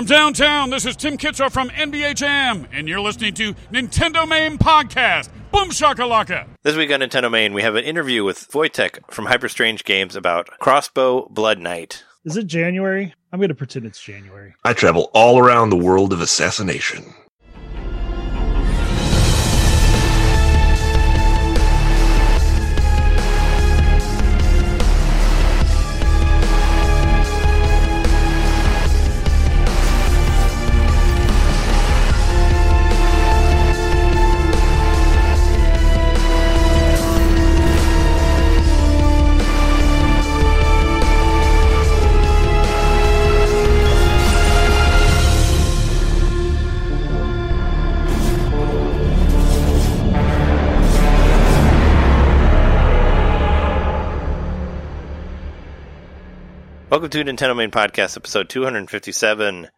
From downtown, this is Tim Kitzrow from NBA Jam, and you're listening to Nintendo Main Podcast. Boom shakalaka! This week on Nintendo Main, we have an interview with Wojtek from Hyperstrange Games about Crossbow Blood Knight. Is it January? I'm going to pretend it's January. I travel all around the world of assassination. Welcome to Nintendo Main Podcast, episode 257,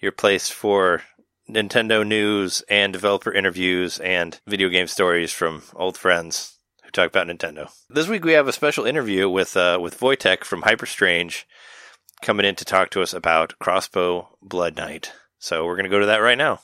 your place for Nintendo news and developer interviews and video game stories from old friends who talk about Nintendo. This week we have a special interview with uh, with Wojtek from Hyperstrange coming in to talk to us about Crossbow Blood Knight. So we're going to go to that right now.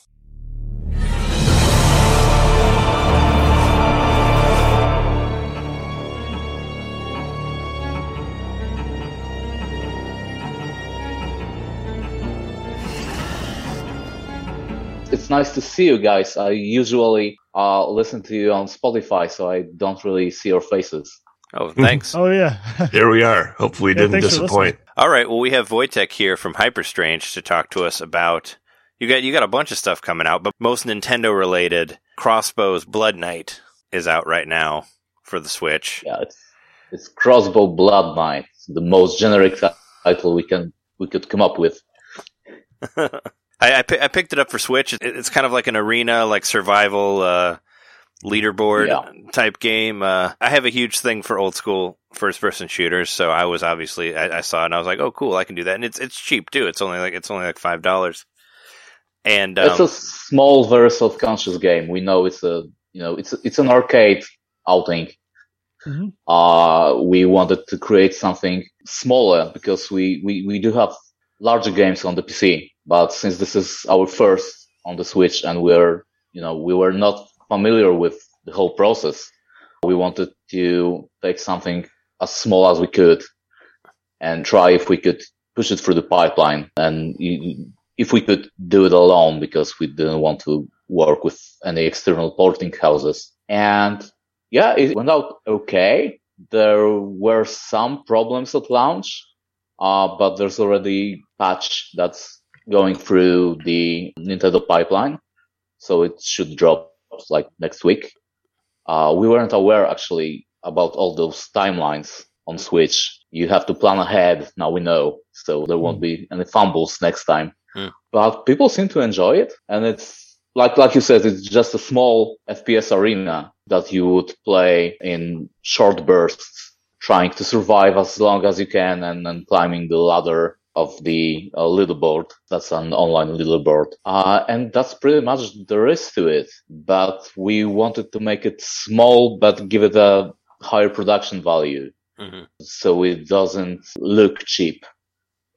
It's nice to see you guys. I usually uh, listen to you on Spotify, so I don't really see your faces. Oh, thanks. Oh, yeah. Here we are. Hopefully, Yeah, didn't disappoint. All right. Well, we have Wojtek here from Hyperstrange to talk to us about. You got you got a bunch of stuff coming out, but most Nintendo related. Crossbows Blood Knight is out right now for the Switch. Yeah, it's, it's Crossbow Blood Knight, the most generic title we can we could come up with. I, I, pi- I picked it up for Switch. It, it's kind of like an arena, like survival uh, leaderboard Yeah. type game. Uh, I have a huge thing for old school first person shooters, so I was obviously I, I saw it and I was like, oh, cool, I can do that, and it's it's cheap too. It's only like it's only like five dollars. And um, it's a small, very self-conscious game. We know it's a you know it's it's an arcade outing. Mhm. Uh, we wanted to create something smaller because we, we, we do have larger games on the PC, but since this is our first on the Switch and we're, you know, we were not familiar with the whole process, we wanted to take something as small as we could and try if we could push it through the pipeline and if we could do it alone because we didn't want to work with any external porting houses. And yeah, it went out okay. There were some problems at launch, uh, but there's already patch that's going through the Nintendo pipeline. So it should drop like next week. Uh, we weren't aware actually about all those timelines on Switch. You have to plan ahead. Now we know. So there won't be any fumbles next time. Hmm. But people seem to enjoy it. And it's like, like you said, it's just a small FPS arena that you would play in short bursts, trying to survive as long as you can and then climbing the ladder of the uh, leaderboard. That's an online leaderboard. Uh, and that's pretty much there is to it. But we wanted to make it small, but give it a higher production value. mhm. So it doesn't look cheap.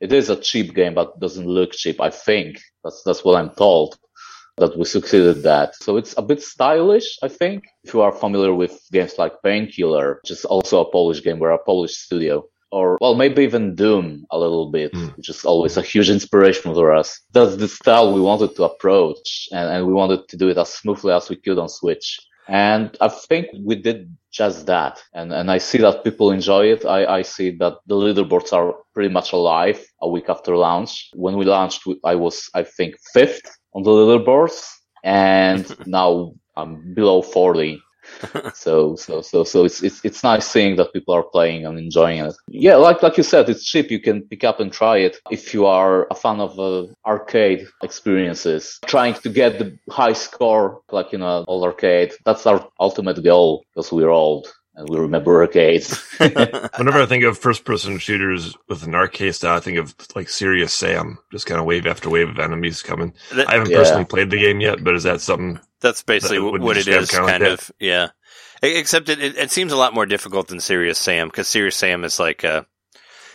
It is a cheap game, but doesn't look cheap. I think that's, that's what I'm told that we succeeded that. So it's a bit stylish, I think. If you are familiar with games like Painkiller, which is also a Polish game, we're a Polish studio. Or, well, maybe even Doom a little bit, Mm. which is always a huge inspiration for us. That's the style we wanted to approach and, and we wanted to do it as smoothly as we could on Switch. And I think we did just that. And, and I see that people enjoy it. I, I see that the leaderboards are pretty much alive a week after launch. When we launched, I was, I think, fifth on the leaderboards and now I'm below 40. so, so, so, so it's, it's, it's nice seeing that people are playing and enjoying it. Yeah, like, like you said, it's cheap. You can pick up and try it if you are a fan of uh, arcade experiences. Trying to get the high score, like, you know, old arcade. That's our ultimate goal because we're old we remember arcades. Whenever I think of first person shooters with an arcade style, I think of like Serious Sam, just kind of wave after wave of enemies coming. That- I haven't Yeah. personally played the game yet, but is that something? That's basically That what it is, kinda kind that. of. Yeah. Except it, it, it seems a lot more difficult than Serious Sam because Serious Sam is like uh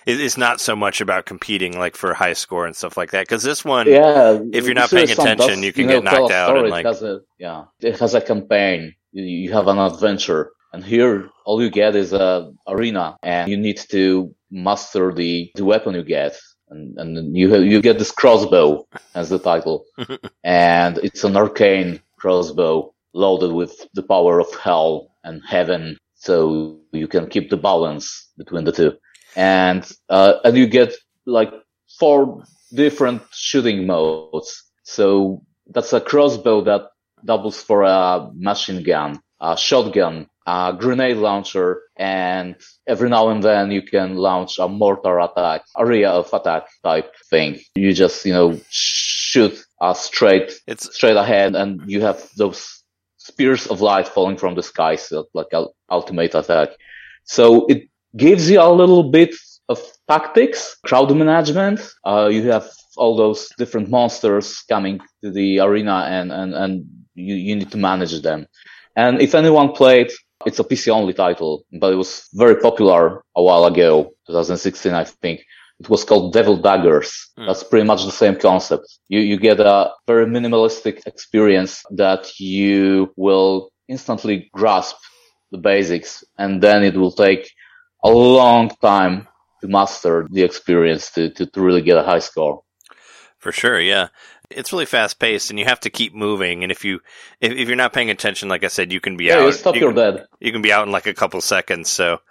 it- it's not so much about competing like for high score and stuff like that. Because this one, yeah, if you're not Serious paying Sam attention, does, you can know, get knocked out story. and, It like- has a, yeah, it has a campaign. You, you have an adventure, and here all you get is a arena, and you need to master the, the weapon you get. And, and you you get this crossbow as the title, and it's an arcane crossbow loaded with the power of hell and heaven, so you can keep the balance between the two. And uh, and you get like four different shooting modes. So that's a crossbow that doubles for a machine gun, a shotgun, a grenade launcher, and every now and then you can launch a mortar attack, area of attack type thing. You just, you know, shoot uh, straight, it's straight ahead and you have those spears of light falling from the sky, so like a ultimate attack. So it gives you a little bit of tactics, crowd management. Uh, you have all those different monsters coming to the arena and, and, and you, you need to manage them. And if anyone played, it's a PC only title, but it was very popular a while ago, 2016, I think. It was called Devil Daggers. Hmm. That's pretty much the same concept. You, you get a very minimalistic experience that you will instantly grasp the basics and then it will take a long time to master the experience to, to, to really get a high score. For sure, yeah. It's really fast paced, and you have to keep moving. And if you if, if you're not paying attention, like I said, you can be Yeah, out. you stop, you you're dead. you can be out in like a couple seconds. So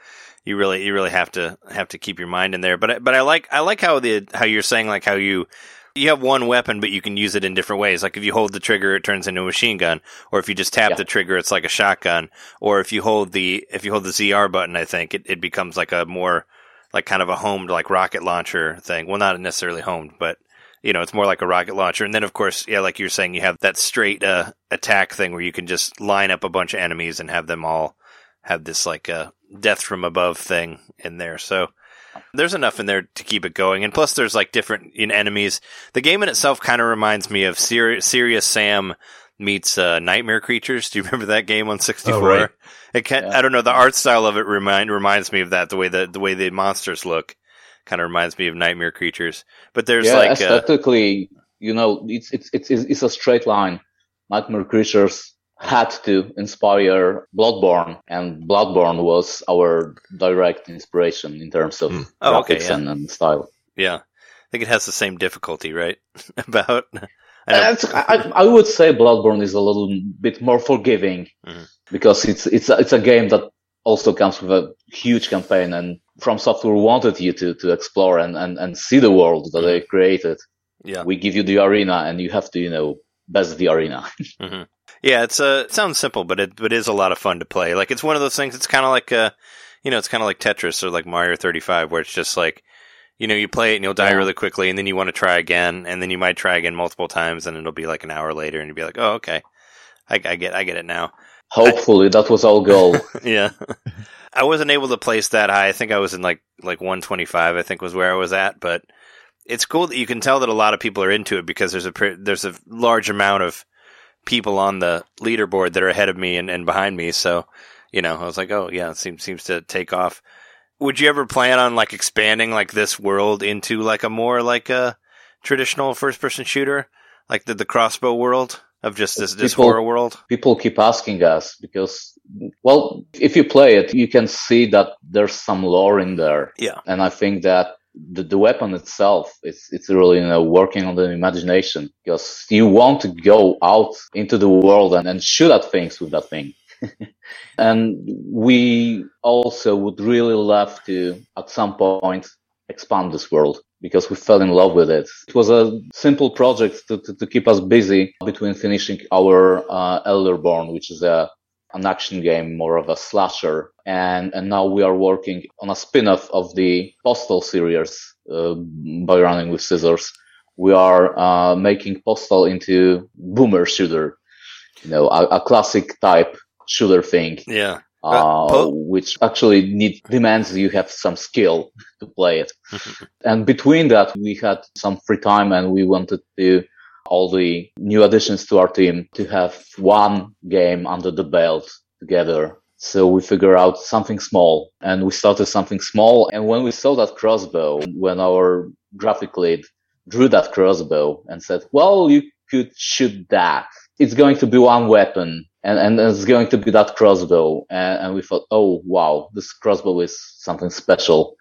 you really you really have to have to keep your mind in there. But I- but I like I like how the how you're saying like how you you have one weapon, but you can use it in different ways. Like if you hold the trigger, it turns into a machine gun, or if you just tap Yeah. the trigger, it's like a shotgun. Or if you hold the if you hold the ZR button, I think it, it becomes like a more like kind of a homed like rocket launcher thing. Well, not necessarily homed, but you know, it's more like a rocket launcher. And then of course, yeah, like you're saying, you have that straight uh, attack thing where you can just line up a bunch of enemies and have them all have this like uh, death from above thing in there. So there's enough in there to keep it going. And plus, there's like different you know, enemies. The game in itself kind of reminds me of Sir- Serious Sam meets uh, Nightmare Creatures. Do you remember that game on 64? Oh, right. It can, Yeah. I don't know. The art style of it remind reminds me of that. The way the the way the monsters look kind of reminds me of Nightmare Creatures. But there's yeah, like uh, aesthetically, you know, it's, it's, it's, it's a straight line. Nightmare Creatures had to inspire Bloodborne and Bloodborne was our direct inspiration in terms of Hmm. Oh, okay, yeah. and, and style. yeah. I think it has the same difficulty, right? About I I, I would say Bloodborne is a little bit more forgiving Mhm. because it's it's a, it's a game that also comes with a huge campaign and From Software wanted you to to explore and and, and see the world that they created. yeah. We give you the arena and you have to you know best the arena. hmm Yeah, it's uh, it sounds simple, but it but it is a lot of fun to play. Like it's one of those things. It's kind of like uh, you know, it's kind of like Tetris or like Mario 35, where it's just like, you know, you play it and you'll die Yeah. really quickly, and then you want to try again, and then you might try again multiple times, and it'll be like an hour later, and you'll be like, oh, okay, I, I get I get it now. Hopefully that was our goal. yeah. I wasn't able to place that high. I think I was in like like 125. I think was where I was at, but it's cool that you can tell that a lot of people are into it because there's a there's a large amount of people on the leaderboard that are ahead of me and, and behind me. So, you know, I was like, oh yeah, it seems seems to take off. Would you ever plan on like expanding like this world into like a more like a traditional first person shooter, like the the crossbow world of just this this People- horror world? People keep asking us because well, if you play it, you can see that there's some lore in there. Yeah. And I think that the, the weapon itself it's it's really you know working on the imagination because you want to go out into the world and, and shoot at things with that thing and we also would really love to at some point expand this world because we fell in love with it it was a simple project to, to, to keep us busy between finishing our uh, elderborn which is a an action game, more of a slasher. And, and now we are working on a spin-off of the Postal series, uh, by running with scissors. We are, uh, making Postal into boomer shooter, you know, a, a classic type shooter thing, Yeah. uh, Po- which actually need, demands you have some skill to play it. and between that, we had some free time and we wanted to all the new additions to our team to have one game under the belt together. So we figure out something small and we started something small. And when we saw that crossbow, when our graphic lead drew that crossbow and said, well, you could shoot that. It's going to be one weapon and, and it's going to be that crossbow. And, and we thought, oh, wow, this crossbow is something special.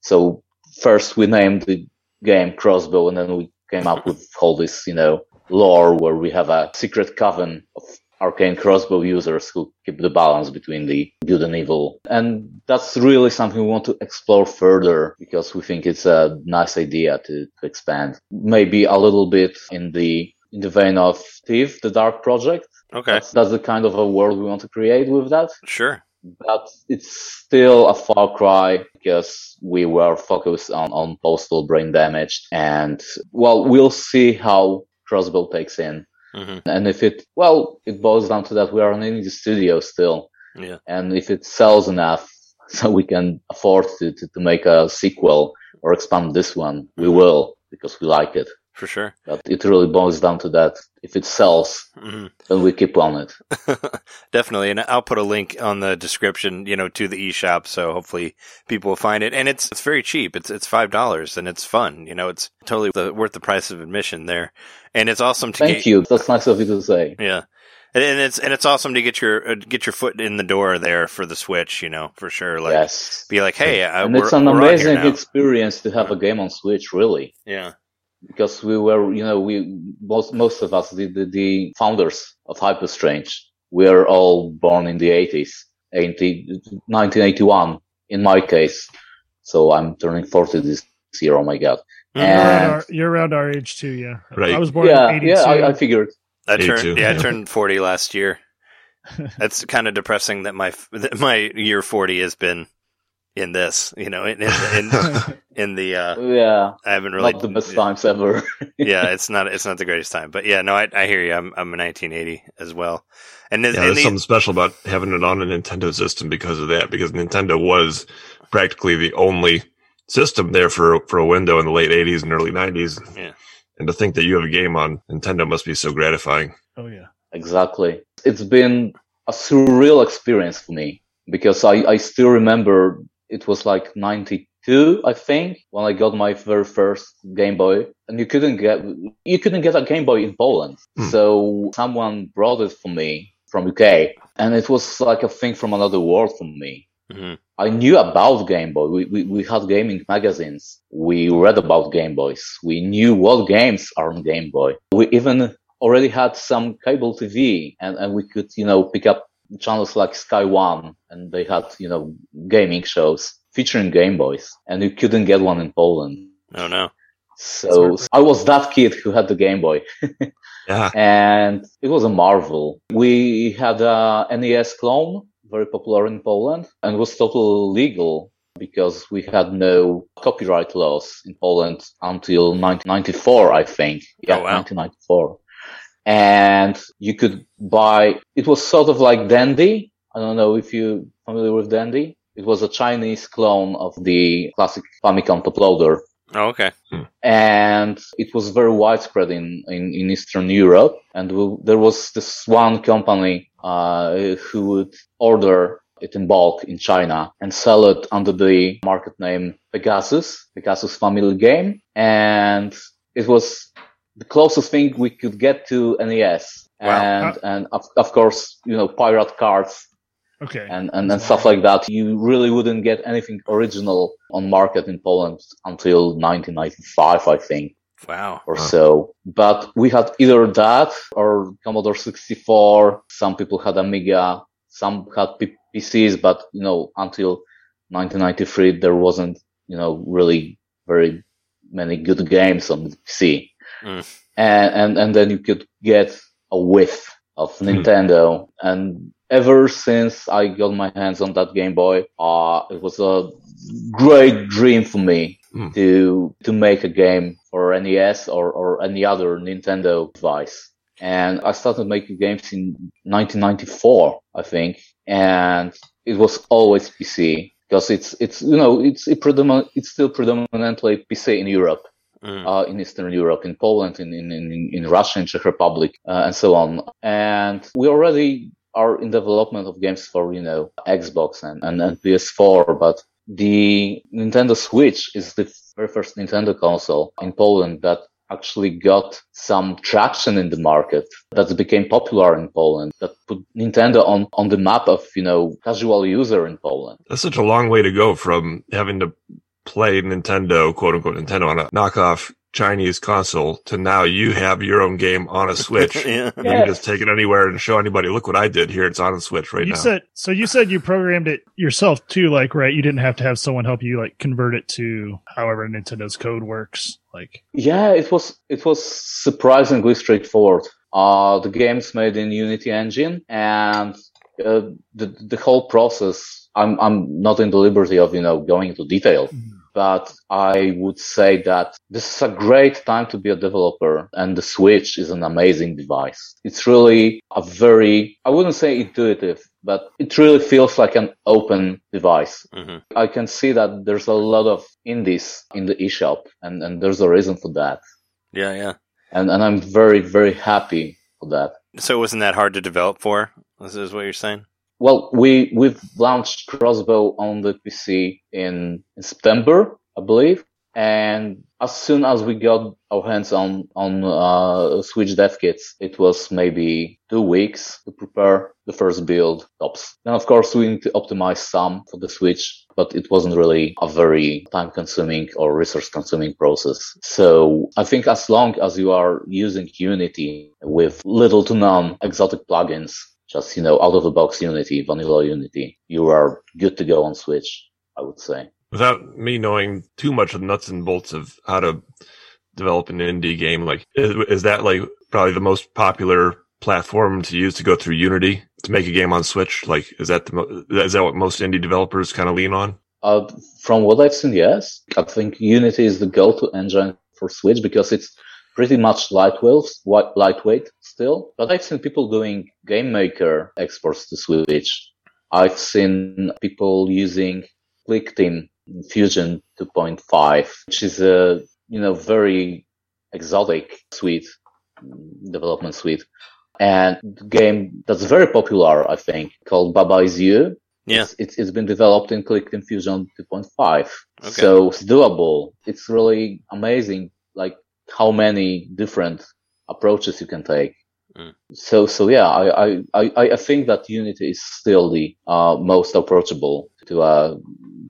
So first we named the game crossbow and then we came up with all this, you know, lore where we have a secret coven of arcane crossbow users who keep the balance between the good and evil. And that's really something we want to explore further because we think it's a nice idea to, to expand. Maybe a little bit in the in the vein of Thief, the Dark Project. Okay. That's, that's the kind of a world we want to create with that. Sure. But it's still a far cry because we were focused on, on postal brain damage. And well, we'll see how Crossbow takes in. hmm And if it, well, it boils down to that we are an indie studio still. Yeah. And if it sells enough so we can afford to, to, to make a sequel or expand this one, we will because we like it. For sure. But it really boils down to that. If it sells, hmm then we keep on it. Definitely, and I'll put a link on the description, you know, to the eShop, so hopefully people will find it. And it's it's very cheap. It's it's five dollars, and it's fun. You know, it's totally the, worth the price of admission there. And it's awesome to Thank get, you. That's nice of you to say. Yeah, and, and it's and it's awesome to get your uh, get your foot in the door there for the Switch. You know, for sure. Like, yes. be like, hey, I, it's an amazing experience to have a game on Switch, really. Yeah, because we were, you know, we most most of us, the the, the founders of Hyperstrange, we are all born in the 80s, 80, 1981 in my case. So I'm turning 40 this year. Oh my god! Mhm. You're around, our, you're around our age too, yeah. Right. I was born yeah, in 82. yeah, I, I figured. I turned too, yeah, I turned forty last year. That's kind of depressing that my that my year forty has been in this. You know, in in, in, in the uh, Yeah, I haven't really not the best times ever. yeah, it's not it's not the greatest time, but yeah, no, I, I hear you. I'm I'm a 1980 as well, and, this, Yeah, there's the- something special about having it on a Nintendo system because of that. Because Nintendo was practically the only system there for for a window in the late '80s and early '90s. Yeah. And to think that you have a game on Nintendo must be so gratifying. Oh yeah. Exactly. It's been a surreal experience for me because I, I still remember it was like 92, I think, when I got my very first Game Boy and you couldn't get, you couldn't get a Game Boy in Poland. Hmm. So someone brought it for me from UK and it was like a thing from another world for me. Mhm. I knew about Game Boy. We, we, we had gaming magazines. We read about Game Boys. We knew what games are on Game Boy. We even already had some cable TV and, and we could, you know, pick up channels like Sky One and they had, you know, gaming shows featuring Game Boys and you couldn't get one in Poland. oh no, So I was that kid who had the Game Boy Yeah. and it was a marvel. We had a NES clone, very popular in Poland, and it was totally legal because we had no copyright laws in Poland until 1994, I think. Yeah, Oh, wow. 1994. And you could buy, it was sort of like Dendy. I don't know if you're familiar with Dendy. It was a Chinese clone of the classic Famicom top loader oh okay, and it was very widespread in, in, in Eastern Europe. And we, there was this one company uh, who would order it in bulk in China and sell it under the market name Pegasus, Pegasus Family Game. And it was the closest thing we could get to NES. Wow. And, uh, and of, of course, you know, pirate cards Okay. and, and, and stuff like that. You really wouldn't get anything original on market in Poland until 1995, I think, wow, or Wow. so. But we had either that or Commodore 64. Some people had Amiga. Some had P- PCs, but you know, until 1993, there wasn't, you know, really very many good games on the PC. Mm. And, and, and then you could get a whiff of Hmm. Nintendo. And ever since I got my hands on that Game Boy, uh, it was a great dream for me Hmm. to, to make a game for NES or, or any other Nintendo device. And I started making games in 1994, I think. And it was always PC because it's, it's, you know, it's, it predomin- it's still predominantly PC in Europe Mm. uh, in Eastern Europe, in Poland, in, in, in, in Russia, in Czech Republic, uh, and so on. And we already are in development of games for, you know, Xbox and, and, and PS4, but the Nintendo Switch is the very first Nintendo console in Poland that actually got some traction in the market that became popular in Poland that put Nintendo on, on the map of, you know, casual user in Poland. That's such a long way to go from having to play Nintendo, quote unquote Nintendo on a knockoff Chinese console to now you have your own game on a Switch. yeah. You can just take it anywhere and show anybody, look what I did here. It's on a Switch right you now. said so. You said you programmed it yourself too, like right? You didn't have to have someone help you like convert it to however Nintendo's code works. Like, Yeah, it was it was surprisingly straightforward. Uh, the game's made in Unity engine, and uh, the the whole process. I'm I'm not in the liberty of you know going into detail, but I would say that this is a great time to be a developer, and the Switch is an amazing device. It's really a very I wouldn't say intuitive, but it really feels like an open device. hmm I can see that there's a lot of indies in the eShop, and, and there's a reason for that. Yeah, yeah. And, and I'm very, very happy for that. So wasn't that hard to develop for? This is what you're saying? Well, we, we've launched Crossbow on the PC in, in September, I believe. And as soon as we got our hands on, on, uh, Switch dev kits, it was maybe two weeks to prepare the first build tops. Then of course we need to optimize some for the Switch, but it wasn't really a very time consuming or resource consuming process. So I think as long as you are using Unity with little to none exotic plugins, just, you know, out of the box Unity, vanilla Unity, you are good to go on Switch, I would say. Without me knowing too much of the nuts and bolts of how to develop an indie game, like is, is that like probably the most popular platform to use to go through Unity to make a game on Switch? Like, is that the mo- is that what most indie developers kind of lean on? Uh, from what I've seen, yes. I think Unity is the go-to engine for Switch because it's pretty much lightweight, lightweight still. But I've seen people doing Game Maker exports to Switch. I've seen people using ClickTeam Fusion 2.5, which is a, you know, very exotic suite, development suite. And the game that's very popular, I think, called Baba Is You. Yeah. It's, it's, it's been developed in ClickTeam Fusion 2.5. Okay. So it's doable. It's really amazing, like how many different approaches you can take. Mm. So, so yeah, I, I, I, I think that Unity is still the uh, most approachable to a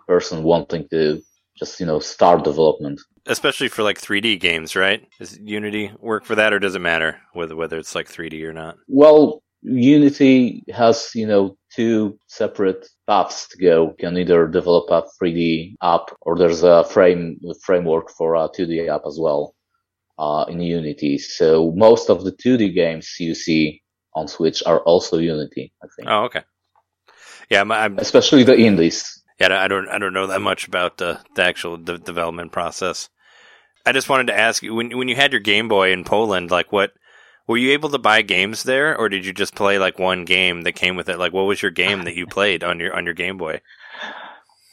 person wanting to just, you know, start development. Especially for like 3D games, right? Does Unity work for that or does it matter whether whether it's like 3D or not? Well, Unity has, you know, two separate paths to go. You can either develop a 3D app or there's a frame, framework for a 2D app as well, uh, in Unity. So most of the 2D games you see on Switch are also Unity, I think. Oh, okay. Yeah, I'm, I'm Especially the indies. Yeah, I don't I don't know that much about the, the actual de- development process. I just wanted to ask you when when you had your Game Boy in Poland, like what were you able to buy games there, or did you just play like one game that came with it? Like, what was your game that you played on your on your Game Boy?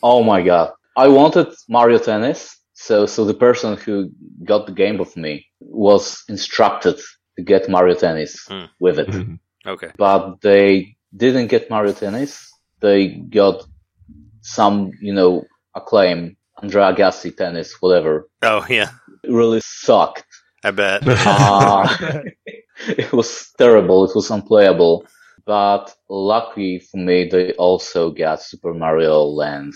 Oh my God. I wanted Mario Tennis. So, so the person who got the game of me was instructed to get Mario Tennis Hmm. with it. Okay, but they didn't get Mario Tennis. They got some, you know, acclaim, Andre Agassi tennis, whatever. oh yeah, It really sucked. I bet. Uh, it was terrible. It was unplayable. But lucky for me, they also got Super Mario Land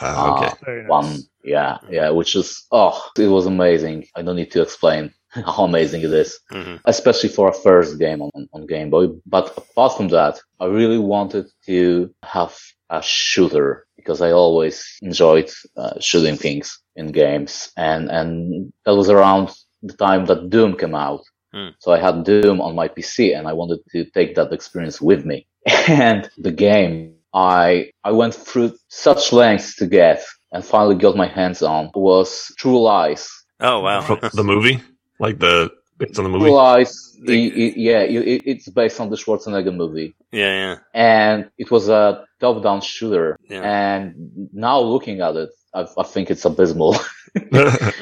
Ah, okay. uh, Very nice. one. Yeah, yeah, which is, oh, it was amazing. I don't need to explain how amazing it is hmm especially for a first game on, on Game Boy. But apart from that, I really wanted to have a shooter because I always enjoyed uh, shooting things in games, and and that was around the time that Doom came out. Hmm. So I had Doom on my PC, and I wanted to take that experience with me. And the game I I went through such lengths to get and finally got my hands on was True Lies. Oh wow. The movie, like the based on the movie. True Lies, i- i- yeah, it, it's based on the Schwarzenegger movie. yeah, yeah, and it was a top-down shooter. Yeah. And now looking at it, I, I think it's abysmal.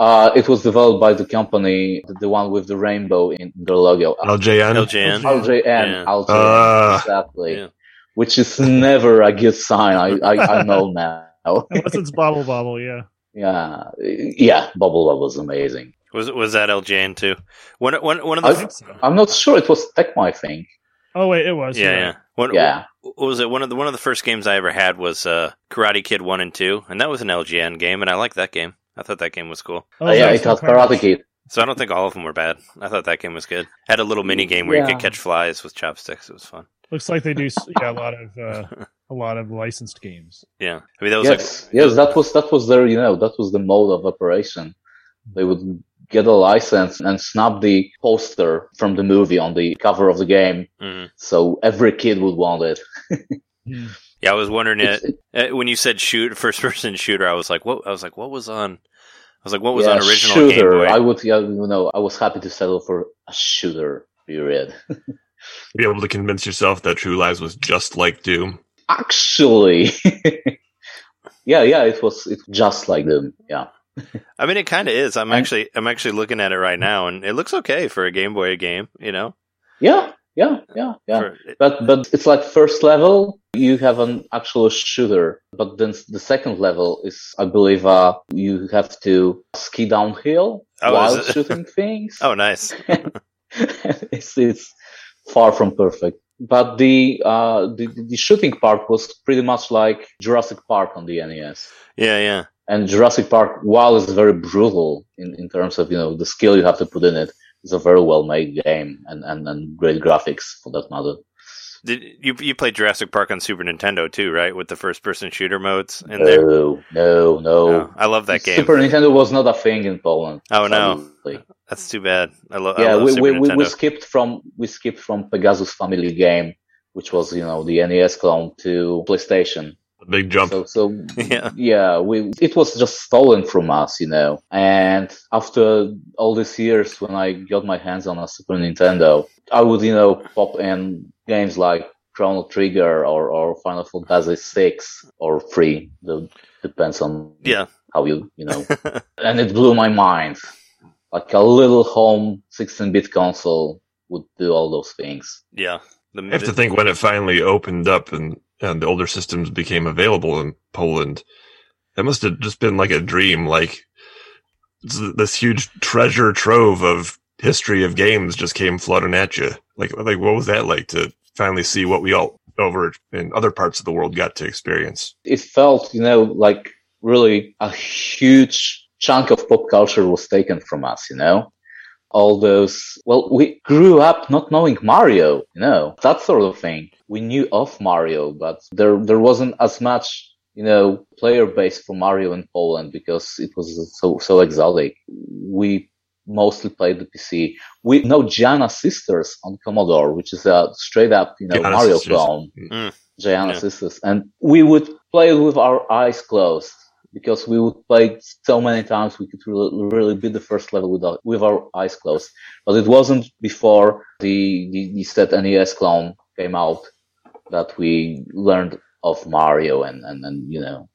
Uh, it was developed by the company, the, the one with the rainbow in their logo. LJN. LJN. LJN, Yeah. LJN, Ah. exactly. Yeah. Which is never a good sign. I, I, I know now. Unless it's Bubble Bobble, yeah. yeah, yeah. Bubble Bobble was amazing. Was was that LJN too? One one one of I the think so. I'm not sure it was Tecmo. I think. Oh wait, it was. yeah you're yeah. One, Yeah. what was it? One of the one of the first games I ever had was uh, Karate Kid one and two, and that was an LJN game, and I liked that game. I thought that game was cool. Oh, Uh, yeah, it had. Karate Kid. So I don't think all of them were bad. I thought that game was good. Had a little mini game where you could catch flies with chopsticks. It was fun. Looks like they do yeah a lot of uh, a lot of licensed games. Yeah, I mean that was Yes, like yes. That was that was their you know that was the mode of operation. They would get a license and snap the poster from the movie on the cover of the game, mhm. so every kid would want it. Hmm. yeah. I was wondering it It's- uh, when you said shoot first person shooter. I was like, what? I was like, what was on? I was like, what was yeah, on original Game. Boy? I would, yeah, you know, I was happy to settle for a shooter. Period. Be able to convince yourself that True Lies was just like Doom. Actually, yeah, yeah, it was it's just like Doom. Yeah, I mean, it kind of is. I'm And- actually I'm actually looking at it right now, and it looks okay for a Game Boy game. You know, yeah, yeah, yeah, yeah. For- But but it's like first level you have an actual shooter, but then the second level is I believe uh you have to ski downhill Oh, while shooting things. oh, nice. it's it's far from perfect. But the uh the, the shooting part was pretty much like Jurassic Park on the NES. Yeah, yeah. And Jurassic Park, while it's very brutal in, in terms of you know the skill you have to put in it, it's a very well made game and, and, and great graphics for that matter. Did you you played Jurassic Park on Super Nintendo too, right? With the first person shooter modes in there. No, no, no. Oh, I love that game. Super Nintendo was not a thing in Poland. Oh, no. sadly. That's too bad. I, lo- I Yeah, love we, Super we, we, we skipped from we skipped from Pegasus Family Game, which was you know the NES clone, to PlayStation. A big jump. So so Yeah. yeah, we it was just stolen from us, you know. And after all these years, when I got my hands on a Super Nintendo, I would you know pop in games like Chrono Trigger or or Final Fantasy Six or three. The, depends on yeah. how you you know. and it blew my mind. Like a little home 16-bit console would do all those things. Yeah. The, I have to think when it finally opened up and, and the older systems became available in Poland, that must have just been like a dream. Like this huge treasure trove of history of games just came flooding at you. Like, like what was that like to finally see what we all over in other parts of the world got to experience? It felt, you know, like really a huge chunk of pop culture was taken from us, you know? All those, well, we grew up not knowing Mario, you know, that sort of thing. We knew of Mario, but there, there wasn't as much, you know, player base for Mario in Poland because it was so, so exotic. We mostly played the PC. We know Giana Sisters on Commodore, which is a straight up, you know, Mario Sisters. clone. Mm. Giana Yeah. Sisters. And we would play it with our eyes closed because we would play so many times we could really, really beat the first level with our, with our eyes closed. But it wasn't before the, the, the set NES clone came out that we learned of Mario and, and, and you know,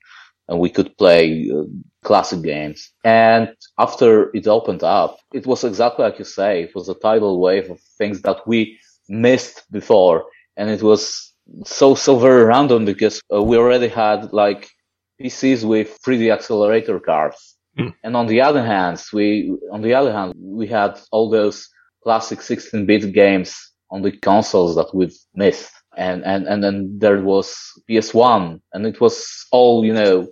and we could play uh, classic games. And after it opened up, it was exactly like you say. It was a tidal wave of things that we missed before. And it was so, so very random because uh, we already had like PCs with 3D accelerator cards. Hmm. And on the other hand, we, on the other hand, we had all those classic 16-bit games on the consoles that we've missed. And, and, and then there was PS1 and it was all, you know,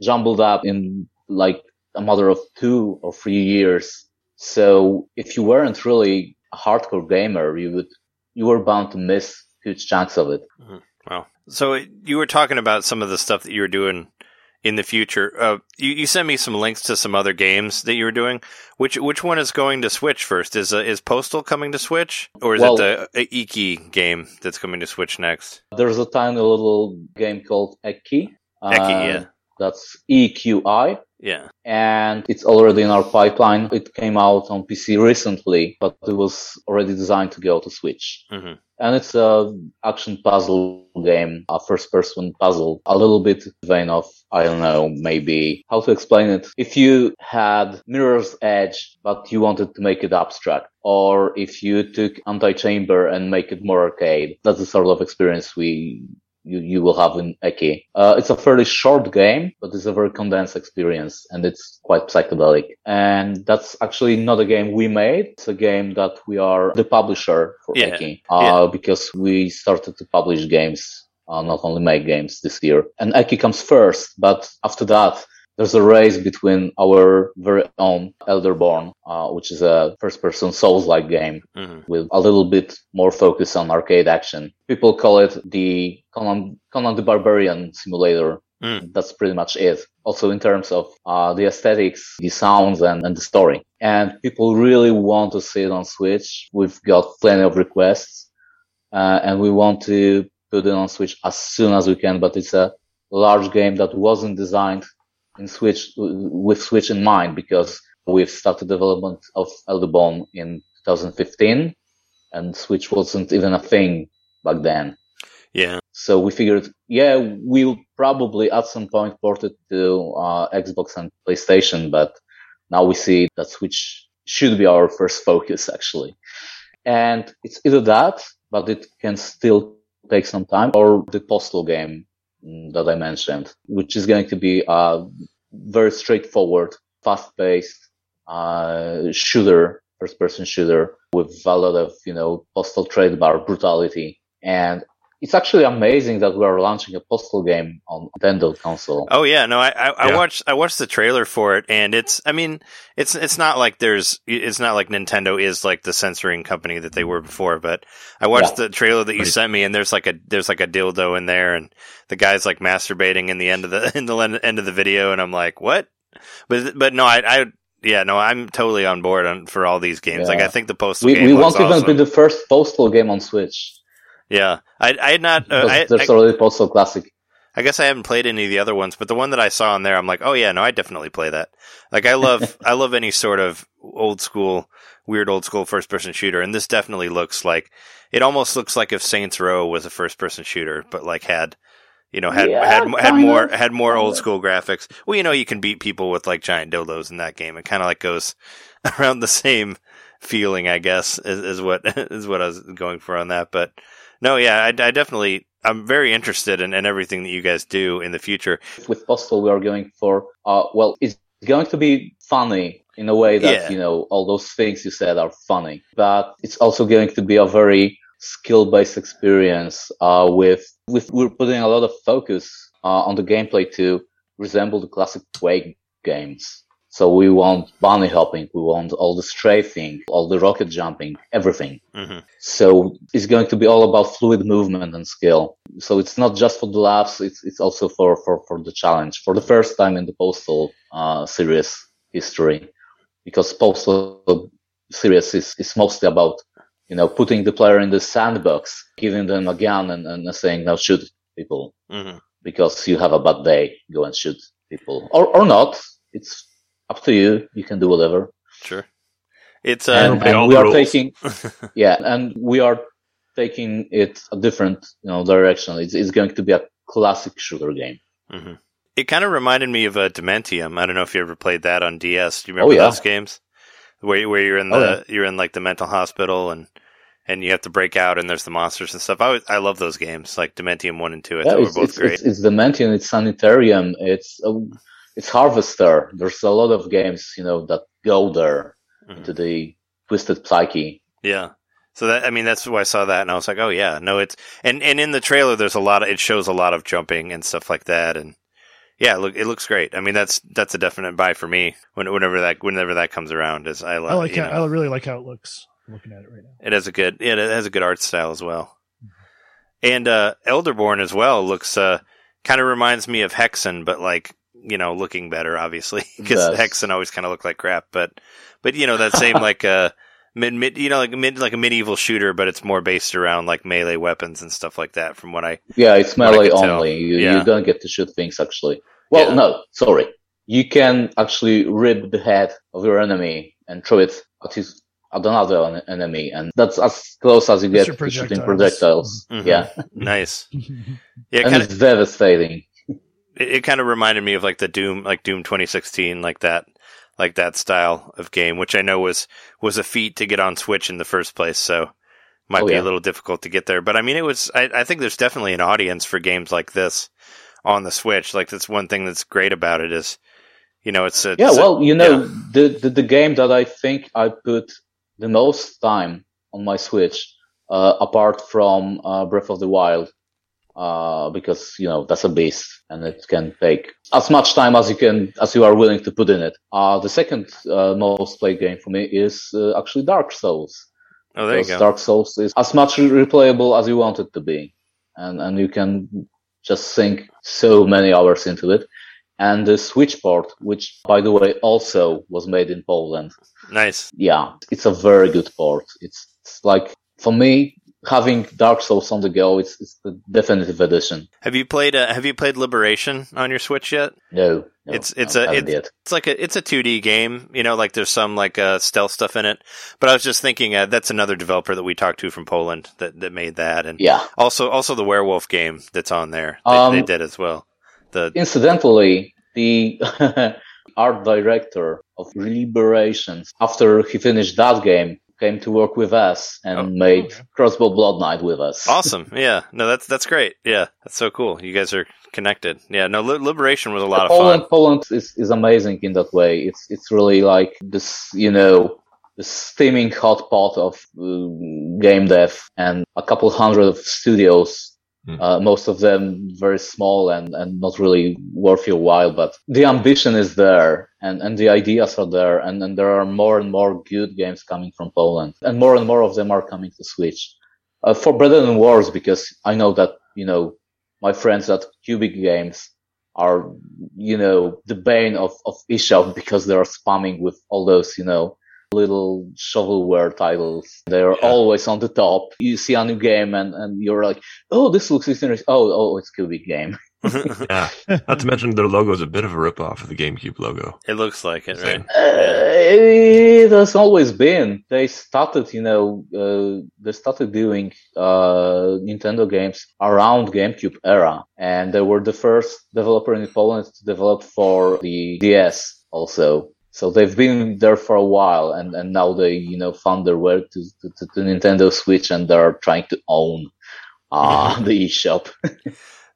jumbled up in like a matter of two or three years. So if you weren't really a hardcore gamer, you would, you were bound to miss huge chunks of it. Wow. So you were talking about some of the stuff that you were doing in the future. Uh, you, you sent me some links to some other games that you were doing. Which which one is going to Switch first? Is uh, is Postal coming to Switch, or is Well- it the uh, Iki game that's coming to Switch next? There's a tiny little game called Eki. Eki, yeah. That's EQI. Yeah. and it's already in our pipeline. It came out on PC recently, but it was already designed to go to Switch. Mhm. And it's a action puzzle game, a first person puzzle, a little bit vein of, I don't know, maybe how to explain it. If you had Mirror's Edge, but you wanted to make it abstract, or if you took Anti-Chamber and make it more arcade, that's the sort of experience we you, you will have in Eki. Uh, it's a fairly short game, but it's a very condensed experience and it's quite psychedelic. And that's actually not a game we made. It's a game that we are the publisher for Yeah, Eki, uh, because we started to publish games, uh, not only make games this year. And Eki comes first, but after that, there's a race between our very own Elderborn, uh, which is a first-person Souls-like game Mhm. with a little bit more focus on arcade action. People call it the Conan, Conan the Barbarian simulator. Mm. That's pretty much it. Also in terms of uh, the aesthetics, the sounds, and, and the story. And people really want to see it on Switch. We've got plenty of requests, uh, and we want to put it on Switch as soon as we can. But it's a large game that wasn't designed in Switch with Switch in mind because we've started development of Elderborn in 2015 and Switch wasn't even a thing back then. Yeah. So we figured, yeah, we'll probably at some point port it to uh, Xbox and PlayStation, but now we see that Switch should be our first focus actually. And it's either that, but it can still take some time, or the Postal game that I mentioned, which is going to be a very straightforward, fast-paced uh, shooter, first-person shooter with a lot of, you know, postal trade bar brutality. And it's actually amazing that we are launching a postal game on Nintendo console. Oh yeah, no, I I, I watched I watched the trailer for it, and it's I mean it's it's not like there's it's not like Nintendo is like the censoring company that they were before, but I watched the trailer that you sent me, and there's like a there's like a dildo in there, and the guy's like masturbating in the end of the in the end of the video, and I'm like, what? But but no, I I yeah no, I'm totally on board on for all these games. Like I think the postal We, game we won't even be the first postal game on Switch. Yeah, I I had not uh, because I, there's I, already Postal Classic. I guess I haven't played any of the other ones, but the one that I saw on there, I'm like, oh yeah, no, I definitely play that. Like I love, I love any sort of old school, weird old school first person shooter, and this definitely looks like, it almost looks like if Saints Row was a first person shooter, but like had, you know, had Yeah, had had more of. had more old school graphics. Well, you know, you can beat people with like giant dildos in that game. It kind of like goes around the same feeling, I guess, is, is what is what I was going for on that. But no, yeah, I, I definitely. I'm very interested in, in everything that you guys do in the future. With Postal, we are going for, uh, well, it's going to be funny in a way that, Yeah. you know, all those things you said are funny, but it's also going to be a very skill-based experience, uh, with, with, we're putting a lot of focus, uh, on the gameplay to resemble the classic Quake games. So we want bunny hopping, we want all the strafing, all the rocket jumping, everything. hmm So it's going to be all about fluid movement and skill. So it's not just for the laughs; it's it's also for for for the challenge. For the first time in the Postal uh, series history, because Postal series is is mostly about you know putting the player in the sandbox, giving them a gun, and, and saying now shoot people hmm because you have a bad day. Go and shoot people, or or not. It's up to you. You can do whatever Sure. It's uh, and, and we are rules. taking yeah and we are taking it a different you know direction it's, it's going to be a classic shooter game mhm. it kind of reminded me of a Dementium. I don't know if you ever played that on DS. Do you remember Oh, yeah. those games where where you're in the Oh, you're in like the mental hospital and and you have to break out and there's the monsters and stuff. I always, I love those games like Dementium one and two. I yeah, thought were it's, both it's, great. it's, it's Dementium, it's Sanitarium, it's uh, it's Harvester. There's a lot of games, you know, that go there Mhm. into the twisted psyche. Yeah. So that I mean that's why I saw that and I was like, oh yeah, no, it's and and in the trailer there's a lot of it shows a lot of jumping and stuff like that and yeah, look it looks great. I mean that's that's a definite buy for me when, whenever that whenever that comes around. Is I, I like how, know, I really like how it looks. I'm looking at it right now. it has a good yeah, it has a good art style as well. And uh Elderborn as well looks uh kind of reminds me of Hexen, but like you know looking better obviously because Does. Hexen always kind of looked like crap, but but you know that same like uh mid mid you know like mid like a medieval shooter, but it's more based around like melee weapons and stuff like that. From what I Yeah, it's I melee only. You, Yeah. you don't get to shoot things actually. Well, Yeah. no, sorry. You can actually rip the head of your enemy and throw it at his at another en- enemy, and that's as close as you get to shooting projectiles. projectiles. Mhm. Yeah, Nice. Yeah, and kind it's devastating. It, it kind of reminded me of like the Doom, like Doom 2016, like that, like that style of game, which I know was was a feat to get on Switch in the first place. So might Oh, be yeah. a little difficult to get there. But I mean, it was. I, I think there's definitely an audience for games like this on the Switch. Like that's one thing that's great about it is, you know, it's a Yeah, it's a- well, you know, the, the the game that I think I put the most time on my Switch, uh, apart from uh, Breath of the Wild, uh, because you know that's a beast and it can take as much time as you can as you are willing to put in it. Uh, the second uh, most played game for me is uh, actually Dark Souls. oh, there you go. Dark Souls is as much replayable as you want it to be, and and you can just sink so many hours into it. And the Switch port, which by the way also was made in Poland, Nice. yeah, it's a very good port. It's, it's like for me having Dark Souls on the go, it's it's the definitive addition. Have you played? Uh, have you played Liberation on your Switch yet? No, no It's- it's no, a- it's- yet. It's like a it's a 2D game, you know, like there's some like uh, stealth stuff in it. But I was just thinking uh, that's another developer that we talked to from Poland that, that made that, and yeah. also also the werewolf game that's on there. They, Um, they did as well. The Incidentally, the art director of Liberations, after he finished that game, came to work with us and Oh, made okay. Crossbow Bloodnight with us. awesome, yeah. No, that's that's great. Yeah, that's so cool. You guys are connected. Yeah, no, Li- Liberation was a lot of Poland, fun. Poland is, is amazing in that way. It's it's really like this, you know, the steaming hot pot of uh, game dev and a couple hundred of studios. Hmm. Uh, most of them very small and, and not really worth your while, but the ambition is there and, and the ideas are there and, and there are more and more good games coming from Poland and more and more of them are coming to Switch. Uh, for better than worse, because I know that, you know, my friends at Cubic Games are, you know, the bane of, of eShop because they are spamming with all those, you know, little shovelware titles. They're Yeah. always on the top. You see a new game and, and you're like, oh, this looks interesting. Oh, oh, it's Cubic Game. Yeah. Not to mention their logo is a bit of a ripoff of the GameCube logo. it looks like it, right? Uh, it has always been. They started, you know, uh, they started doing uh, Nintendo games around GameCube era, and they were the first developer in Poland to develop for the DS also. So they've been there for a while, and, and now they, you know, found their way to, to, to, to Nintendo Switch, and they're trying to own uh, the eShop.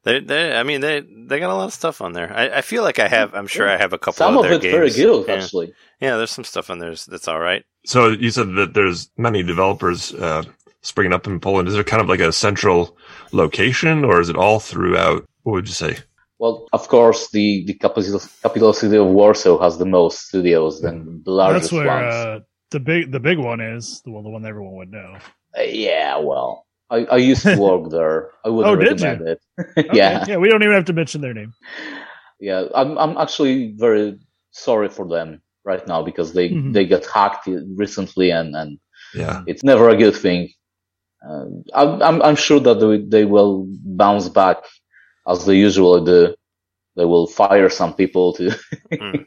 They, they, I mean, they they got a lot of stuff on there. I, I feel like I have. I'm sure I have a couple Some of of their it games. very good, yeah. actually. Yeah, there's some stuff on there that's all right. So you said that there's many developers uh, springing up in Poland. Is there kind of like a central location, or is it all throughout? What would you say? Well, of course, the, the capital, capital city of Warsaw has the most studios and the largest That's where ones. uh, the big the big one is the one the one everyone would know. Uh, yeah, well, I, I used to work there. I would Oh, did you? recommend it. Okay, yeah, yeah. We don't even have to mention their name. yeah. I'm I'm actually very sorry for them right now because they Mhm. they got hacked recently and and Yeah. it's never a good thing. Uh, I'm, I'm I'm sure that they, they will bounce back as they usually do. They will fire some people to Hmm.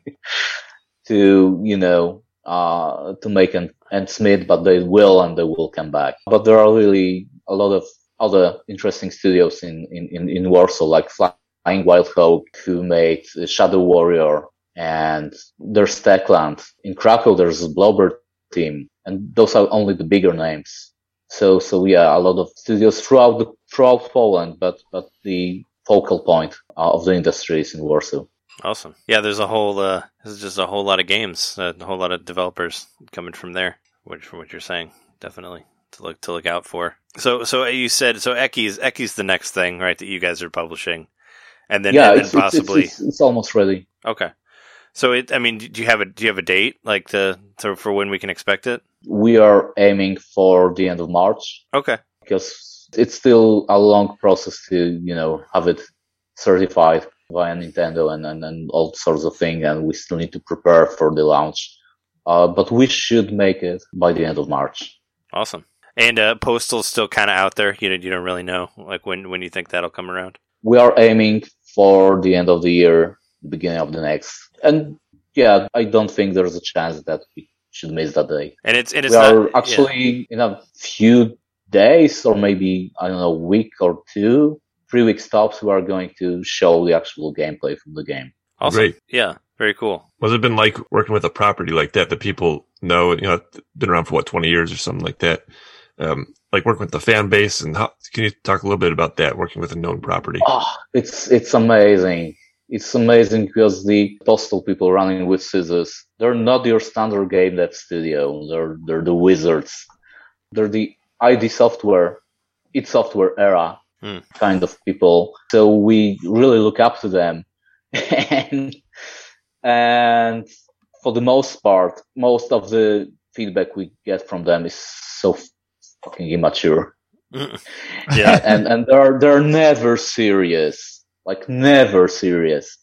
to you know uh, to make an ends meet, but they will and they will come back. But there are really a lot of other interesting studios in in in, Warsaw, like Flying Wild Hog, who made Shadow Warrior, and there's Techland. In Krakow, there's Bloober Team, and those are only the bigger names. So, so yeah, a lot of studios throughout the, throughout Poland, but but the focal point of the industry is in Warsaw. Awesome. Yeah, there's a whole. Uh, there's just a whole lot of games, uh, a whole lot of developers coming from there. Which, from what you're saying, definitely to look to look out for. So, so you said so. Eki's Eki's the next thing, right? That you guys are publishing, and then yeah, and then it's, it's- possibly it's, it's, it's almost ready. okay. So it. I mean, do you have a do you have a date like to, to for when we can expect it? We are aiming for the end of March Okay. because it's still a long process to you know have it certified via Nintendo and, and, and all sorts of things, and we still need to prepare for the launch. Uh, but we should make it by the end of March. Awesome. And uh, Postal's still kind of out there. You know, you don't really know like when when you think that'll come around. We are aiming for the end of the year the beginning of the next. And yeah, I don't think there's a chance that we should miss that day. And it's and it's we are not, actually in a few days or maybe I don't know, a week or two, three week stops. We are going to show the actual gameplay from the game. yeah. Also, Great. yeah, very cool. What's it been like working with a property like that that people know? You know, been around for what twenty years or something like that. Um, like working with the fan base, and how can you talk a little bit about that? Working with a known property. Oh, it's it's amazing. It's amazing because the postal people running with scissors, they're not your standard game dev studio. They're they're the wizards. They're the ID software, id software era Hmm. kind of people. So we really look up to them. and and for the most part, most of the feedback we get from them is so fucking immature mm. Yeah. and and they're they're never serious, like never serious,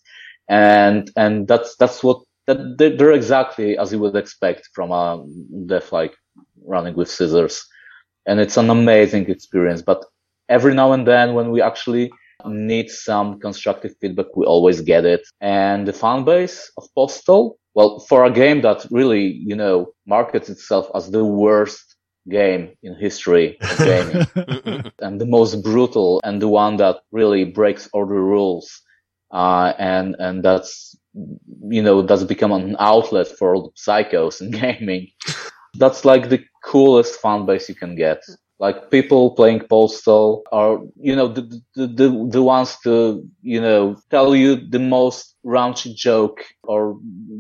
and and that's that's what that they're they're exactly as you would expect from a death like running with scissors, and it's an amazing experience. But every now and then, when we actually need some constructive feedback, we always get it, and the fan base of Postal. Well, for a game that really, you know, markets itself as the worst game in history of gaming and the most brutal and the one that really breaks all the rules. Uh, and, and that's, you know, that's become an outlet for all the psychos in gaming. That's like the coolest fan base you can get. Like people playing Postal are, you know, the, the, the, the ones to, you know, tell you the most raunchy joke or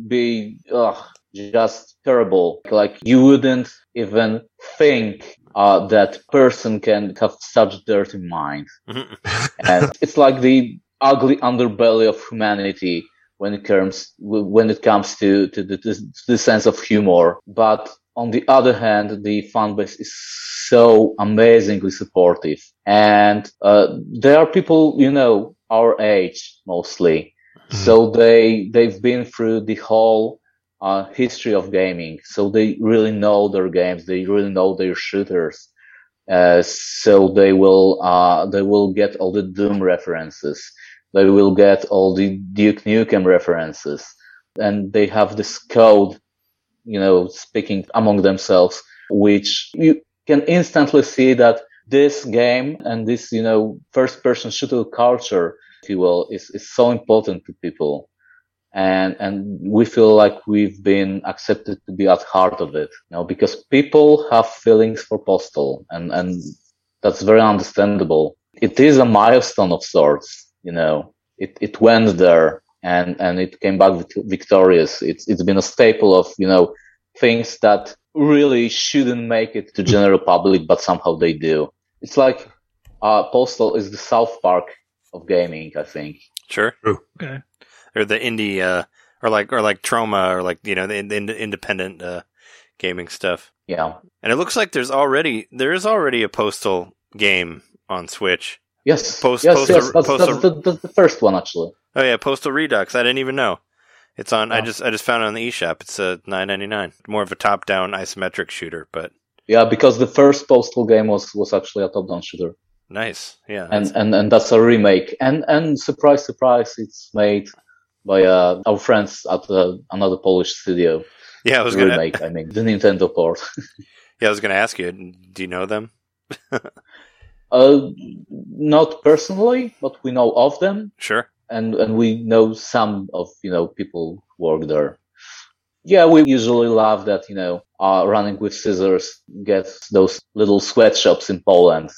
be, ugh, just terrible. Like you wouldn't even think uh, that person can have such dirty mind. and it's like the ugly underbelly of humanity when it comes when it comes to to the, to the sense of humor. But on the other hand, the fan base is so amazingly supportive, and uh, there are people you know our age mostly, so they they've been through the whole uh, history of gaming, so they really know their games, they really know their shooters. Uh, so they will uh, they will get all the Doom references. They will get all the Duke Nukem references, and they have this code, you know, speaking among themselves, which you can instantly see that this game and this, you know, first person shooter culture, if you will, is, is so important to people. And, and we feel like we've been accepted to be at heart of it, you know, because people have feelings for Postal and, and that's very understandable. It is a milestone of sorts, you know, it, it went there and, and it came back victorious. It's, it's been a staple of, you know, things that really shouldn't make it to general public, but somehow they do. It's like, uh, Postal is the South Park of gaming, I think. Sure. Okay. Or the indie, uh, or like, or like Troma, or like, you know, the, the independent, uh, gaming stuff. Yeah. And it looks like there's already, there is already a Postal game on Switch. Yes. Post- yes, post- yes. That's, post- that's, the, the first one, actually. Oh yeah, Postal Redux. I didn't even know. It's on. I just I just found it on the eShop. It's a nine ninety nine. More of a top down isometric shooter, but Yeah, because the first Postal game was, was actually a top-down shooter. nice. Yeah. and and and that's a remake and and surprise surprise it's made by uh, our friends at uh, another polish studio yeah. I was gonna. remake i mean the nintendo port Yeah, I was gonna ask you. Do you know them? uh not personally but we know of them Sure. and and we know some of you know people work there yeah we usually love that you know uh running with scissors gets those little sweatshops in poland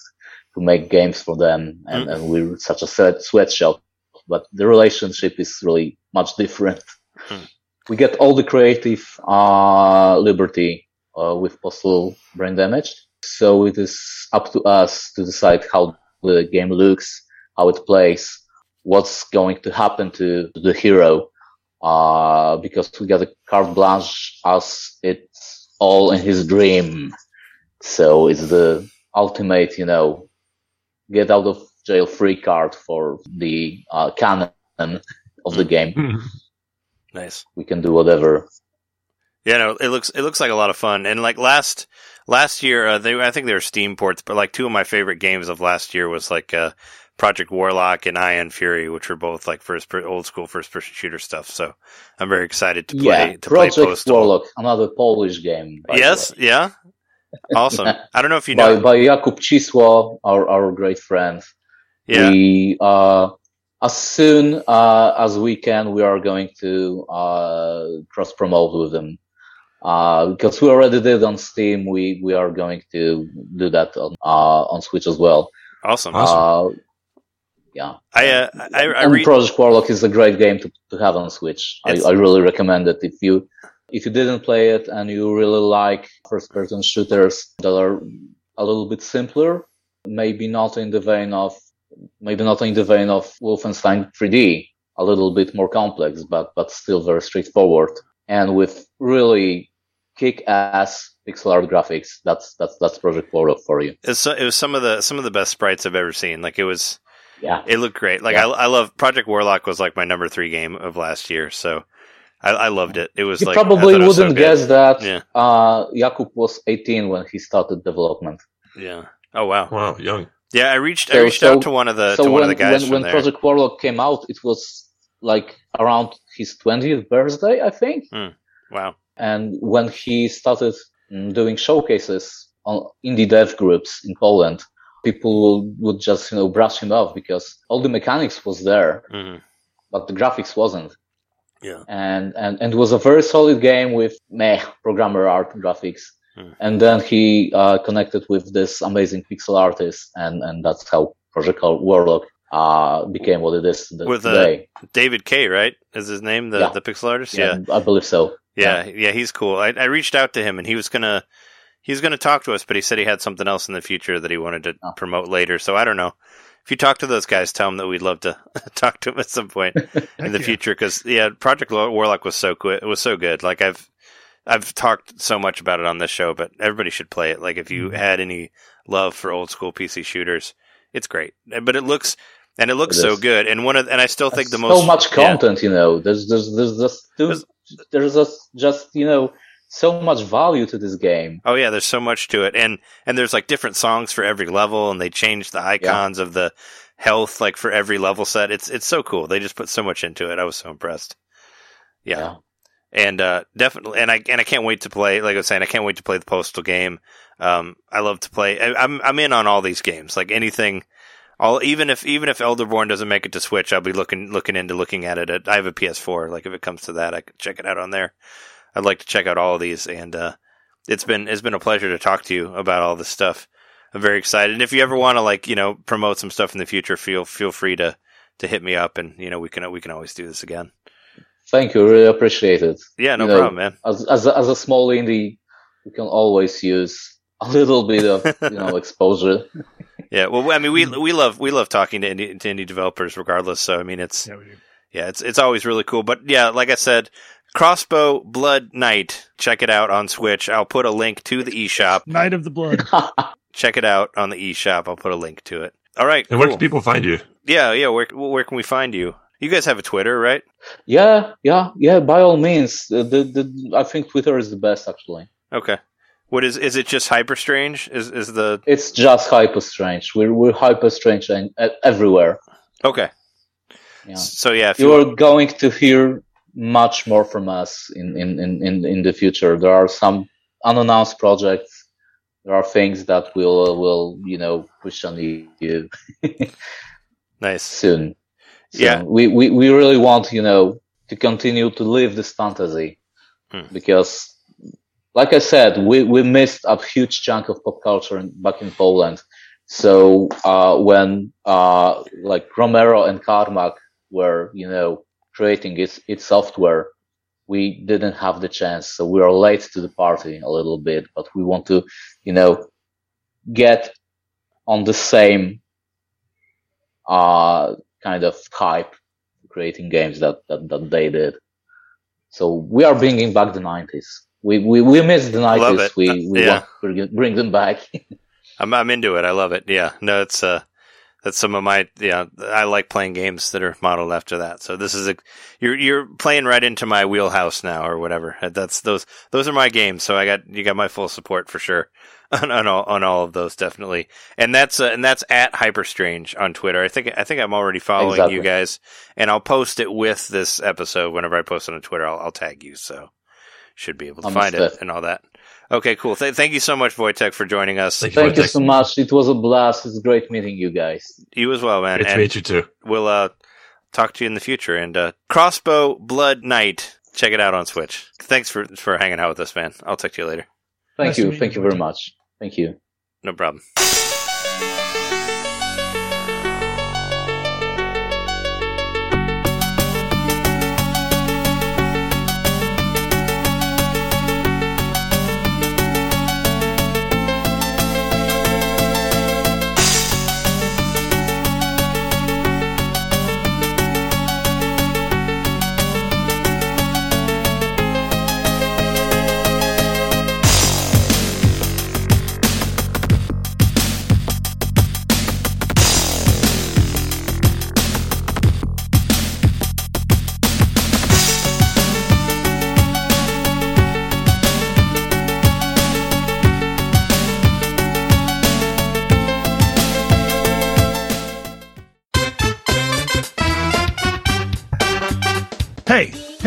to make games for them and, Mm. and we're such a sweat sweatshop but the relationship is really much different Hmm. we get all the creative uh liberty uh, with postal brain damage so it is up to us to decide how the game looks how it plays what's going to happen to the hero uh, because we got a carte blanche as it's all in his dream. So it's the ultimate, you know, get out of jail free card for the uh, canon of the game. Nice. We can do whatever. Yeah, no, it looks it looks like a lot of fun. And like last last year, uh, they I think they were Steam ports, but like two of my favorite games of last year was like uh, Project Warlock and Ion Fury, which were both like first per- old school first person shooter stuff. So I'm very excited to play yeah, to play Project Postal. Warlock, another Polish game. Yes, yeah, awesome. I don't know if you by know. by Jakub Cisło, our our great friend. Yeah, We uh, as soon uh, as we can, we are going to uh, cross promote with them. Uh, because we already did on Steam, we, we are going to do that on uh, on Switch as well. awesome. Uh, yeah, I uh, I, I and read. Project Warlock is a great game to, to have on Switch. I, I really recommend it if you if you didn't play it and you really like first person shooters that are a little bit simpler, maybe not in the vein of maybe not in the vein of Wolfenstein 3D, a little bit more complex, but but still very straightforward and with really kick ass pixel art graphics. That's that's that's Project Warlock for you. It's, it was some of the some of the best sprites I've ever seen. Like it was, Yeah. it looked great. Like Yeah. I, I love Project Warlock was like my number three game of last year. So I, I loved it. It was You like probably thought it so wouldn't good. guess that Yeah. uh, Jakub was 18 when he started development. Yeah. Oh wow. Wow, young. Yeah, I reached I reached so- out to one of the so to when, one of the guys when, when there. Project Warlock came out, it was like around his 20th birthday, I think. wow. And when he started mm, doing showcases on indie dev groups in Poland, people would just, you know, brush him off because all the mechanics was there, hmm but the graphics wasn't. Yeah. And, and, and it was a very solid game with meh programmer art graphics. Hmm. And then he uh, connected with this amazing pixel artist, and, and that's how Project Warlock uh, became what it is th- With, uh, today. David K, right? Is his name the Yeah. the pixel artist? Yeah. I believe so. Yeah, yeah, he's cool. I, I reached out to him and he was gonna he was gonna talk to us, but he said he had something else in the future that he wanted to Oh. promote later. So I don't know. If you talk to those guys, tell them that we'd love to talk to them at some point in the yeah. future. Because yeah, Project Warlock was so good. It was so good. Like I've I've talked so much about it on this show, but everybody should play it. Like if you Mhm. had any love for old school PC shooters, it's great. But it looks and it looks It so good. And one of and I still think the most so much yeah. content, you know. There's there's there's just There's- there's just just you know so much value to this game. Oh yeah, there's so much to it, and and there's like different songs for every level, and they change the icons of the health like for every level set. It's it's so cool. They just put so much into it. I was so impressed. Yeah, and uh, definitely, and I and I can't wait to play. Like I was saying, I can't wait to play the postal game. Um, I love to play. I, I'm I'm in on all these games. Like anything. All even if even if Elderborn doesn't make it to Switch, I'll be looking looking into looking at it. At, I have a PS4. Like if it comes to that, I could check it out on there. I'd like to check out all of these, and uh, it's been it's been a pleasure to talk to you about all this stuff. I'm very excited. And if you ever want to like you know promote some stuff in the future, feel feel free to to hit me up, and you know we can we can always do this again. Thank you, really appreciate it. Yeah, no You know, problem, man. As as a, as a small indie, you can always use a little bit of you know exposure. Yeah, well, I mean, we mm. we love we love talking to indie, to indie developers, regardless. So I mean, it's Yeah, yeah, it's it's always really cool. But yeah, like I said, Crossbow Bloodnight, check it out on Switch. I'll put a link to the eShop. Night of the Blood. Check it out on the eShop. I'll put a link to it. All right, And where can people find you? yeah, yeah. Where where can we find you? You guys have a Twitter, right? yeah, yeah, yeah. By all means, the, the, the I think Twitter is the best actually. Okay. What is is it? Just hyper strange? Is is the It's just hyper strange. We're we're hyper strange and uh, everywhere. okay? Yeah. So yeah, if you you, are going to hear much more from us in, in, in, in, in the future. There are some unannounced projects. There are things that will will you know push on the you nice. soon. So Yeah. we, we we really want you know to continue to live this fantasy Hmm. because, like I said, we we missed a huge chunk of pop culture in, back in Poland. So uh, when uh, like Romero and Carmack were you know creating its its software, we didn't have the chance. So we are late to the party a little bit, but we want to you know get on the same uh, kind of hype creating games that, that, that they did. So we are bringing back the 90s. We, we, we missed the Love 90s. it. We, Uh, we yeah. want bring them back. I'm I'm into it. I love it. Yeah. No, it's uh that's some of my yeah. I like playing games that are modeled after that. So this is a you're you're playing right into my wheelhouse now or whatever. That's those those are my games. So I got you got my full support for sure. on, on all on all of those definitely. And that's uh, and that's at Hyperstrange on Twitter. I think I think I'm already following Exactly. you guys, and I'll post it with this episode whenever I post it on Twitter. I'll, I'll tag you, so should be able to find it and all that. Okay, cool. Th- thank you so much, Wojtek, for joining us. Thank you. Thank you so much. It was a blast. It's great meeting you guys. You as well, man. Great to meet you too. we'll uh, talk to you in the future. And uh, Crossbow Bloodnight, check it out on Switch. Thanks for for hanging out with us, man. I'll talk to you later. Thank Nice you. Thank you, you very Wojtek. much. Thank you. No problem.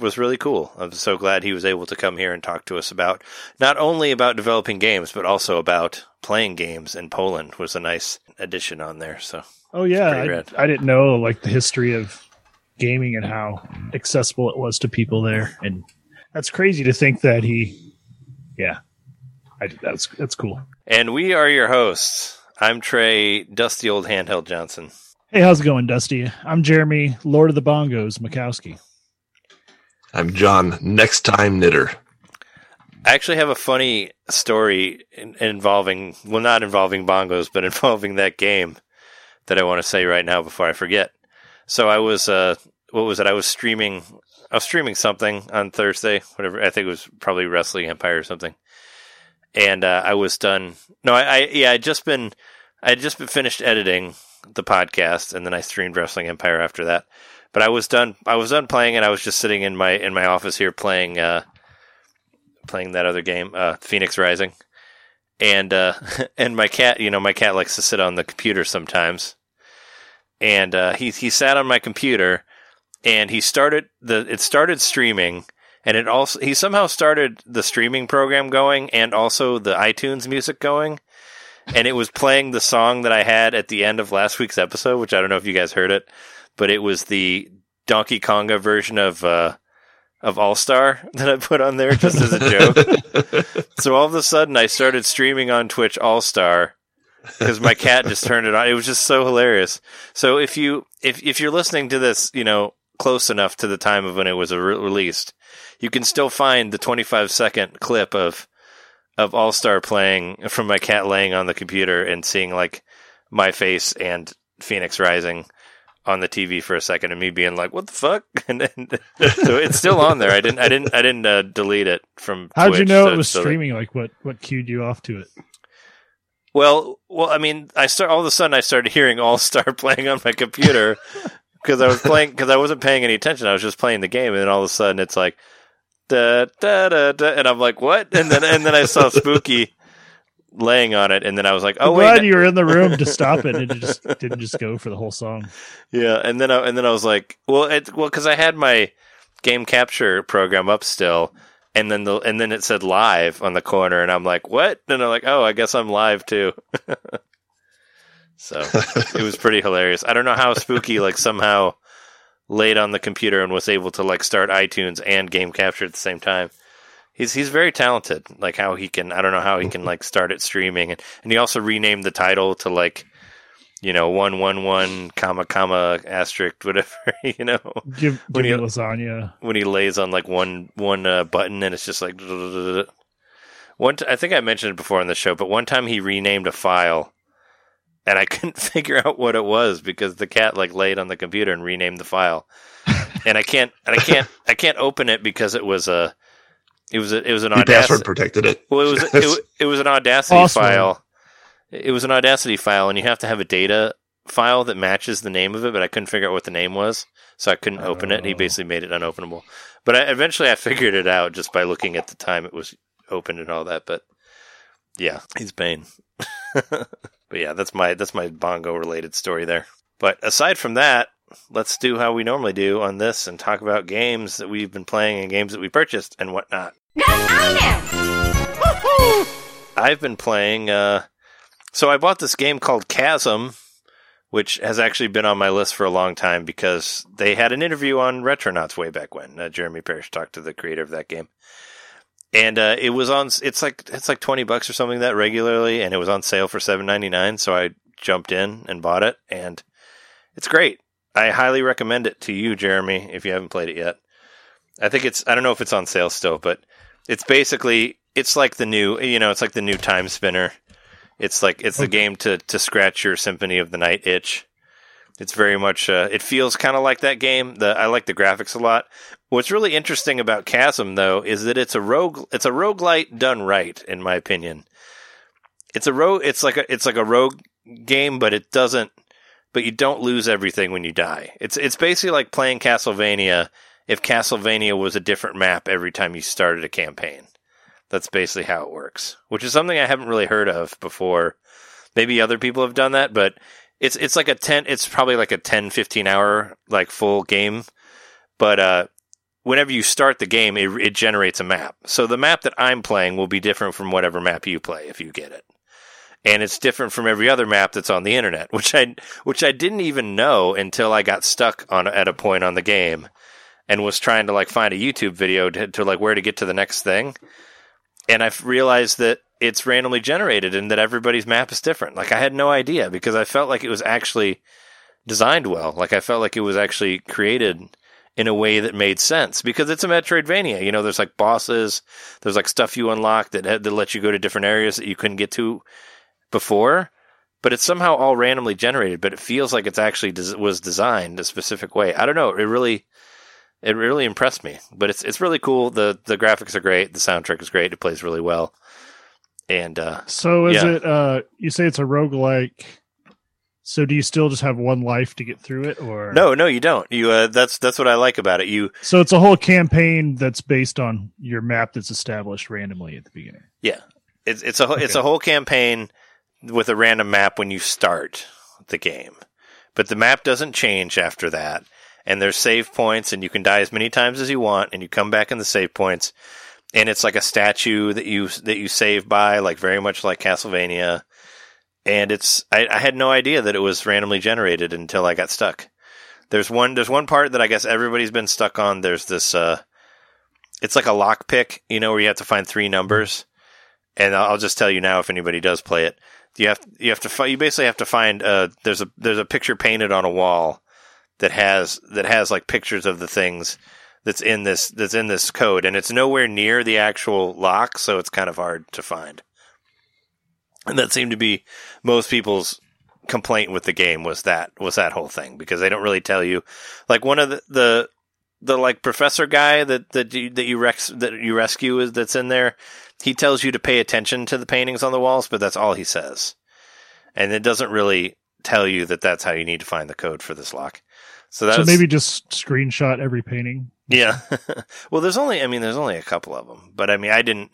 Was, really cool. I'm so glad he was able to come here and talk to us about not only about developing games, but also about playing games in Poland was a nice addition on there. So Oh yeah, I. I didn't know like the history of gaming and how accessible it was to people there, and that's crazy to think that he, yeah, I, that's that's cool. And we are your hosts. I'm Trey, dusty old handheld Johnson. Hey, how's it going, Dusty? I'm Jeremy, Lord of the Bongos, Mikowski. I'm John, next time knitter. I actually have a funny story in, involving, well, not involving bongos, but involving that game that I want to say right now before I forget. So I was, uh, what was it? I was streaming, I was streaming something on Thursday, whatever. I think it was probably Wrestling Empire or something. And, uh, I was done. No, I, I yeah, I'd just been, I had just been finished editing the podcast and then I streamed Wrestling Empire after that. But I was done, I was done playing and I was just sitting in my, in my office here playing, uh, playing that other game, uh, Phoenix Rising, and uh, and my cat, you know, my cat likes to sit on the computer sometimes, and uh, he he sat on my computer, and he started the it started streaming, and it also he somehow started the streaming program going, and also the iTunes music going, and it was playing the song that I had at the end of last week's episode, which I don't know if you guys heard it, but it was the Donkey Konga version of uh, of All Star that I put on there just as a joke. so all of a sudden, I started streaming on Twitch All Star because my cat just turned it on. It was just so hilarious. So if you if if you're listening to this, you know, close enough to the time of when it was re- released, you can still find the 25 second clip of of All Star playing from my cat laying on the computer and seeing like my face and Phoenix Rising on the TV for a second and me being like, "What the fuck?" And then, so it's still on there. I didn't, I didn't, I didn't uh, delete it from. How'd you know so it was streaming? Like what? What cued you off to it? Well, well, I mean, I start all of a sudden I started hearing All Star playing on my computer because I was playing because I wasn't paying any attention. I was just playing the game, and then all of a sudden it's like da da da da, and I'm like, what? And then and then I saw Spooky laying on it, and then I was like, oh I'm wait, glad you were in the room to stop it and it just didn't just go for the whole song. Yeah, and then I, and then I was like, well, it, well, because I had my game capture program up still, and then the and then it said live on the corner, and I'm like, what? And I'm like, oh, I guess I'm live too. so it was pretty hilarious. I don't know how Spooky like somehow laid on the computer and was able to like start iTunes and game capture at the same time. He's he's very talented. Like how he can, I don't know how he can like start it streaming, and, and he also renamed the title to like you know, one one one comma comma asterisk whatever, you know, Give, When give you- lasagna. when he lays on like one one uh, button and it's just like one. T- I think I mentioned it before on the show, but one time he renamed a file, and I couldn't figure out what it was because the cat like laid on the computer and renamed the file, and I can't and I can't I can't open it because it was a it was a, it was an He password audacity. protected it. Well, it was it, it was an Audacity Awesome. file. It was an Audacity file, and you have to have a data file that matches the name of it. But I couldn't figure out what the name was, so I couldn't open it. He Oh. basically made it unopenable. But I, eventually, I figured it out just by looking at the time it was opened and all that. But yeah, he's Bane. but yeah, that's my that's my bongo related story there. But aside from that, let's do how we normally do on this and talk about games that we've been playing and games that we purchased and whatnot. I've been playing. Uh, so I bought this game called Chasm, which has actually been on my list for a long time because they had an interview on Retronauts way back when. Uh, Jeremy Parish talked to the creator of that game, and uh, it was on. It's like it's like twenty bucks or something that regularly, and it was on sale for seven ninety nine. So I jumped in and bought it, and it's great. I highly recommend it to you, Jeremy, if you haven't played it yet. I think it's. I don't know if it's on sale still, but it's basically it's like the new you know it's like the new Timespinner. It's like it's the game to to scratch your symphony of the night itch. It's very much uh, it feels kind of like that game. The i like the graphics a lot. What's really interesting about chasm though is that it's a rogue it's a roguelite done right in my opinion. It's a rogue it's like a it's like a rogue game but it doesn't but you don't lose everything when you die. It's it's basically like playing castlevania if castlevania was a different map every time you started a campaign that's basically how it works, which is something I haven't really heard of before. Maybe other people have done that, but it's it's like a 10 it's probably like a 10 15 hour like full game. But uh whenever you start the game, it, it generates a map. So the map that I'm playing will be different from whatever map you play if you get it. And it's different from every other map that's on the internet, which I which I didn't even know until I got stuck on at a point on the game and was trying to like find a YouTube video to, to like where to get to the next thing and I've realized that it's randomly generated and that everybody's map is different. Like I had no idea because I felt like it was actually designed well. Like I felt like it was actually created in a way that made sense because it's a Metroidvania. You know, there's like bosses, there's like stuff you unlock that that let you go to different areas that you couldn't get to before. But it's somehow all randomly generated. But it feels like it's actually des- was designed a specific way. I don't know. It really it really impressed me. But it's it's really cool. the The graphics are great. The soundtrack is great. It plays really well. And uh, So is Yeah. it uh you say it's a roguelike so do you still just have one life to get through it or no, no, you don't. You uh, that's that's what I like about it. You So it's a whole campaign that's based on your map that's established randomly at the beginning. yeah, it's it's a whole it's a whole campaign with a random map when you start the game, but the map doesn't change after that. And there's save points, and you can die as many times as you want, and you come back in the save points. and it's like a statue that you that you save by, like very much like Castlevania. And it's I, I had no idea that it was randomly generated until I got stuck. There's one there's one part that I guess everybody's been stuck on. There's this uh it's like a lock pick, you know, where you have to find three numbers. And I'll just tell you now if anybody does play it. You have you have to you basically have to find uh there's a there's a picture painted on a wall that has that has like pictures of the things that's in this that's in this code and it's nowhere near the actual lock so it's kind of hard to find. And that seemed to be most people's complaint with the game was that was that whole thing because they don't really tell you like one of the the, the like professor guy that that you, that you rex that you rescue is that's in there he tells you to pay attention to the paintings on the walls but that's all he says and it doesn't really tell you that that's how you need to find the code for this lock so that's So maybe just screenshot every painting. yeah. well, there's only I mean there's only a couple of them, but I mean I didn't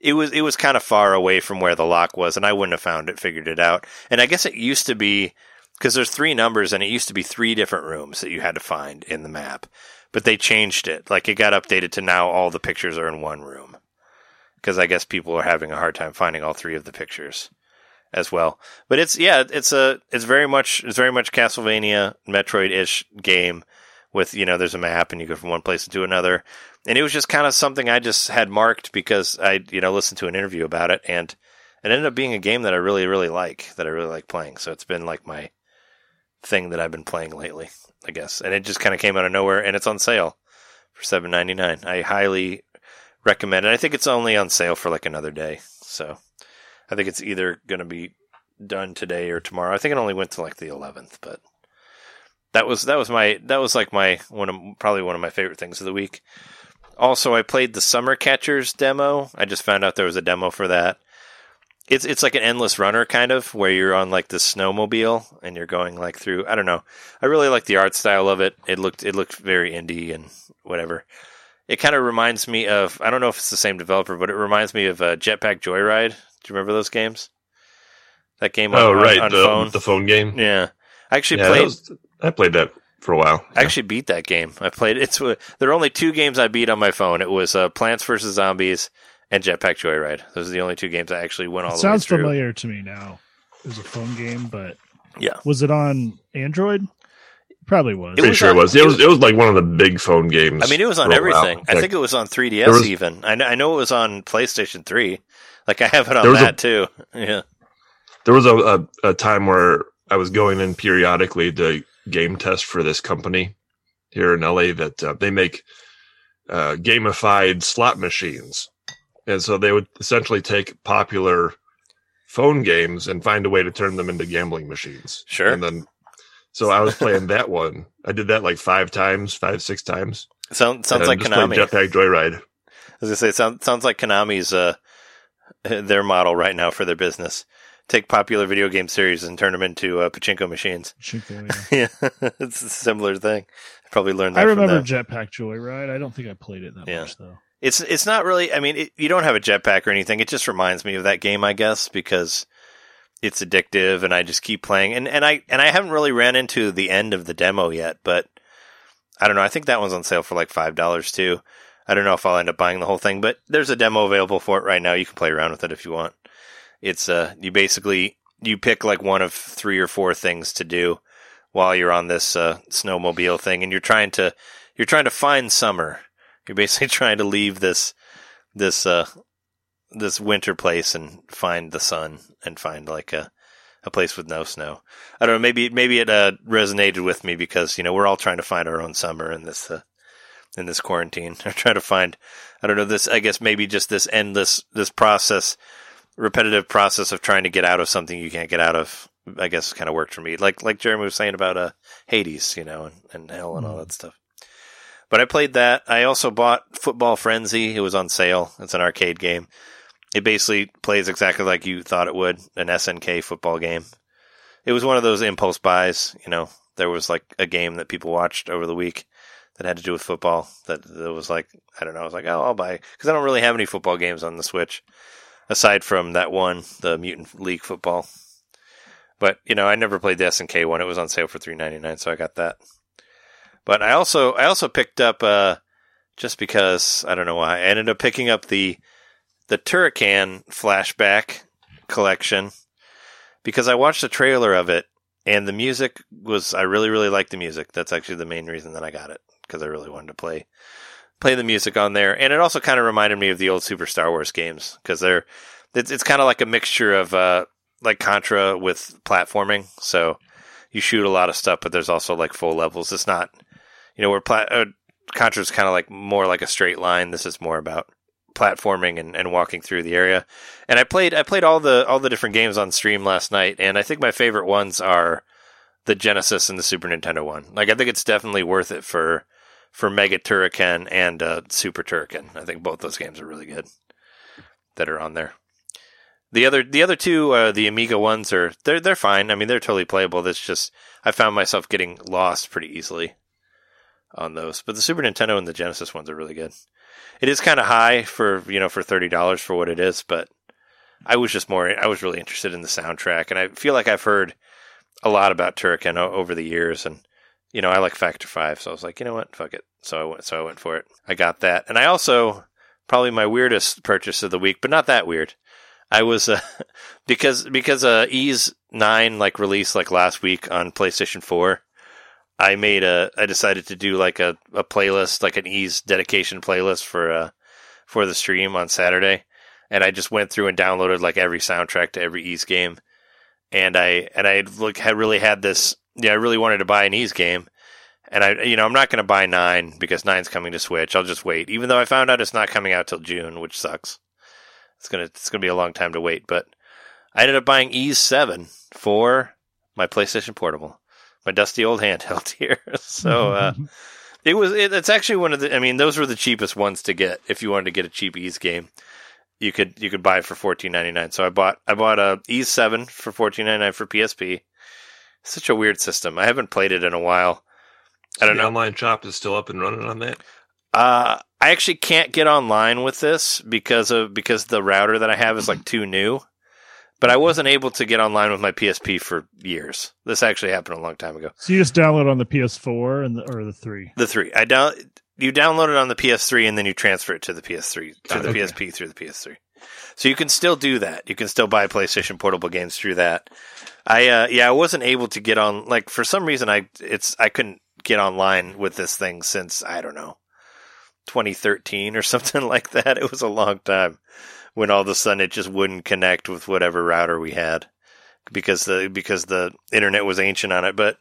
it was it was kind of far away from where the lock was and I wouldn't have found it figured it out. And I guess it used to be because there's three numbers and it used to be three different rooms that you had to find in the map. But they changed it. Like it got updated to now all the pictures are in one room. Cuz I guess people are having a hard time finding all three of the pictures as well. But it's yeah, it's a it's very much it's very much Castlevania Metroid-ish game with you know there's a map and you go from one place to another. And it was just kind of something I just had marked because I you know listened to an interview about it and it ended up being a game that I really really like that I really like playing. So it's been like my thing that I've been playing lately, I guess. And it just kind of came out of nowhere and it's on sale for 7.99. I highly recommend it. I think it's only on sale for like another day. So I think it's either going to be done today or tomorrow. I think it only went to like the 11th, but that was that was my that was like my one of probably one of my favorite things of the week. Also, I played the Summer Catchers demo. I just found out there was a demo for that. It's it's like an endless runner kind of where you're on like the snowmobile and you're going like through. I don't know. I really like the art style of it. It looked it looked very indie and whatever. It kind of reminds me of I don't know if it's the same developer, but it reminds me of uh, Jetpack Joyride. Do you remember those games? That game on, Oh, right. on the, phone. the phone game. yeah, I actually Yeah, played. was- I played that for a while. I actually beat that game. I played it's there are only two games I beat on my phone. It was uh, Plants vs Zombies and Jetpack Joyride. Those are the only two games I actually went all It the sounds way through. familiar to me now. It was a phone game, but Yeah. was it on Android? Probably was. It Pretty was sure on- it was. it It was. was- It was like one of the big phone games. I mean, it was on for a while. everything. I think it was on 3DS was- even. I know, I know it was on PlayStation 3. Like I have it on There was that a- too. Yeah. there was a, a, a time where I was going in periodically to game test for this company here in LA that uh, they make uh, gamified slot machines. And so they would essentially take popular phone games and find a way to turn them into gambling machines. Sure. And then, so I was playing that one. I did that like five times, five, six times. Sound, sounds like just Konami. Jetpack Joyride. As I was gonna say, it sound, sounds like Konami's uh, their model right now for their business. Take popular video game series and turn them into uh, pachinko machines. Shinko, yeah. yeah, it's a similar thing. I probably learned that. I remember. Jetpack Joyride. I don't think I played it that Yeah. much though. It's it's not really. I mean, it, you don't have a jetpack or anything. It just reminds me of that game, I guess, because it's addictive, and I just keep playing. And and I and I haven't really ran into the end of the demo yet, but I don't know. I think that one's on sale for like five dollars too. I don't know if I'll end up buying the whole thing, but there's a demo available for it right now. You can play around with it if you want. It's uh, you basically you pick like one of three or four things to do while you're on this uh, snowmobile thing, and you're trying to you're trying to find summer. You're basically trying to leave this this uh this winter place and find the sun and find like a a place with no snow. I don't know. Maybe maybe it uh, resonated with me because you know we're all trying to find our own summer in this uh, in this quarantine. Or trying to find I don't know this. I guess maybe just this endless this process, repetitive process of trying to get out of something you can't get out of. I guess kind of worked for me. Like like Jeremy was saying about uh Hades, you know, and, and hell and all that stuff. But I played that. I also bought Football Frenzy. It was on sale. It's an arcade game. It basically plays exactly like you thought it would, an SNK football game. It was one of those impulse buys, you know. There was like a game that people watched over the week that had to do with football that, that was like, I don't know, I was like, oh, I'll buy because I don't really have any football games on the Switch aside from that one, the Mutant League football. But, you know, I never played the SNK one. It was on sale for 3.99, so I got that. But I also I also picked up uh just because I don't know why I ended up picking up the the Turrican flashback collection because I watched a trailer of it and the music was I really really liked the music. That's actually the main reason that I got it because I really wanted to play play the music on there, and it also kind of reminded me of the old Super Star Wars games because they're it's, it's kind of like a mixture of uh, like Contra with platforming. So you shoot a lot of stuff, but there's also like full levels. It's not you know where plat- uh, Contra is kind of like more like a straight line. This is more about platforming and, and walking through the area. And I played I played all the all the different games on stream last night, and I think my favorite ones are the Genesis and the Super Nintendo one. Like I think it's definitely worth it for for Mega Turrican and uh, Super Turrican. I think both those games are really good that are on there. The other the other two, uh, the Amiga ones are they're they're fine. I mean they're totally playable. That's just I found myself getting lost pretty easily on those. But the Super Nintendo and the Genesis ones are really good. It is kind of high for you know for thirty dollars for what it is, but I was just more I was really interested in the soundtrack, and I feel like I've heard a lot about Turrican over the years, and you know I like Factor Five, so I was like, you know what, fuck it. So I went so I went for it. I got that, and I also probably my weirdest purchase of the week, but not that weird. I was uh, because because uh, Ys Nine like released like last week on PlayStation Four. I made a I decided to do like a, a playlist, like an Ys dedication playlist for uh for the stream on Saturday. And I just went through and downloaded like every soundtrack to every Ys game. And I and I look had really had this yeah, I really wanted to buy an Ys game. And I you know, I'm not gonna buy nine because nine's coming to Switch. I'll just wait. Even though I found out it's not coming out till June, which sucks. It's gonna it's gonna be a long time to wait, but I ended up buying Ys seven for my PlayStation Portable my dusty old handheld here. so uh, it was. It, it's actually one of the. I mean, those were the cheapest ones to get if you wanted to get a cheap Ys game. You could you could buy it for fourteen ninety nine. So I bought I bought a Ys seven for fourteen ninety nine for PSP. Such a weird system. I haven't played it in a while. I don't the know. Online shop is still up and running on that. Uh, I actually can't get online with this because of because the router that I have is like too new. But I wasn't able to get online with my PSP for years. This actually happened a long time ago. So you just download on the PS4 and the, or the three. The three. I down you download it on the PS3 and then you transfer it to the PS3 to Got the it. PSP through the PS3. So you can still do that. You can still buy PlayStation Portable games through that. I uh, yeah, I wasn't able to get on like for some reason I it's I couldn't get online with this thing since I don't know 2013 or something like that. It was a long time when all of a sudden it just wouldn't connect with whatever router we had because the because the internet was ancient on it. But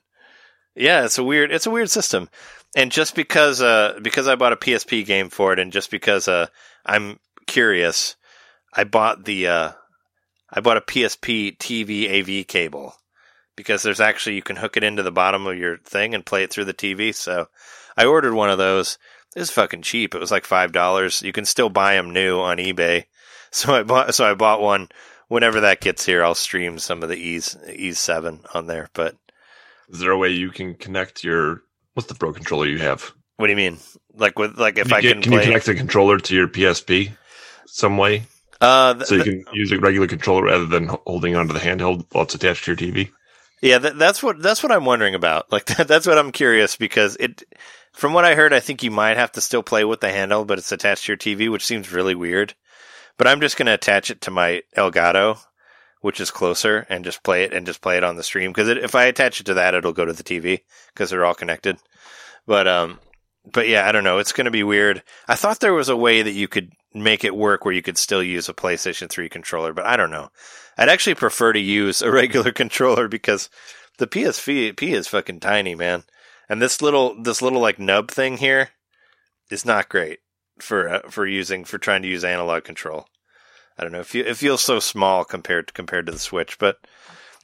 yeah, it's a weird it's a weird system. And just because uh because I bought a PSP game for it and just because uh I'm curious, I bought the uh I bought a PSP TV AV cable because there's actually you can hook it into the bottom of your thing and play it through the TV. So I ordered one of those. It was fucking cheap. It was like five dollars. You can still buy them new on eBay. So I bought so I bought one. Whenever that gets here, I'll stream some of the Ys Ys Seven on there. But Is there a way you can connect your what's the Pro controller you have? what do you mean? Like with like if you I get- can, can play? you connect the controller to your PSP some way uh, th- so you th- can use a regular controller rather than holding onto the handheld while it's attached to your TV? Yeah, that, that's what that's what I'm wondering about. Like that, that's what I'm curious because it, from what I heard, I think you might have to still play with the handheld, but it's attached to your TV, which seems really weird. But I'm just going to attach it to my Elgato, which is closer, and just play it and just play it on the stream because if I attach it to that, it'll go to the TV because they're all connected. But um, but yeah, I don't know. It's going to be weird. I thought there was a way that you could make it work where you could still use a PlayStation 3 controller, but I don't know. I'd actually prefer to use a regular controller because the PSP is fucking tiny, man. And this little this little like nub thing here is not great for uh, for using for trying to use analog control. I don't know. Feel, it feels so small compared to, compared to the Switch, but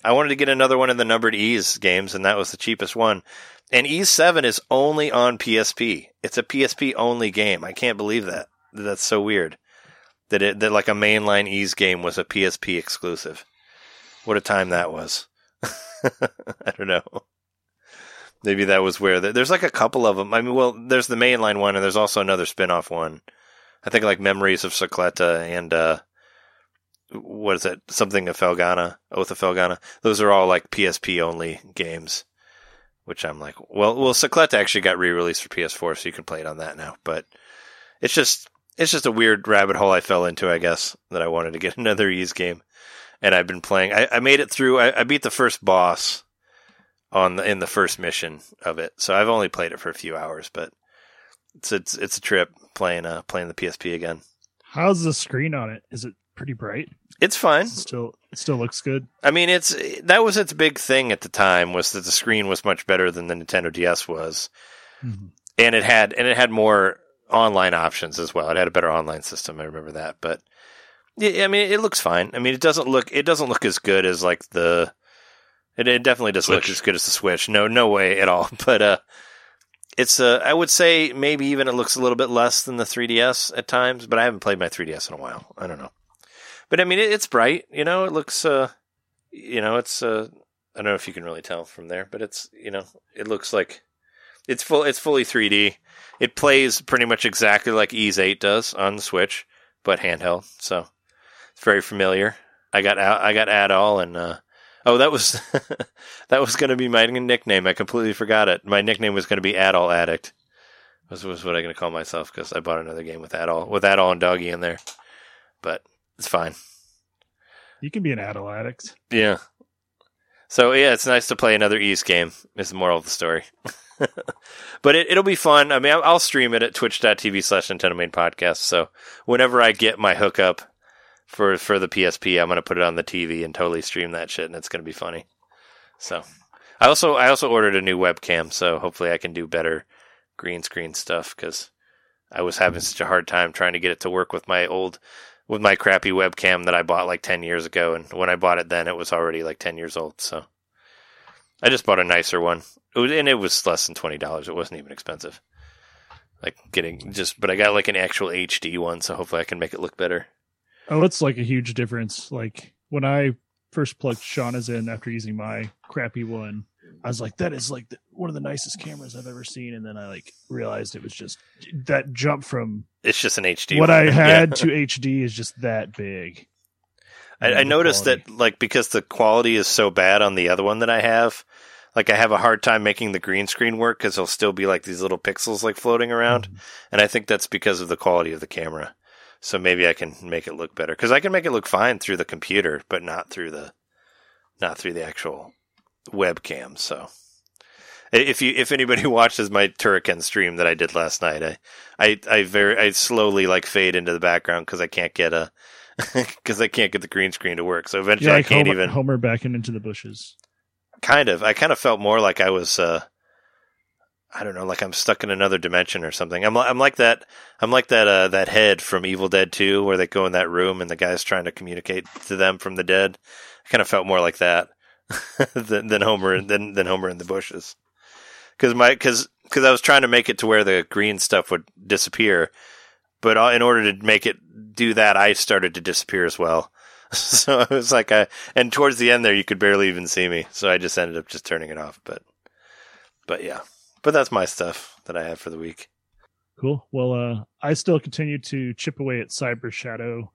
I wanted to get another one of the numbered Ys games, and that was the cheapest one. And Ys Seven is only on PSP. It's a PSP only game. I can't believe that. That's so weird. That it that like a mainline Ys game was a PSP exclusive. What a time that was. I don't know. Maybe that was where the, there's like a couple of them. I mean, well, there's the mainline one, and there's also another spin-off one. I think like Memories of Celceta and uh, what is it? Something of Felgana, Oath of Felgana. Those are all like PSP only games. Which I'm like, well, well, Celceta actually got re-released for PS4, so you can play it on that now. But it's just, it's just a weird rabbit hole I fell into, I guess, that I wanted to get another Ys game, and I've been playing. I, I made it through. I, I beat the first boss on the, in the first mission of it. So I've only played it for a few hours, but it's it's it's a trip playing uh playing the PSP again. How's the screen on it? Is it pretty bright? It's fine. It still it still looks good. I mean, it's that was its big thing at the time was that the screen was much better than the Nintendo DS was, and it had and it had more online options as well. It had a better online system. I remember that, but yeah, I mean, it looks fine. I mean, it doesn't look it doesn't look as good as like the. It, it definitely does look Switch. as good as the Switch. No, no way at all. But uh, it's uh, I would say maybe even it looks a little bit less than the 3DS at times. But I haven't played my 3DS in a while. I don't know. But I mean, it, it's bright. You know, it looks. Uh, you know, it's. Uh, I don't know if you can really tell from there, but it's. You know, it looks like it's full. It's fully 3D. It plays pretty much exactly like Ys 8 does on the Switch, but handheld. So it's very familiar. I got out. I got Adol and. Uh, oh, that was that was going to be my nickname. I completely forgot it. My nickname was going to be Adol Addict. Was was what I'm going to call myself because I bought another game with Adol with Adol and Dogi in there. But it's fine. You can be an adult addict. Yeah. So yeah, it's nice to play another Ys game. Is the moral of the story. but it, it'll be fun. I mean, I'll, I'll stream it at twitch.tv slash Nintendo Main Podcast. So whenever I get my hookup for for the PSP, I'm gonna put it on the TV and totally stream that shit, and it's gonna be funny. So I also I also ordered a new webcam, so hopefully I can do better green screen stuff because I was having such a hard time trying to get it to work with my old with my crappy webcam that I bought like 10 years ago. And when I bought it then, it was already like 10 years old. So I just bought a nicer one. It was, and it was less than $20. It wasn't even expensive. Like getting just, but I got like an actual HD one. So hopefully I can make it look better. Oh, it's like a huge difference. Like when I first plugged Shauna's in after using my crappy one, I was like, that is like the, one of the nicest cameras I've ever seen. And then I like realized it was just that jump from It's just an HD. what one. I had Yeah. to HD is just that big. I, I noticed quality. that like because the quality is so bad on the other one that I have, like I have a hard time making the green screen work because there'll still be like these little pixels like floating around, mm-hmm. and I think that's because of the quality of the camera. So maybe I can make it look better because I can make it look fine through the computer, but not through the not through the actual webcam. So if you if anybody watches my Turrican stream that I did last night, I I I very I slowly like fade into the background because I can't get a because I can't get the green screen to work. So eventually Yeah, I can't Homer, even Homer backing into the bushes. Kind of. I kind of felt more like I was. uh I don't know, like I'm stuck in another dimension or something. I'm I'm like that. I'm like that uh, that head from Evil Dead 2, where they go in that room and the guy's trying to communicate to them from the dead. I kind of felt more like that than, than Homer than than Homer in the bushes. Because my because because I was trying to make it to where the green stuff would disappear, but uh, in order to make it do that, I started to disappear as well. So it was like I, and towards the end there, you could barely even see me. So I just ended up just turning it off. But, but yeah, but that's my stuff that I have for the week. Cool. Well, uh, I still continue to chip away at Cyber Shadow.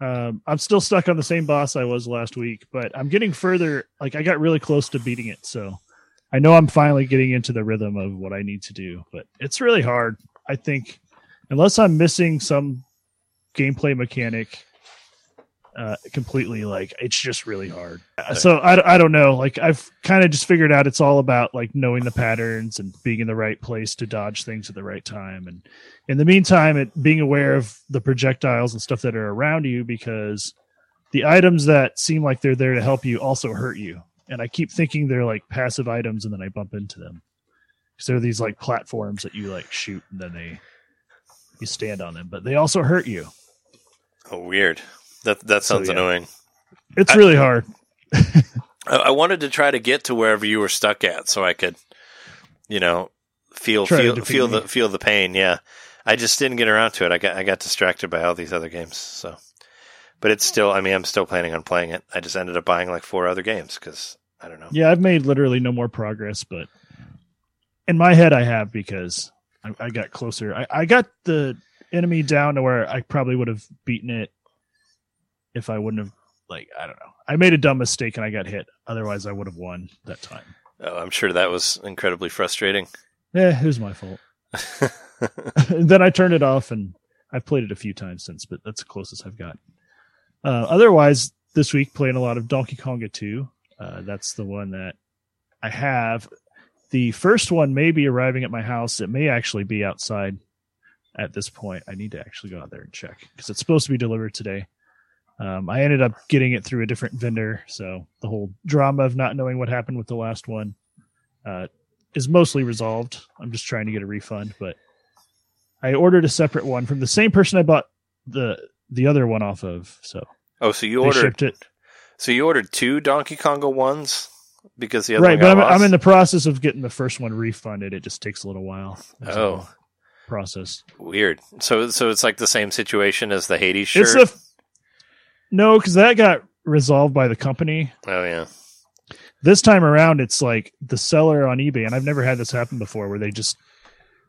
Um, I'm still stuck on the same boss I was last week, but I'm getting further. Like I got really close to beating it, so I know I'm finally getting into the rhythm of what I need to do. But it's really hard. I think unless I'm missing some gameplay mechanic uh, completely, like it's just really hard. So I, I don't know. Like I've kind of just figured out it's all about like knowing the patterns and being in the right place to dodge things at the right time. And in the meantime, it being aware of the projectiles and stuff that are around you because the items that seem like they're there to help you also hurt you. And I keep thinking they're like passive items, and then I bump into them because they're these like platforms that you like shoot, and then they you stand on them, but they also hurt you. Oh, weird. That that So, sounds yeah. annoying. It's I- really hard. I, I wanted to try to get to wherever you were stuck at, so I could, you know, feel Try feel feel me. the feel the pain. Yeah, I just didn't get around to it. I got I got distracted by all these other games. So, but it's still. I mean, I'm still planning on playing it. I just ended up buying like four other games because I don't know. Yeah, I've made literally no more progress, but in my head, I have because I, I got closer. I, I got the enemy down to where I probably would have beaten it if I wouldn't have. Like I don't know. I made a dumb mistake and I got hit. Otherwise, I would have won that time. Oh, I'm sure that was incredibly frustrating. Yeah, it was my fault. then I turned it off, and I've played it a few times since, but that's the closest I've got. Uh, otherwise, this week playing a lot of Donkey Konga 2. Uh, that's the one that I have. The first one may be arriving at my house. It may actually be outside at this point. I need to actually go out there and check because it's supposed to be delivered today. Um, I ended up getting it through a different vendor, so the whole drama of not knowing what happened with the last one uh, is mostly resolved. I'm just trying to get a refund, but I ordered a separate one from the same person I bought the the other one off of. So Oh, so you ordered shipped it so you ordered two Donkey Konga ones because the other right, one but I'm? I'm in the process of getting the first one refunded. It just takes a little while. A Oh. process. Weird. So so it's like the same situation as the Hades shirt. It's a no, because that got resolved by the company. oh yeah. This time around, it's like the seller on eBay, and I've never had this happen before, where they just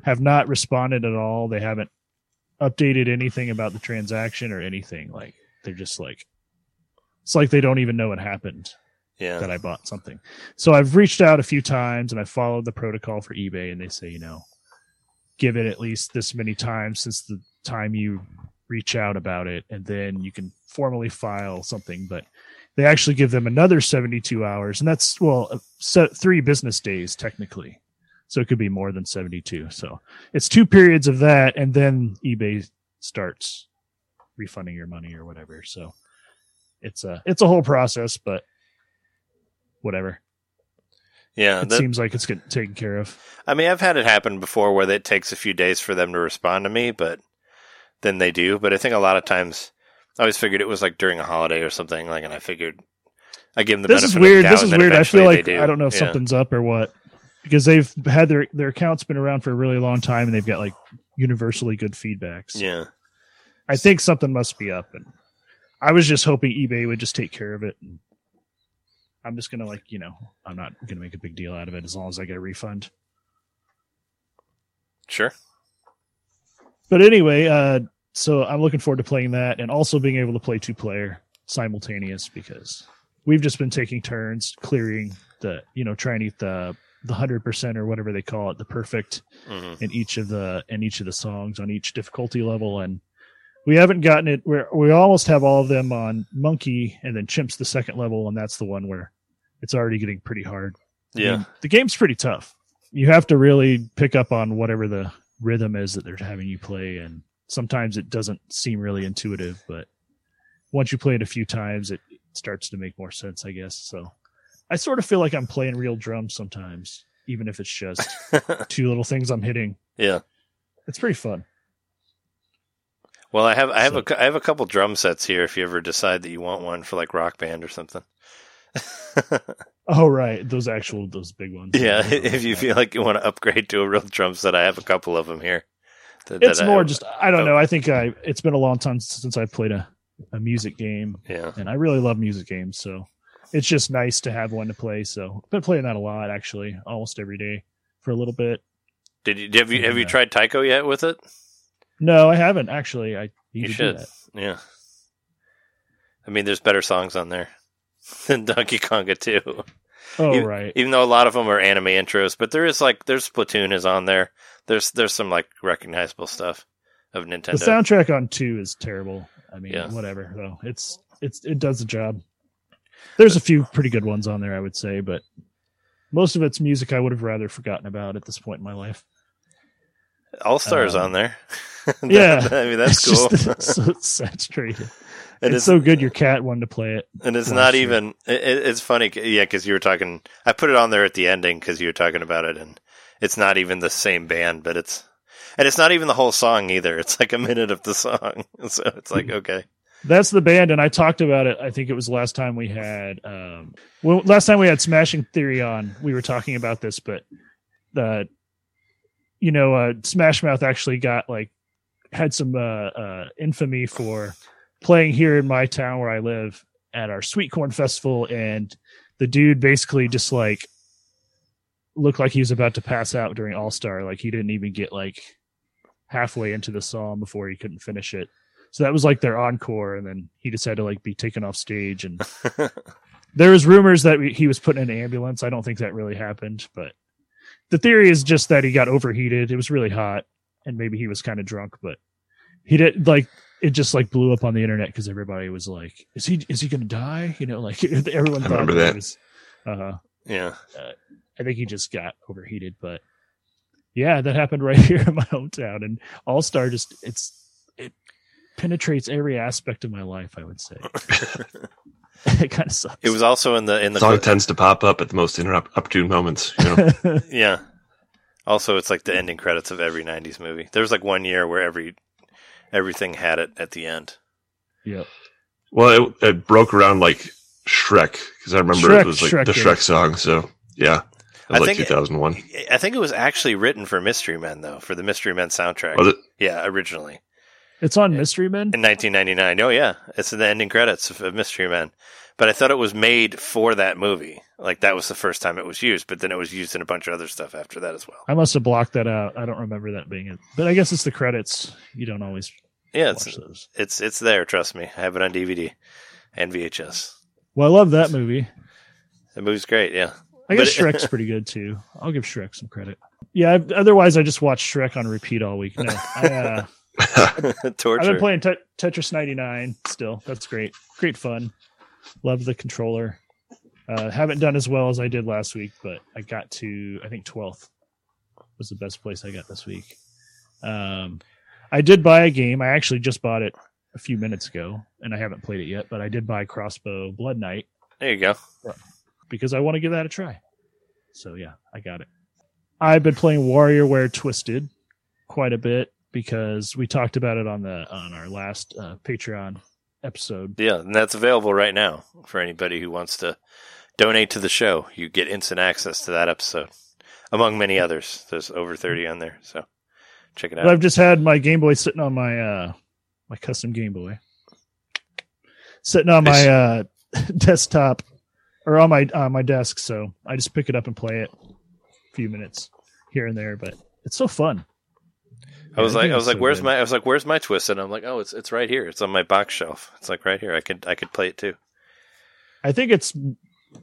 have not responded at all. They haven't updated anything about the transaction or anything. Like they're just like, it's like they don't even know what happened. Yeah. that I bought something. So I've reached out a few times and I followed the protocol for eBay and they say, you know, give it at least this many times since the time you reach out about it and then you can formally file something, but they actually give them another 72 hours and that's well, uh, se- 3 business days technically. So it could be more than 72. So it's two periods of that and then eBay starts refunding your money or whatever. So it's a it's a whole process, but whatever. Yeah. It that- seems like it's getting taken care of. I mean, I've had it happen before where it takes a few days for them to respond to me, but then they do. But I think a lot of times, I always figured it was like during a holiday or something. Like, and I figured I give them the This is benefit of weird. the This is weird. I feel like do. I don't know if Yeah. something's up or what because they've had their their accounts been around for a really long time and they've got like universally good feedbacks. Yeah. I think something must be up, and I was just hoping eBay would just take care of it. And I'm just gonna like you know I'm not gonna make a big deal out of it as long as I get a refund. Sure. But anyway, uh, so I'm looking forward to playing that and also being able to play two player simultaneous because we've just been taking turns clearing the, you know, trying to get the the hundred percent or whatever they call it, the perfect hmm in each of the in each of the songs on each difficulty level, and we haven't gotten it where we almost have all of them on monkey and then chimps the second level, and that's the one where it's already getting pretty hard. I Yeah. mean, the game's pretty tough. You have to really pick up on whatever the rhythm is that they're having you play, and sometimes it doesn't seem really intuitive, but once you play it a few times, it starts to make more sense, I guess. So I sort of feel like I'm playing real drums sometimes, even if it's just two little things I'm hitting. yeah. It's pretty fun. Well, I have I have So- a I have a couple drum sets here. If you ever decide that you want one for like rock band or something. Oh right, those actual those big ones. yeah, if you feel like you want to upgrade to a real drum set, I have a couple of them here. that- it's that I- more just I don't know. I think I it's been a long time since I've played a, a music game, yeah. and I really love music games, so it's just nice to have one to play. So I've been playing that a lot actually, almost every day for a little bit. Did you have you have you uh, tried Taiko yet with it? No, I haven't actually. I You to should. Yeah. I mean, there's better songs on there than Donkey Konga 2. Oh right, Even though a lot of them are anime intros, but there is like there's Splatoon is on there. There's there's some like recognizable stuff of Nintendo. the soundtrack on two is terrible. I mean, Yeah. whatever though. It's it's it does the job. There's a few pretty good ones on there, I would say, but most of it's music I would have rather forgotten about at this point in my life. All Stars um, on there. That- yeah. I mean that's It's cool. just- so saturated. And it's so good. Your cat wanted to play it. And it's not year. even. It, it- it's funny, yeah, because you were talking. I put it on there at the ending because you were talking about it, and it's not even the same band, but it's, and it's not even the whole song either. It's like a minute of the song, so it's like okay, That's the band, and I talked about it. I think it was last time we had, um, well, last time we had Smashing Theory on. We were talking about this, but uh, you know, uh, Smash Mouth actually got like had some uh, uh, infamy for playing here in my town where I live at our Sweet Corn Festival, and the dude basically just like looked like he was about to pass out during All Star. Like he didn't even get like halfway into the song before he couldn't finish it. So that was like their encore, and then he just had to like be taken off stage. And there was rumors that he was put in an ambulance. I don't think that really happened, but the theory is just that he got overheated. It was really hot, and maybe he was kind of drunk, but he did like it just like blew up on the internet because everybody was like, "Is he is he gonna die?" You know, like everyone I remember that. was. Uh, Yeah. I think he just got overheated, but yeah, that happened right here in my hometown. And All Star just it's it penetrates every aspect of my life. I would say it kind of sucks. It was also in the in the song tends to pop up at the most inopportune moments. You know? yeah. Also, it's like the ending credits of every '90s movie. There was like one year where every everything had it at the end. Yeah. well, it, it broke around like Shrek because I remember Shrek- it was like Shrek the did. Shrek song. So yeah, I it was like think- 2001. I think it was actually written for Mystery Men though, for the Mystery Men soundtrack. Was it? Yeah, originally It's on Mystery Men. in 1999. Oh yeah, it's in the ending credits of, of Mystery Men. But I thought it was made for that movie. Like that was the first time it was used, but then it was used in a bunch of other stuff after that as well. I must have blocked that out. I don't remember that being it, but I guess it's the credits. You don't always Yeah, it's those. it's it's there. Trust me, I have it on DVD and VHS. Well, I love that movie. The movie's great. Yeah, I guess But Shrek's pretty good too. I'll give Shrek some credit. Yeah. I, otherwise, I just watch Shrek on repeat all week. No, I, uh, I've been playing Tet- Tetris 99 still. That's great. Great fun. Love the controller. Uh, haven't done as well as I did last week, but I got to, I think 12th was the best place I got this week. Um, I did buy a game. I actually just bought it a few minutes ago and I haven't played it yet, but I did buy Crossbow Bloodnight there you go. because I want to give that a try. So yeah, I got it. I've been playing WarioWare Twisted quite a bit because we talked about it on the on our last uh, Patreon episode. Yeah, and that's available right now for anybody who wants to donate to the show. You get instant access to that episode, among many others. There's over 30 on there, so check it But out. I've just had my Game Boy sitting on my uh my custom Game Boy sitting on my uh desktop or on my on my desk, so I just pick it up and play it a few minutes here and there, but it's so fun. I was like, I was like, where's good. my? I was like, where's my twist? And I'm like, oh, it's it's right here. It's on my box shelf. It's like right here. I could I could play it too. I think it's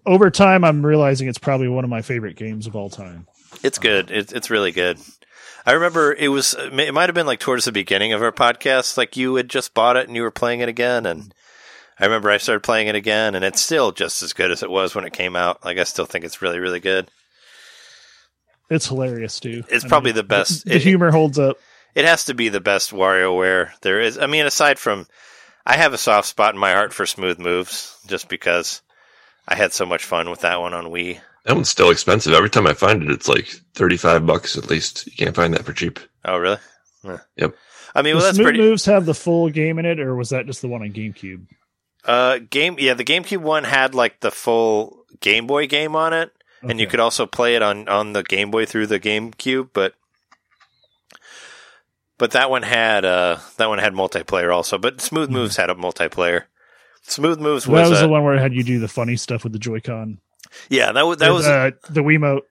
over time I'm realizing it's probably one of my favorite games of all time. It's um, good. It's it's really good. I remember it was it might have been like towards the beginning of our podcast. Like you had just bought it and you were playing it again, and I remember I started playing it again, and it's still just as good as it was when it came out. Like I still think it's really really good. It's hilarious too. It's I probably the best- The, it- humor holds up. It has to be the best WarioWare there is. I mean, aside from, I have a soft spot in my heart for Smooth Moves, just because I had so much fun with that one on Wii. That one's still expensive. Every time I find it, it's like 35 bucks at least. You can't find that for cheap. Oh, really? Yeah. Yep. I mean, Does well, that's Smooth pretty. Moves have the full game in it, or was that just the one on GameCube? Uh, game. Yeah, the GameCube one had like the full Game Boy game on it, and you could also play it on on the Game Boy through the GameCube, but. But that one had uh that one had multiplayer also, but Smooth Moves had a multiplayer. Smooth Moves was, that was uh, the one where it had you do the funny stuff with the Joy-Con. yeah that was that With, was uh, the Wiimote.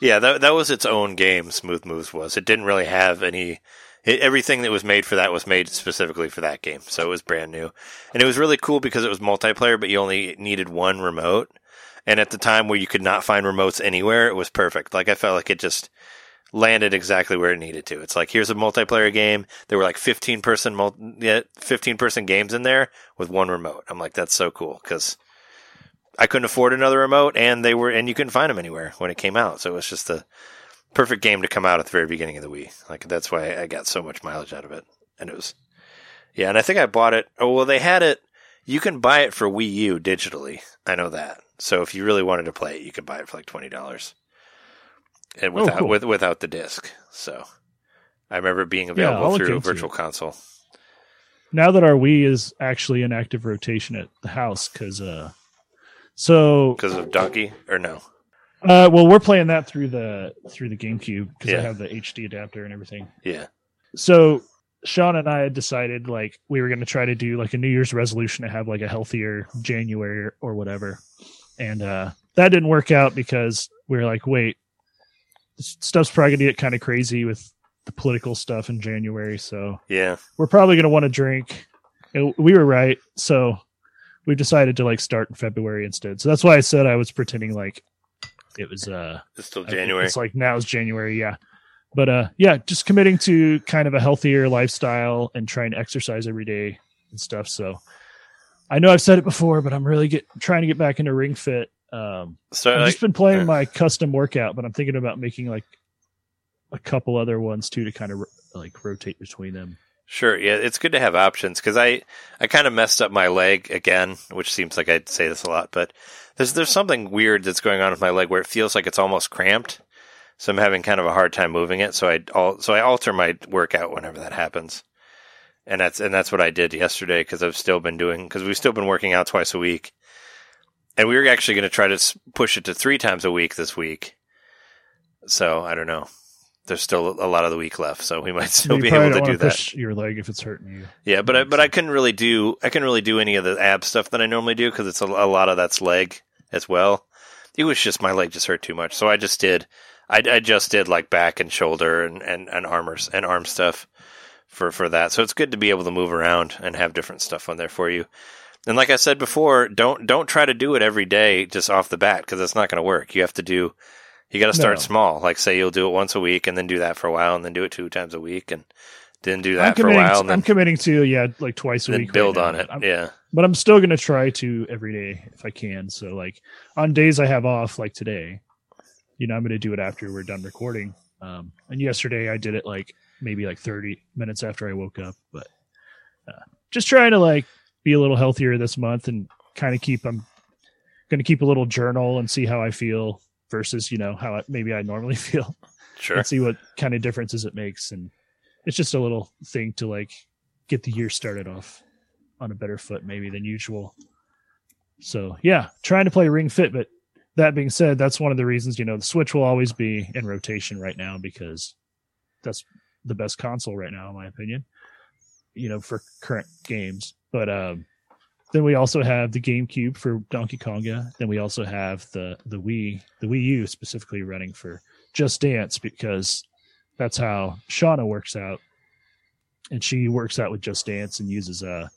Yeah, that that was its own game. Smooth Moves was. It didn't really have any. It, everything that was made for that was made specifically for that game, so it was brand new, and it was really cool because it was multiplayer, but you only needed one remote. And at the time where you could not find remotes anywhere, it was perfect. Like I felt like it just landed exactly where it needed to. It's like here's a multiplayer game. There were like 15 person multi, 15 person games in there with one remote. I'm like that's so cool cuz I couldn't afford another remote and they were and you couldn't find them anywhere when it came out. So it was just the perfect game to come out at the very beginning of the Wii. Like that's why I got so much mileage out of it. And it was Yeah, and I think I bought it. Oh, well they had it you can buy it for Wii U digitally. I know that. So if you really wanted to play it, you could buy it for like $20 and oh, without oh, cool. with, without the disc. So I remember being available yeah, through Virtual. Console. Now that our Wii is actually in active rotation at the house, because uh, so because of Donkey or no? Uh, well, we're playing that through the through the GameCube because yeah. I have the HD adapter and everything. Yeah. So Sean and I had decided like we were going to try to do like a New Year's resolution to have like a healthier January or whatever, and uh, that didn't work out because we were like, wait, stuff's probably going to get kind of crazy with the political stuff in January, so Yeah. we're probably going to want to drink. We were right, so we decided to like start in February instead. So that's why I said I was pretending like it was uh It's still I- January. It's like now is January, yeah. But uh yeah, just committing to kind of a healthier lifestyle and trying to exercise every day and stuff. So I know I've said it before, but I'm really get trying to get back into ring fit. Um, So I've like, just been playing yeah. my custom workout, but I'm thinking about making like a couple other ones too to kind of like rotate between them. Sure, yeah, it's good to have options because I I kind of messed up my leg again, which seems like I'd say this a lot, but there's there's something weird that's going on with my leg where it feels like it's almost cramped, so I'm having kind of a hard time moving it. So I al- so I alter my workout whenever that happens, and that's and that's what I did yesterday because I've still been doing because we've still been working out twice a week, and we were actually going to try to push it to three times a week this week. So I don't know. There's still a lot of the week left, so we might still you be able to do that. push your leg if it's hurting you. Yeah, but I, but I couldn't really do I couldn't really do any of the ab stuff that I normally do because it's a, a lot of that's leg as well. It was just my leg just hurt too much, so I just did I, I just did like back and shoulder and and and armors and arm stuff for for that. So it's good to be able to move around and have different stuff on there for you. And like I said before, don't don't try to do it every day just off the bat because it's not going to work. You have to do you got to start No. small. Like say you'll do it once a week and then do that for a while and then do it two times a week and then do I'm that for a while To, then I'm committing to yeah, like twice a week. build now, on but it. Yeah. but I'm still gonna try to every day if I can. So like on days I have off, like today, you know, I'm gonna do it after we're done recording. Um, and yesterday I did it like maybe like 30 minutes after I woke up, but uh, just trying to like be a little healthier this month and kind of keep. I'm gonna keep a little journal and see how I feel versus you know how I, maybe I normally feel Sure. and see what kind of differences it makes. And it's just a little thing to like get the year started off on a better foot maybe than usual. So yeah, trying to play Ring Fit, but that being said, that's one of the reasons, you know, the Switch will always be in rotation right now because that's the best console right now, in my opinion. You know, for current games. But um then we also have the GameCube for Donkey Konga. Then we also have the the Wii, the Wii U specifically running for Just Dance because that's how Shauna works out. And she works out with Just Dance and uses uh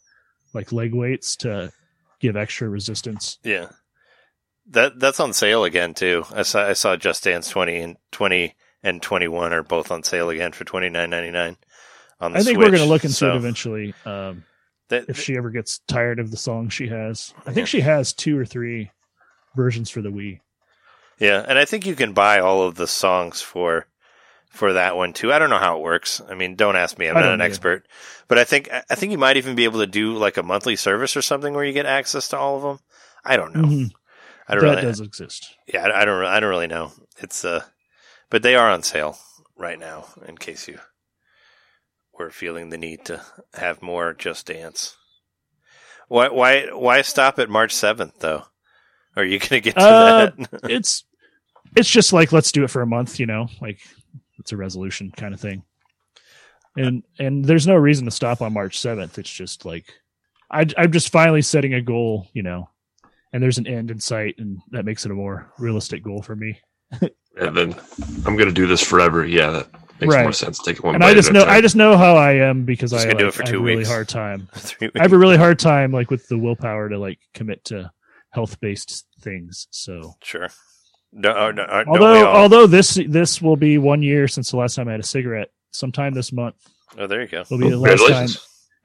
like leg weights to give extra resistance. Yeah. That that's on sale again too. I saw I saw Just Dance twenty and twenty and twenty one are both on sale again for twenty nine ninety nine. On the I think we're going to look into So it eventually. Um, that- if she ever gets tired of the song she has, I think she has two or three versions for the Wii. yeah, and I think you can buy all of the songs for for that one too. I don't know how it works. I mean, don't ask me. I'm I not an either. expert, but I think I think you might even be able to do like a monthly service or something where you get access to all of them. I don't know. Mhm. I don't that really. does exist. Yeah, I I don't. I don't really know. It's uh, but they are on sale right now. In case you were feeling the need to have more Just Dance. Why? Why? Why stop at March seventh though? Are you going to get to Uh, that? It's it's just like let's do it for a month, you know, like it's a resolution kind of thing. And and there's no reason to stop on March seventh. It's just like I I'm just finally setting a goal, you know, and there's an end in sight, and that makes it a more realistic goal for me. And then I'm going to do this forever. Yeah, that makes Right. more sense. Take one and I just know time. I just know how I am because Just I, gonna do it for I two have a really hard time. Three I have a really hard time like with the willpower to like commit to health based things. So Sure. No, oh, no, uh, although all? although this this will be one year since the last time I had a cigarette, sometime this month oh, there you go. will be the last time.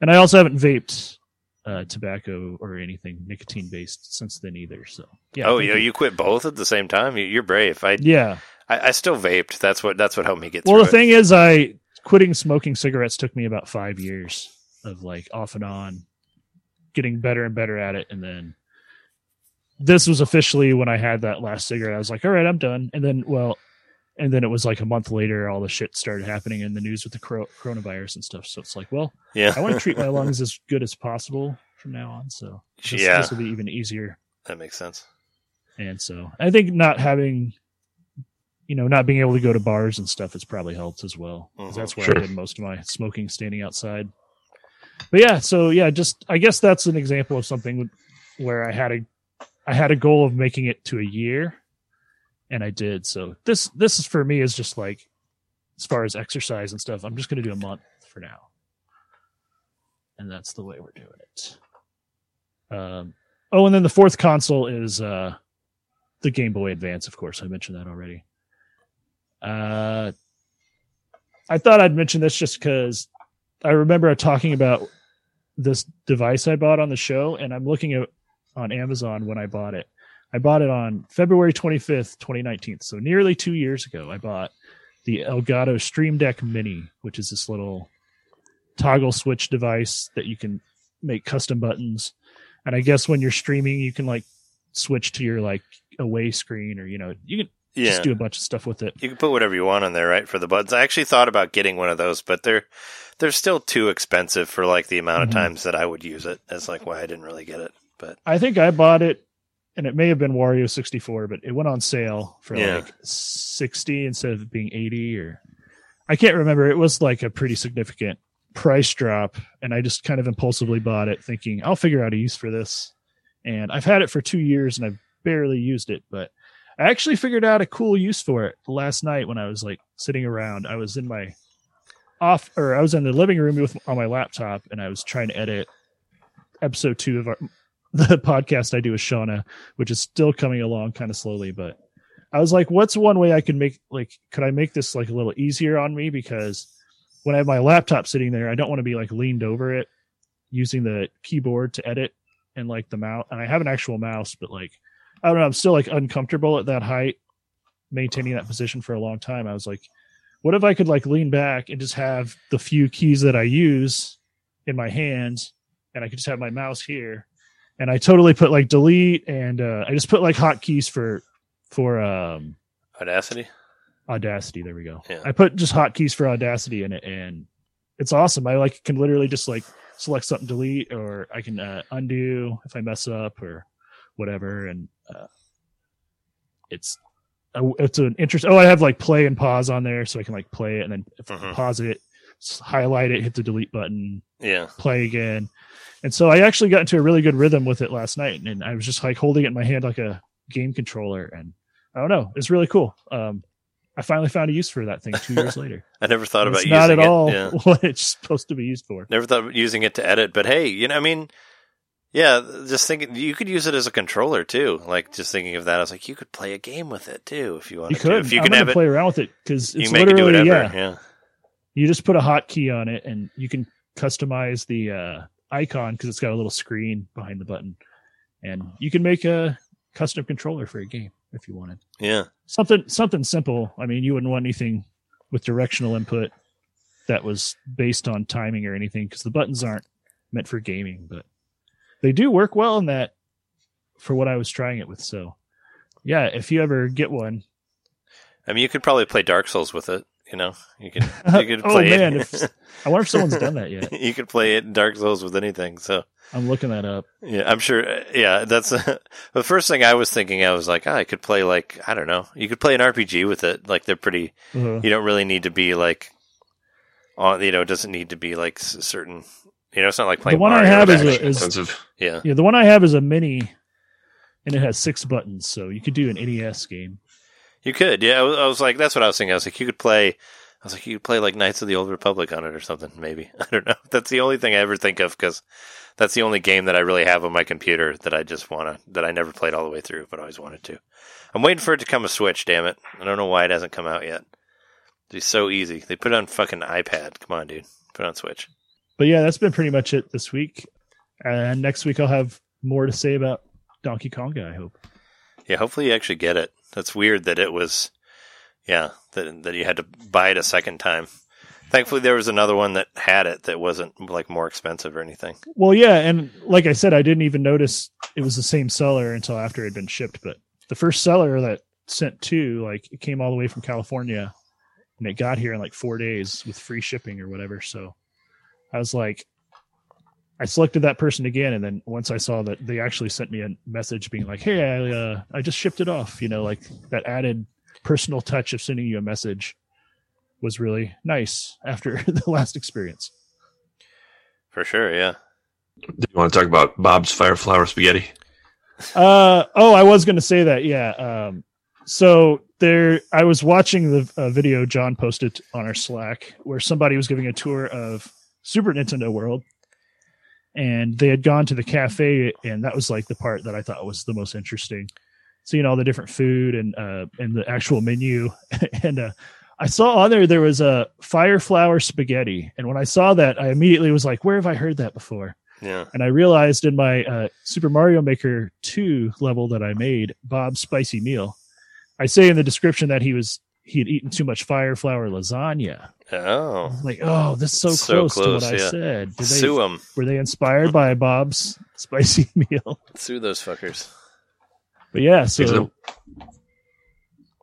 And I also haven't vaped uh, tobacco or anything nicotine based since then either. So yeah. oh, thank you, you quit both at the same time. You're brave. I, yeah. I, I still vaped. That's what. That's what helped me get Well, through the it. thing is, I quitting smoking cigarettes took me about five years of like off and on, getting better and better at it, and then this was officially when I had that last cigarette. I was like, all right, I'm done. And then, well, and then it was like a month later, all the shit started happening in the news with the coro- coronavirus and stuff. So it's like, well, yeah, I want to treat my lungs as good as possible from now on. So this, Yeah. this will be even easier. that makes sense. And so I think not having, you know, not being able to go to bars and stuff has probably helped as well. 'cause Mhm. That's where Sure. I did most of my smoking standing outside. But yeah, so yeah, just I guess that's an example of something where I had a I had a goal of making it to a year and I did. So this this is for me is just like as far as exercise and stuff, I'm just gonna do a month for now. And that's the way we're doing it. Um oh and then the fourth console is uh the Game Boy Advance, of course. I mentioned that already. Uh, I thought I'd mention this just because I remember talking about this device I bought on the show, and I'm looking at on Amazon when I bought it. I bought it on February 25th, 2019. So nearly two years ago, I bought the Elgato Stream Deck Mini, which is this little toggle switch device that you can make custom buttons. And I guess when you're streaming, you can like switch to your like away screen or, you know, you can Yeah. just do a bunch of stuff with it. You can put whatever you want on there, right? For the buttons. I actually thought about getting one of those, but they're they're still too expensive for like the amount of Mhm. times that I would use it. That's like why I didn't really get it. But I think I bought it, and it may have been Wario 64, but it went on sale for Yeah. like 60 instead of being 80 or I can't remember. It was like a pretty significant price drop, and I just kind of impulsively bought it, thinking I'll figure out a use for this. And I've had it for two years, and I've barely used it, but I actually figured out a cool use for it last night when I was like sitting around. I was in my off, or I was in the living room with on my laptop, and I was trying to edit episode two of our the podcast I do with Shauna, which is still coming along kind of slowly, but I was like, what's one way I could make like could I make this like a little easier on me? Because when I have my laptop sitting there, I don't want to be like leaned over it using the keyboard to edit and like the mouse and I have an actual mouse, but like I don't know, I'm still like uncomfortable at that height, maintaining that position for a long time. I was like, what if I could like lean back and just have the few keys that I use in my hands and I could just have my mouse here and I totally put like delete and uh, I just put like hotkeys for for um Audacity. Audacity. There we go. Yeah. I put just hotkeys for Audacity in it, and it's awesome. I like can literally just like select something, delete, or I can uh, undo if I mess up or whatever, and uh, it's a, it's an interest. Oh, I have like play and pause on there, so I can like play it, and then if I Mhm. pause it, highlight it, hit the delete button, Yeah. play again. And so I actually got into a really good rhythm with it last night, and I was just like holding it in my hand like a game controller, and I don't know, it's really cool. Um, I finally found a use for that thing two years later. I never thought about it's using not at it. all Yeah. what it's supposed to be used for. Never thought of using it to edit, but hey, you know, I mean, yeah, just thinking you could use it as a controller too. Like just thinking of that, I was like, you could play a game with it too if you wanted You could. to. If you I'm can it, play around with it because it's can make it do literally whatever. yeah. Yeah. You just put a hotkey on it, and you can customize the uh, icon because it's got a little screen behind the button, and you can make a custom controller for a game if you wanted. yeah, something something simple. I mean, you wouldn't want anything with directional input that was based on timing or anything because the buttons aren't meant for gaming, but they do work well in that for what I was trying it with. So, yeah, if you ever get one, I mean, you could probably play Dark Souls with it. You know, you could you could oh play man, if, I wonder if someone's done that yet. you could play it in Dark Souls with anything. So I'm looking that up. yeah, I'm sure. uh, Yeah, that's the first thing I was thinking. I was like, oh, I could play like I don't know. You could play an RPG with it. Like they're pretty. Uh, You don't really need to be like on. You know, it doesn't need to be like certain. You know, it's not like playing. the one I have is a, is Expensive. yeah. yeah, the one I have is a mini, and it has six buttons, so you could do an NES game. You could, yeah. I was, I was like, that's what I was thinking. I was like, you could play. I was like, you could play like Knights of the Old Republic on it or something. Maybe I don't know. That's the only thing I ever think of because that's the only game that I really have on my computer that I just wanna that I never played all the way through, but always wanted to. I'm waiting for it to come a Switch. Damn it! I don't know why it hasn't come out yet. It's so easy. They put it on fucking iPad. Come on, dude. Put it on Switch. But yeah, that's been pretty much it this week. And next week I'll have more to say about Donkey Konga. I hope. Yeah, hopefully you actually get it. That's weird that it was, yeah, that that you had to buy it a second time. Thankfully, there was another one that had it that wasn't like more expensive or anything. Well, yeah, and like I said, I didn't even notice it was the same seller until after it had been shipped. But the first seller that sent two, like, it came all the way from California, and it got here in like four days with free shipping or whatever. So I was like, I selected that person again, and then once I saw that they actually sent me a message being like, "Hey, I uh, I just shipped it off," you know, like that added personal touch of sending you a message was really nice after the last experience. For sure, yeah. Do you want to talk about Bob's Fireflower Spaghetti? Uh oh, I was going to say that. Yeah. Um so there I was watching the uh, video John posted on our Slack where somebody was giving a tour of Super Nintendo World and they had gone to the cafe and that was like the part that I thought was the most interesting. Seeing all the different food and uh and the actual menu and uh I saw on there there was a fire flower spaghetti and when I saw that I immediately was like where have I heard that before? Yeah. And I realized in my uh, Super Mario Maker 2 level that I made, Bob's Spicy Meal, I say in the description that he was he had eaten too much fire flower lasagna. Oh. Like, oh, this is so, So close, close, to what yeah. I said. Did they, Sue them. were they inspired by Bob's Spicy Meal? Sue those fuckers. But yeah, so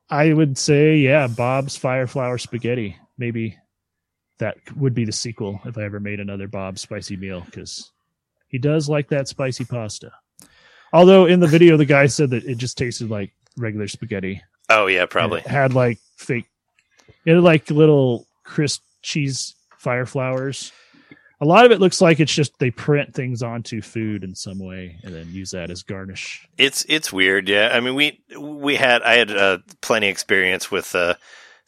I would say, yeah, Bob's Fire Flower Spaghetti. Maybe that would be the sequel if I ever made another Bob's Spicy Meal because he does like that spicy pasta. Although in the video, the guy said that it just tasted like regular spaghetti. Oh yeah, probably. it had like fake, it had like little crisp cheese fire flowers. A lot of it looks like it's just they print things onto food in some way and then use that as garnish. It's it's weird, yeah. I mean, we we had I had uh, plenty experience with uh,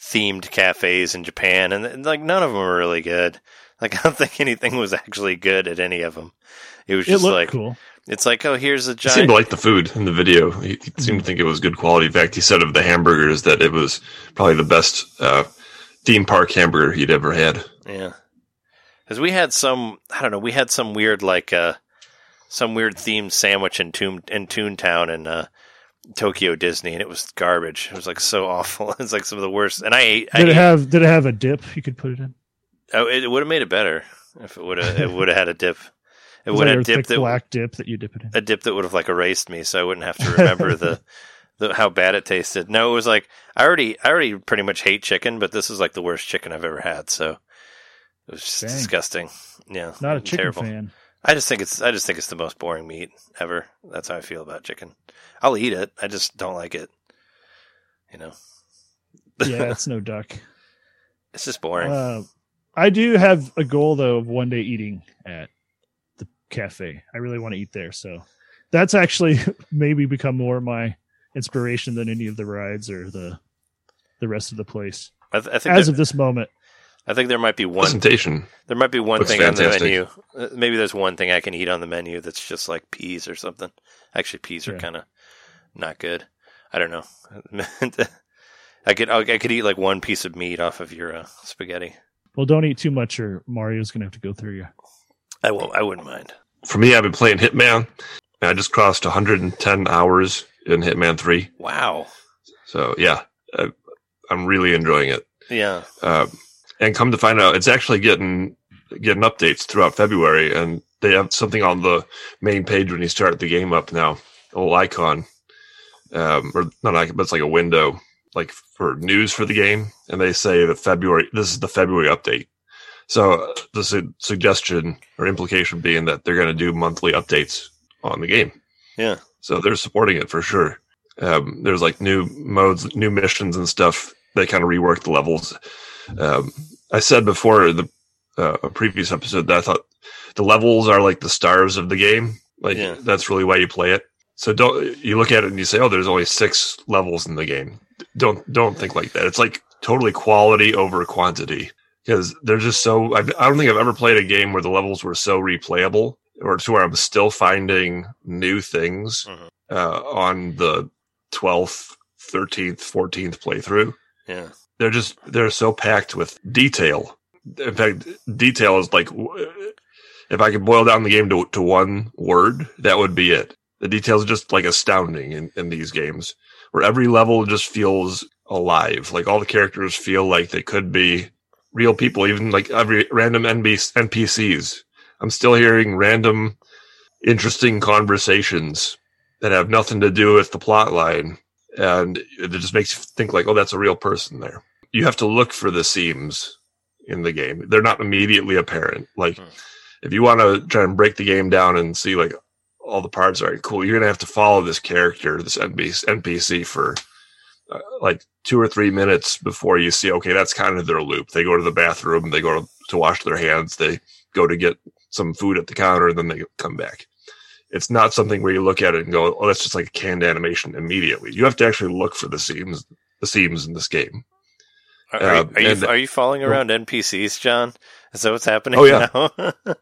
themed cafes in Japan, and, and, like none of them were really good. Like I don't think anything was actually good at any of them. It was It just looked like cool. It's like oh here's a He seemed to like the food in the video. He, he seemed to think it was good quality. In fact, he said of the hamburgers that it was probably the best uh, theme park hamburger he'd ever had. Yeah. Because we had some, I don't know, we had some weird, like, uh, some weird themed sandwich in Toon, in Toontown in, uh, Tokyo Disney, and it was garbage. It was like so awful. It's like some of the worst. And I ate, I Did it ate- have did it have a dip you could put it in? oh, it would have made it better if it would have, it would have had a dip. It would have a dipped that, black dip that you dip it in. a dip that would have like erased me, so I wouldn't have to remember the, the how bad it tasted. No, it was like I already I already pretty much hate chicken, but this is like the worst chicken I've ever had. So it was just Dang. disgusting. Yeah, Not a chicken terrible. fan. I just think it's I just think it's the most boring meat ever. That's how I feel about chicken. I'll eat it. I just don't like it. You know, Yeah, it's no duck. it's just boring. Uh, I do have a goal though of one day eating at cafe. I really want to eat there, so that's actually maybe become more my inspiration than any of the rides or the the rest of the place I, th- I think as there, of this moment. I think there might be one Presentation. there might be one Looks thing on the menu. Uh, Maybe there's one thing I can eat on the menu that's just like peas or something. Actually, peas are Yeah. kind of not good. I don't know. I could I could eat like one piece of meat off of your uh, spaghetti. Well, don't eat too much, or Mario's gonna have to go through you. I won't. I wouldn't mind. For me, I've been playing Hitman. And I just crossed 110 hours in Hitman 3. Wow. So, yeah, I, I'm really enjoying it. Yeah. Uh, and come to find out, it's actually getting getting updates throughout February, and they have something on the main page when you start the game up now, a little icon, um, or not icon, but it's like a window, like for news for the game, and they say that February. This is the February update. So the su- suggestion or implication being that they're going to do monthly updates on the game. Yeah. So they're supporting it for sure. Um, there's like new modes, new missions and stuff. They kind of rework the levels. Um, I said before the uh, a previous episode that I thought the levels are like the stars of the game. Like Yeah. that's really why you play it. So don't you look at it and you say, "Oh, there's only six levels in the game." Don't don't think like that. It's like totally quality over quantity because they're just so. I, I don't think I've ever played a game where the levels were so replayable, or to where I'm still finding new things Mhm. uh, on the twelfth, thirteenth, fourteenth playthrough Yeah. they're just they're so packed with detail. In fact, detail is like if I could boil down the game to to one word, that would be it. The details are just like astounding in, in these games, where every level just feels alive. Like all the characters feel like they could be real people, even like every random NB NPCs. I'm still hearing random, interesting conversations that have nothing to do with the plot line and it just makes you think like, oh, that's a real person there. You have to look for the seams in the game. They're not immediately apparent. Like, Hmm. if you want to try and break the game down and see like all the parts are cool, you're gonna have to follow this character, this NPC for uh, like two or three minutes before you see, okay, that's kind of their loop. They go to the bathroom, they go to, to wash their hands, they go to get some food at the counter, and then they come back it's not something where you look at it and go, "Oh, that's just like a canned animation." Immediately, you have to actually look for the seams, the seams in this game. Are, are, you, are you and- are you following around NPCs, John? Is that what's happening? Oh, yeah. now?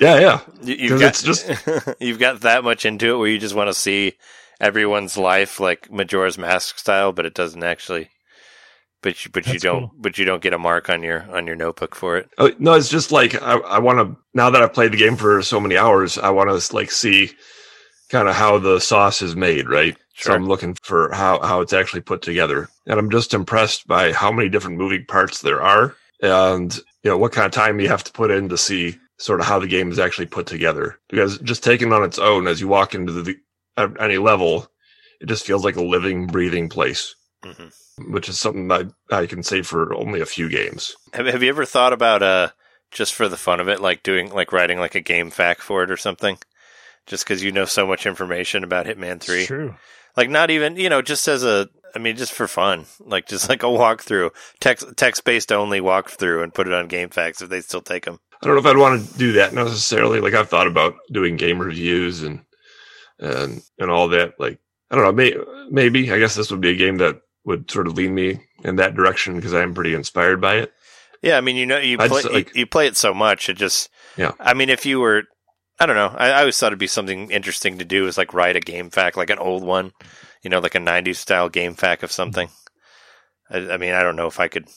Yeah, yeah, You- you've 'Cause got it's just- you've got that much into it where you just want to see everyone's life like Majora's Mask style, but it doesn't actually but you, but you don't cool. but you don't get a mark on your on your notebook for it. Oh, no, it's just like I, I want to. Now that I've played the game for so many hours, I want to like see kind of how the sauce is made, right? So Sure. I'm looking for how how it's actually put together, and I'm just impressed by how many different moving parts there are, and you know what kind of time you have to put in to see sort of how the game is actually put together. Because just taken on its own, as you walk into the at any level, it just feels like a living, breathing place, hmm which is something I I can say for only a few games. Have Have you ever thought about uh just for the fun of it, like doing like writing like a game FAQ for it or something? Just because you know so much information about Hitman Three, It's true. like not even you know just as a I mean just for fun, like just like a walkthrough, text text based only walkthrough, and put it on GameFAQs if they still take them. I don't know if I'd want to do that necessarily. Like I've thought about doing game reviews and and and all that. Like I don't know, may, maybe I guess this would be a game that would sort of lead me in that direction because I am pretty inspired by it. Yeah, I mean, you know, you play s- like- you, you play it so much, it just. Yeah. I mean, if you were, I don't know. I, I always thought it'd be something interesting to do is like write a game FAQ, like an old one, you know, like a '90s style game FAQ of something. I, I mean, I don't know if I could,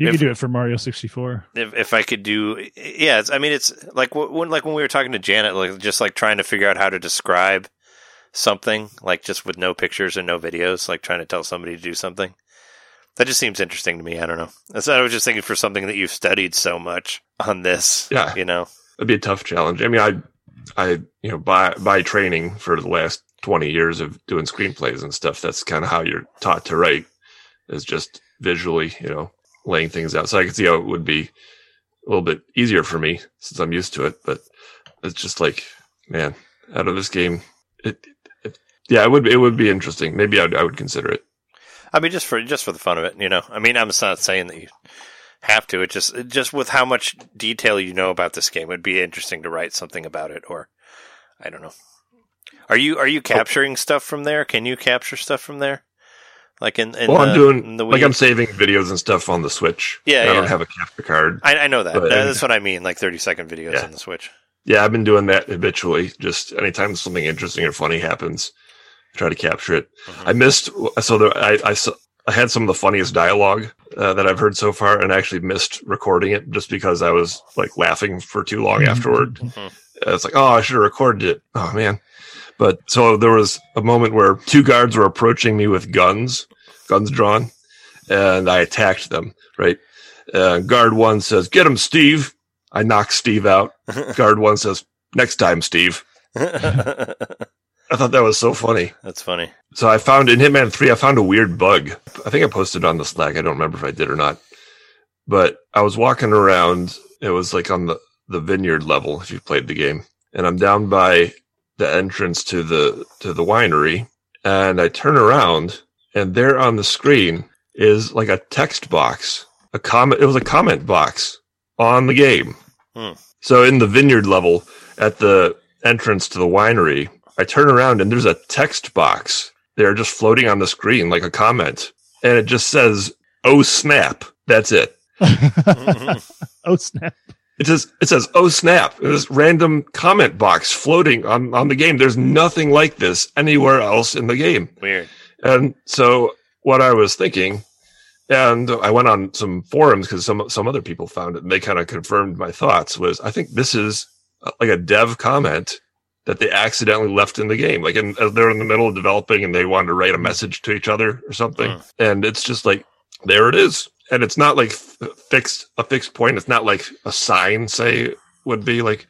You If- could do it for Mario 64. if, if I could do. Yeah, it's, I mean, it's like when like when we were talking to Janet, like just like trying to figure out how to describe something, like just with no pictures and no videos, like trying to tell somebody to do something. That just seems interesting to me. I don't know. That's I was just thinking for something that you've studied so much on this. Yeah. you know. It'd be a tough challenge. I mean, I I you know by by training for the last twenty years of doing screenplays and stuff. That's kind of how you're taught to write is just visually, you know, laying things out. So I can see how it would be a little bit easier for me since I'm used to it. But it's just like, man, out of this game, it, it yeah, it would it would be interesting. Maybe I'd, I would consider it. I mean, just for just for the fun of it, you know. I mean, I'm not saying that you have to. It just just with how much detail you know about this game, it'd be interesting to write something about it, or I don't know. Are you are you oh. capturing stuff from there? Can you capture stuff from there? Like in, in well, the, I'm doing like I'm saving videos and stuff on the Switch. Yeah, I don't have a capture card. I, I know that. But- That's what I mean. Like 30 second videos Yeah. on the Switch. Yeah, I've been doing that habitually. Just anytime something interesting or funny happens, I try to capture it. Mhm. I missed, so there, I, I, saw- I had some of the funniest dialogue uh, that I've heard so far, and I actually missed recording it just because I was like laughing for too long afterward. Uh, It's like, oh, I should have recorded it. Oh man. But so there was a moment where two guards were approaching me with guns, guns drawn, and I attacked them. Right. Uh, guard one says, "Get him, Steve." I knock Steve out. Guard one says, "Next time, Steve." I thought that was so funny. That's funny. So I found in Hitman 3, I found a weird bug. I think I posted on the Slack. I don't remember if I did or not. But I was walking around. It was like on the, the vineyard level, if you played the game. And I'm down by the entrance to the, to the winery. And I turn around and there on the screen is like a text box, a comment. It was a comment box on the game. Hmm. So in the vineyard level at the entrance to the winery, I turn around and there's a text box there just floating on the screen like a comment. And it just says, Oh snap. That's it. oh snap! It says it says, Oh snap. This random comment box floating on, on the game. There's nothing like this anywhere else in the game. Weird. And so what I was thinking, and I went on some forums because some some other people found it and they kind of confirmed my thoughts was I think this is uh, like a dev comment that they accidentally left in the game. Like in, they're in the middle of developing and they wanted to write a message to each other or something. Hmm. And it's just like, there it is. And it's not like f- fixed, a fixed point. It's not like a sign say would be like,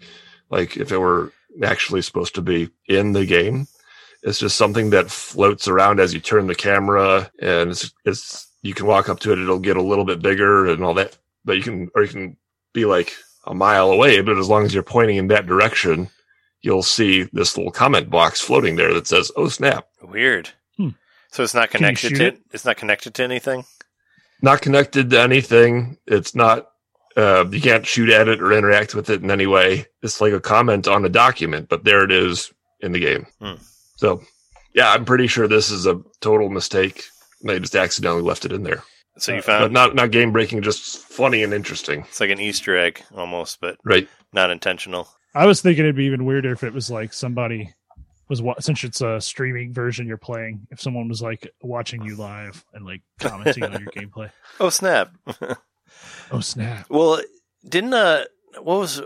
like if it were actually supposed to be in the game. It's just something that floats around as you turn the camera and it's, it's, you can walk up to it. It'll get a little bit bigger and all that, but you can, or you can be like a mile away, but as long as you're pointing in that direction, you'll see this little comment box floating there that says, Oh snap. Weird. Hmm. So it's not connected to it? It's not connected to anything. Not connected to anything. It's not, uh, you can't shoot at it or interact with it in any way. It's like a comment on a document, but there it is in the game. Hmm. So yeah, I'm pretty sure this is a total mistake. They just accidentally left it in there. So you Uh, But found not, not game breaking, just funny and interesting. it's like an Easter egg almost, but Right. not intentional. I was thinking it'd be even weirder if it was like somebody was wa- since it's a streaming version you're playing, if someone was like watching you live and like commenting on your gameplay. Oh snap! Oh snap! well, didn't uh, what was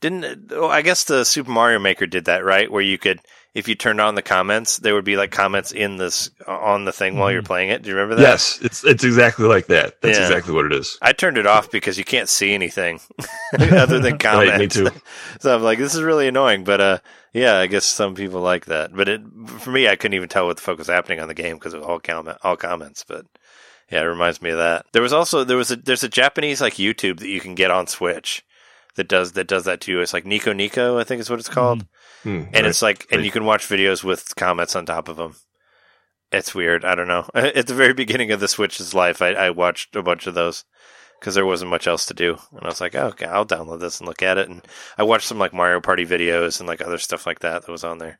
didn't oh, I guess the Super Mario Maker did that right, where you could if you turned on the comments, there would be like comments in this on the thing while you're Mhm. playing it. Do you remember that? Yes, it's it's exactly like that. That's Yeah. exactly what it is. I turned it off because you can't see anything other than comments. Right, me too. So I'm like, this is really annoying. But uh, yeah, I guess some people like that. But it for me, I couldn't even tell what the fuck was happening on the game because it was all comment, all comments. But yeah, it reminds me of that. There was also there was a there's a Japanese like YouTube that you can get on Switch that does that does that too. It's like Nico Nico, I think is what it's called. Hmm, and right. it's like and right. you can watch videos with comments on top of them it's weird. I don't know. At the very beginning of the switch's life i, I watched a bunch of those because there wasn't much else to do. And i was like oh, okay i'll download this and look at it. And i watched some like mario party videos and like other stuff like that that was on there.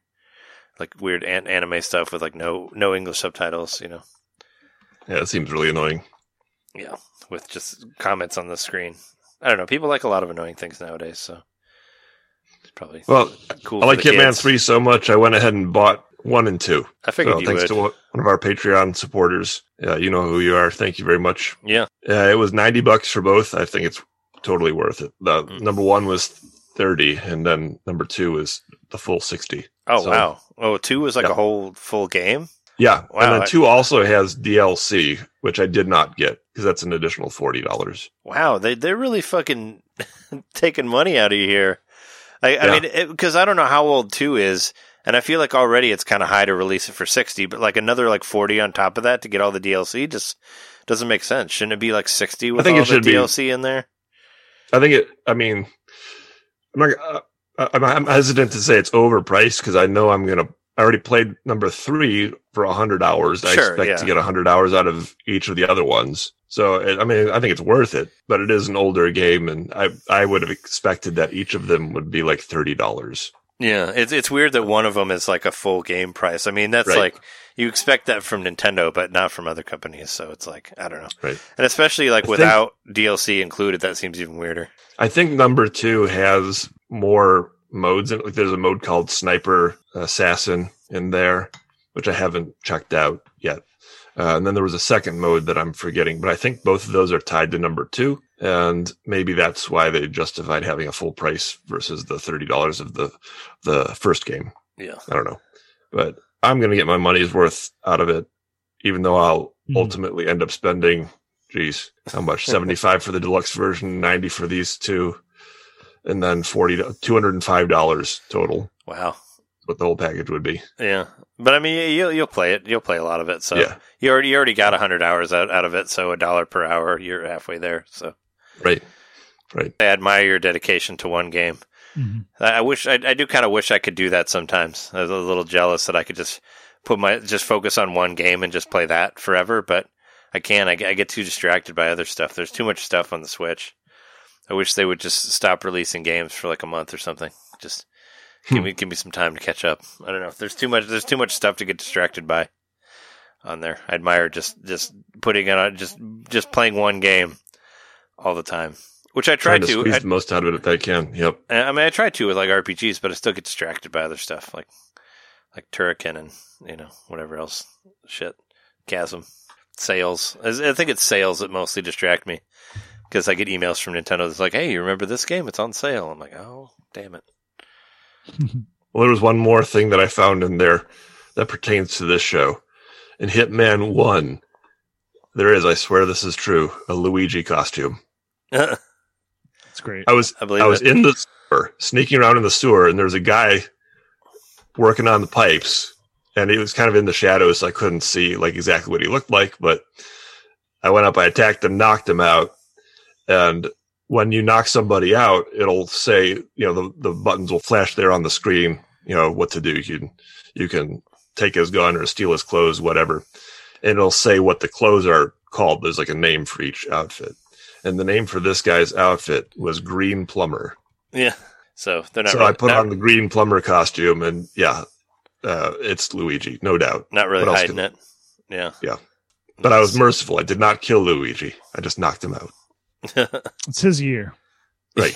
Like weird an- anime stuff with like no no english subtitles you know? Yeah, it seems really annoying. yeah with just comments on the screen. I don't know people like a lot of annoying things nowadays so probably Well, cool I like Hitman kids. three so much. I went ahead and bought one and two. i figured So thanks would to one of our Patreon supporters. Yeah, you know who you are. Thank you very much. yeah Uh, it was ninety bucks for both. I think it's totally worth it. The Mm. number one was thirty, and then number two was the full sixty. Oh So- wow! Oh, two was like Yeah. a whole full game. Yeah, Wow, and I- then two also has DLC, which I did not get because that's an additional forty dollars. Wow, they they're really fucking taking money out of you here. I, I mean, because I don't know how old two is, and I feel like already it's kind of high to release it for sixty, but like another like forty on top of that to get all the DLC just doesn't make sense. Shouldn't it be like sixty with think all it should the be. DLC in there? I think it. I mean, I'm not. Uh, I'm, I'm hesitant to say it's overpriced because I know I'm gonna. I already played number three for a hundred hours. I expect yeah. to get a hundred hours out of each of the other ones. So it, I mean, I think it's worth it, but it is an older game, and I I would have expected that each of them would be like thirty dollars. Yeah, it's it's weird that one of them is like a full game price. I mean, that's Right. like you expect that from Nintendo, but not from other companies. So it's like I don't know, Right. and especially like I think- without DLC included, that seems even weirder. I think number two has more modes in it. Like there's a mode called Sniper Assassin in there, which I haven't checked out yet. Uh, and then there was a second mode that I'm forgetting, but I think both of those are tied to number two. And maybe that's why they justified having a full price versus the $30 of the, the first game. Yeah. I don't know, but I'm going to get my money's worth out of it, even though I'll Mhm. ultimately end up spending, geez, how much? 75 for the deluxe version, 90 for these two, and then 40, $205 total, Wow. what the whole package would be. Yeah, but I mean, you'll you'll play it. You'll play a lot of it. So Yeah. you already you already got hundred hours out, out of it. So a dollar per hour, you're halfway there. So Right. Right. I admire your dedication to one game. Mhm. I, I wish I, I do kind of wish I could do that sometimes. I was a little jealous that I could just put my just focus on one game and just play that forever. But I can't. I, I get too distracted by other stuff. There's too much stuff on the Switch. I wish they would just stop releasing games for like a month or something. Just give hmm. me give me some time to catch up. I don't know. There's too much. There's too much stuff to get distracted by on there. I admire just just putting it on just just playing one game all the time, which I try to to. squeeze I, the most out of it if I can. Yep. I mean, I try to with like RPGs, but I still get distracted by other stuff like like Turrican and you know whatever else shit. Chasm, sales. I I think it's sales that mostly distract me because I get emails from Nintendo that's like, "Hey, you remember this game? It's on sale." I'm like, "Oh, damn it." Well, there was one more thing that I found in there that pertains to this show. In Hitman 1, there is, I swear this is true, a Luigi costume. I It's great. I was believe I was it. in the sewer, sneaking around in the sewer, and there was a guy working on the pipes, and he was kind of in the shadows, so I couldn't see like exactly what he looked like. But I went up, I attacked him, knocked him out, and when you knock somebody out, it'll say, you know, the, the buttons will flash there on the screen, you know, what to do. You can you can take his gun or steal his clothes, whatever, and it'll say what the clothes are called. There's like a name for each outfit. And the name for this guy's outfit was Green Plumber. Yeah. So they're not. so really, I put on the green plumber costume, and yeah, uh, it's Luigi, no doubt. not really hiding can- it. Yeah. Yeah. But I was merciful. I did not kill Luigi. I just knocked him out. It's his year. Right.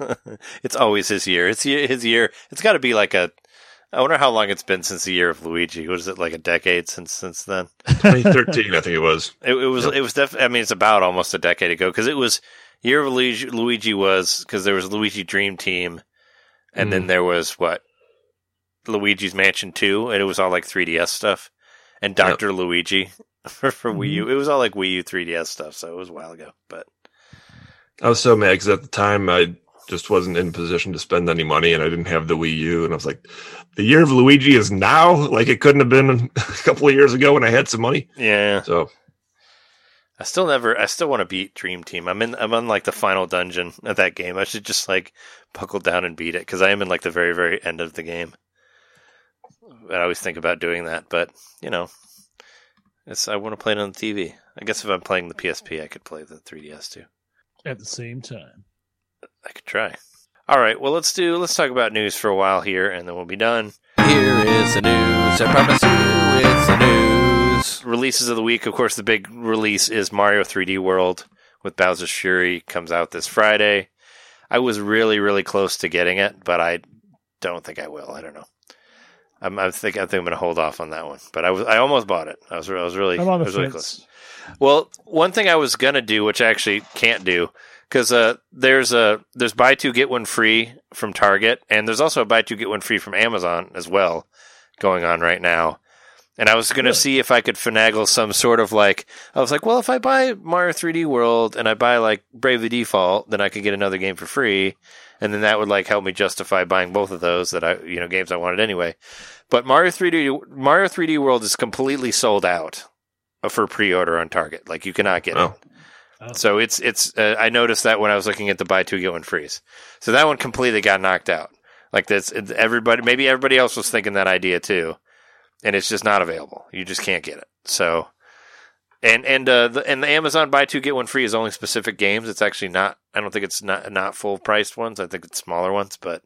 it's always his year. It's his year. It's got to be like a I wonder how long it's been since the year of Luigi. Was it like a decade since since then? 2013, I think it was. It, it was. Yep. It was definitely. I mean, it's about almost a decade ago because it was year of Luigi. Luigi was because there was Luigi Dream Team, and then Mm. there was what Luigi's Mansion Two, and it was all like 3DS stuff, and Doctor Luigi for, for Wii U. It was all like Wii U 3DS stuff, so it was a while ago. But I was so mad because at the time I just wasn't in position to spend any money and I didn't have the Wii U. And I was like, the year of Luigi is now? Like it couldn't have been a couple of years ago when I had some money. yeah, So I still never. I still want to beat Dream Team. I'm in. I'm on like the final dungeon of that game. I should just like buckle down and beat it because I am in like the very very end of the game. I always think about doing that, but you know, it's. I want to play it on the TV. I guess if I'm playing the PSP, I could play the 3DS too. At the same time. I could try. All right. Well, let's do. Let's talk about news for a while here, and then we'll be done. Here is the news. I promise you, it's the news. Releases of the week. Of course, the big release is Mario 3D World with Bowser's Fury. Comes out this Friday. I was really, really close to getting it, but I don't think I will. I don't know. I'm, I think I think I'm going to hold off on that one. But I was. I almost bought it. I was. I was really. I'm I was really close. Well, one thing I was gonna do, which I actually can't do, because uh, there's a there's buy two get one free from Target, and there's also a buy two get one free from Amazon as well, going on right now. And I was gonna Really? see if I could finagle some sort of like I was like, well, if I buy Mario 3D World and I buy like Bravely Default, then I could get another game for free, and then that would like help me justify buying both of those that I you know games I wanted anyway. But Mario 3D Mario 3D World is completely sold out for pre-order on Target. Like you cannot get it. Oh. Oh. So it's it's. Uh, I noticed that when I was looking at the buy two get one freeze. So that one completely got knocked out. Like that's everybody. Maybe everybody else was thinking that idea too, and it's just not available. You just can't get it. So. And and uh, the and the Amazon buy two get one free is only specific games. It's actually not. I don't think it's not not full priced ones. I think it's smaller ones. But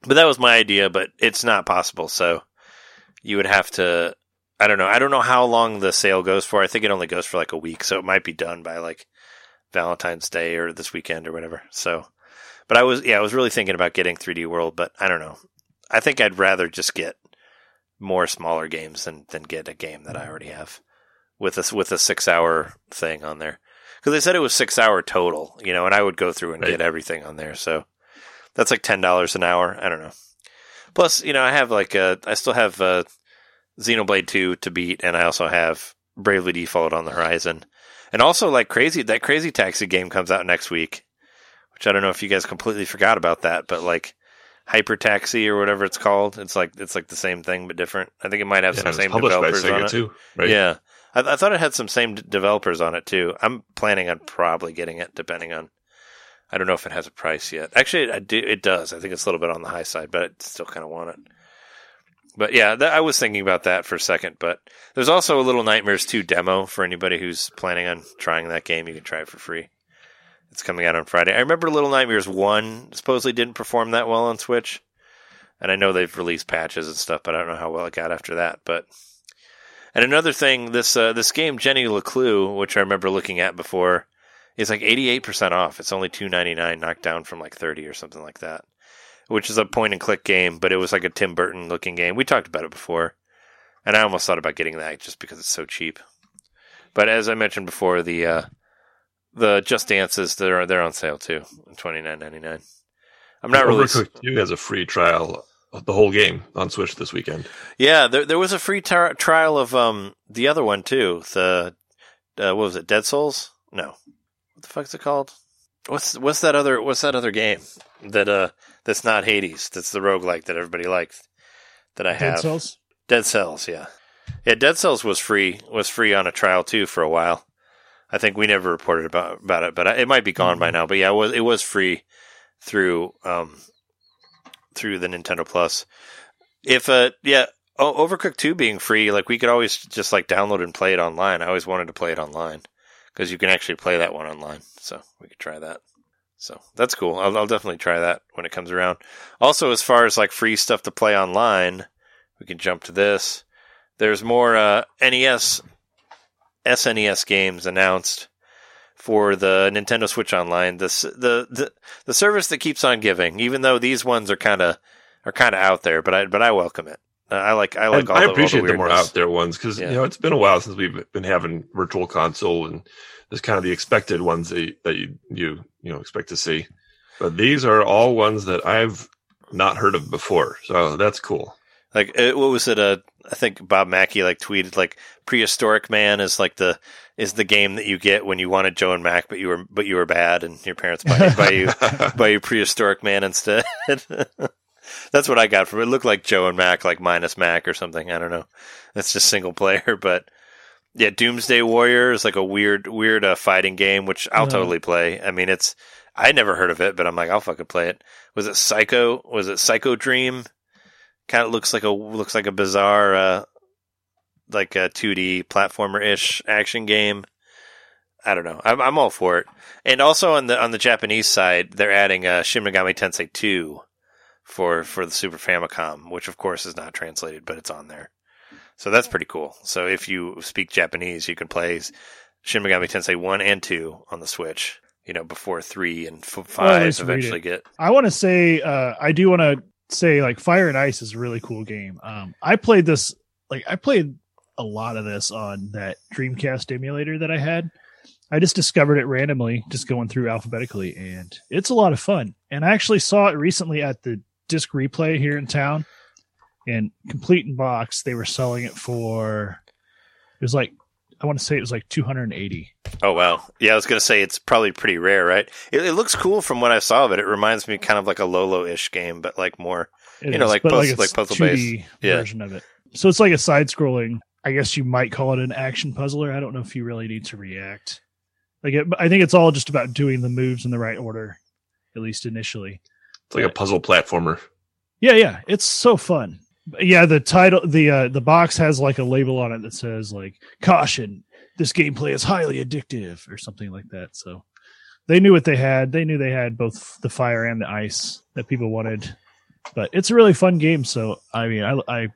but that was my idea. But it's not possible. So you would have to I don't know. I don't know how long the sale goes for. I think it only goes for like a week, so it might be done by like Valentine's Day or this weekend or whatever. So, but I was yeah, I was really thinking about getting 3D World, but I don't know. I think I'd rather just get more smaller games than than get a game that I already have with a with a six hour thing on there because they said it was six hour total, you know, and I would go through and Right. get everything on there. So that's like ten dollars an hour. I don't know. Plus, you know, I have like uh, I still have uh, Xenoblade 2 to beat, and I also have Bravely Default on the horizon. And also, like crazy, that Crazy Taxi game comes out next week, which I don't know if you guys completely forgot about that, but like Hyper Taxi or whatever it's called, it's like it's like the same thing but different. I think it might have yeah, some same developers on it. too. Right? Yeah, I, I thought it had some same d- developers on it too. I'm planning on probably getting it, depending on. I don't know if it has a price yet. Actually, I do, it does. I think it's a little bit on the high side, but I still kind of want it. But yeah, that, I was thinking about that for a second. But there's also a Little Nightmares 2 demo for anybody who's planning on trying that game. You can try it for free. It's coming out on Friday. I remember Little Nightmares 1 supposedly didn't perform that well on Switch. And I know they've released patches and stuff, but I don't know how well it got after that. But and another thing, this uh, this game Jenny LeClue, which I remember looking at before, is like 88% off. It's only 2.99, knocked down from like 30 or something like that. Which is a point and click game, but it was like a Tim Burton looking game. We talked about it before, and I almost thought about getting that just because it's so cheap. But as I mentioned before, the uh, the Just Dances they're they're on sale too, twenty nine ninety nine. I'm not really Overcooked 2 has a free trial of the whole game on Switch this weekend. Yeah, there there was a free tar- trial of um the other one too. The uh, what was it? Dead Souls? No. What the fuck's it called? What's what's that other what's that other game that uh that's not Hades? That's the roguelike that everybody likes. That I have. Dead have. Cells? Dead Cells, yeah. Yeah, Dead Cells was free was free on a trial too for a while. I think we never reported about about it, but I- it might be gone by now. But yeah, it was it was free through um through the Nintendo Plus. If uh yeah, o- Overcooked 2 being free, like we could always just like download and play it online. I always wanted to play it online because you can actually play that one online. So we could try that. So that's cool. I'll, I'll definitely try that when it comes around. Also, as far as like free stuff to play online, we can jump to this. There's more uh, NES, SNES games announced for the Nintendo Switch Online. The, the the the service that keeps on giving, even though these ones are kind of are kind of out there, but I but I welcome it. Uh, I like I like all I the, all appreciate the, more out there ones because Yeah. you know it's been a while since we've been having virtual console and there's kind of the expected ones that you, that you you you know expect to see. But these are all ones that I've not heard of before, so that's cool. Like uh, what was it? Uh, I think Bob Mackey like tweeted like Prehistorik Man is like the is the game that you get when you wanted Joe and Mac, but you were but you were bad, and your parents buy, buy you buy you Prehistorik Man instead. That's what I got from it. It looked like Joe and Mac, like minus Mac or something. I don't know. It's just single player, but yeah, Doomsday Warrior is like a weird, weird uh, fighting game, which I'll Yeah. totally play. I mean, it's I never heard of it, but I'm like, I'll fucking play it. Was it Psycho? Was it Psycho Dream? Kind of looks like a looks like a bizarre, uh, like a 2D platformer ish action game. I don't know. I'm I'm all for it. And also on the on the Japanese side, they're adding uh, Shin Megami Tensei 2 for for the Super Famicom, which of course is not translated, but it's on there. So that's pretty cool. So if you speak Japanese, you can play Shin Megami Tensei 1 and 2 on the Switch. You know, before 3 and f- 5 Well, at least read eventually get. I want to say, uh, I do want to say, like, Fire and Ice is a really cool game. Um, I played this, like, I played a lot of this on that Dreamcast emulator that I had. I just discovered it randomly, just going through alphabetically, and it's a lot of fun. And I actually saw it recently at the Disc Replay here in town, and complete in box, they were selling it for. It was like I want to say it was like two hundred and eighty. Oh wow, yeah. I was gonna say it's probably pretty rare, right? It, it looks cool from what I saw of it. It reminds me kind of like a Lolo-ish game, but like more. It You know, is, like but puz- it's like puzzle-based. Yeah. version of it. So it's like a side-scrolling. I guess you might call it an action puzzler. I don't know if you really need to react. Like, it, I think it's all just about doing the moves in the right order, at least initially. It's like a puzzle platformer. Yeah, yeah, it's so fun. Yeah, the title, the uh, the box has like a label on it that says like "caution: this gameplay is highly addictive" or something like that. So they knew what they had. They knew they had both the fire and the ice that people wanted. But it's a really fun game. So I mean, I, I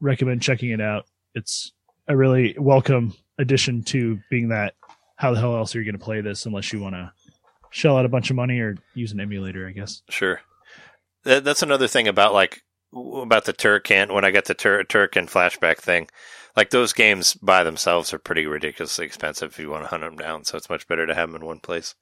recommend checking it out. It's a really welcome addition to being that. How the hell else are you going to play this unless you want to shell out a bunch of money or use an emulator? I guess. Sure. That's another thing about like about the Turrican. When I got the Tur- Turrican flashback thing, like those games by themselves are pretty ridiculously expensive if you want to hunt them down. So it's much better to have them in one place.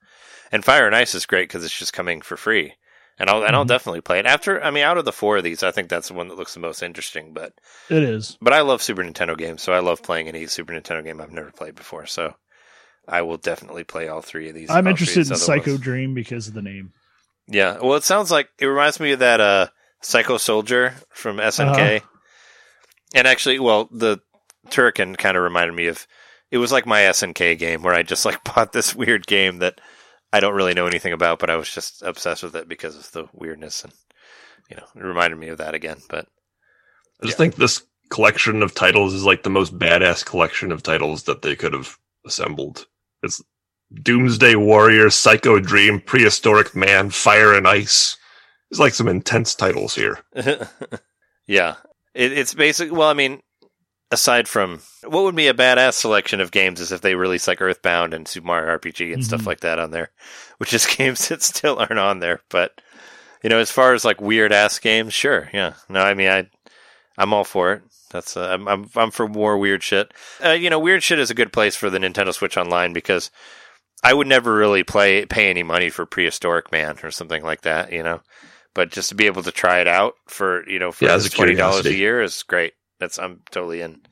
And Fire and Ice is great because it's just coming for free, and I'll and I'll Mhm. definitely play it. After I mean, out of the four of these, I think that's the one that looks the most interesting. But It is. but I love Super Nintendo games, so I love playing any Super Nintendo game I've never played before. So I will definitely play all three of these. I'm all three of interested in Psycho ones. Dream because of the name. Yeah, well, it sounds like it reminds me of that uh, Psycho Soldier from SNK. Uh-huh. And actually, well, the Turrican kind of reminded me of it was like my SNK game where I just like bought this weird game that I don't really know anything about, but I was just obsessed with it because of the weirdness and you know, it reminded me of that again. But I just Yeah. think this collection of titles is like the most badass collection of titles that they could have assembled. It's Doomsday Warrior, Psycho Dream, Prehistorik Man, Fire and Ice. There's like some intense titles here. yeah, it, it's basic. Well, I mean, aside from what would be a badass selection of games is if they release like Earthbound and Super Mario RPG and stuff Mhm. like that on there, which is games that still aren't on there. But you know, as far as like weird ass games, sure, yeah. No, I mean, I I'm all for it. That's uh, I'm, I'm I'm for more weird shit. Uh, you know, weird shit is a good place for the Nintendo Switch Online because I would never really play pay any money for Prehistorik Man or something like that. You know, but just to be able to try it out for you know for Yeah, as a twenty dollars a year is great. That's I'm totally in.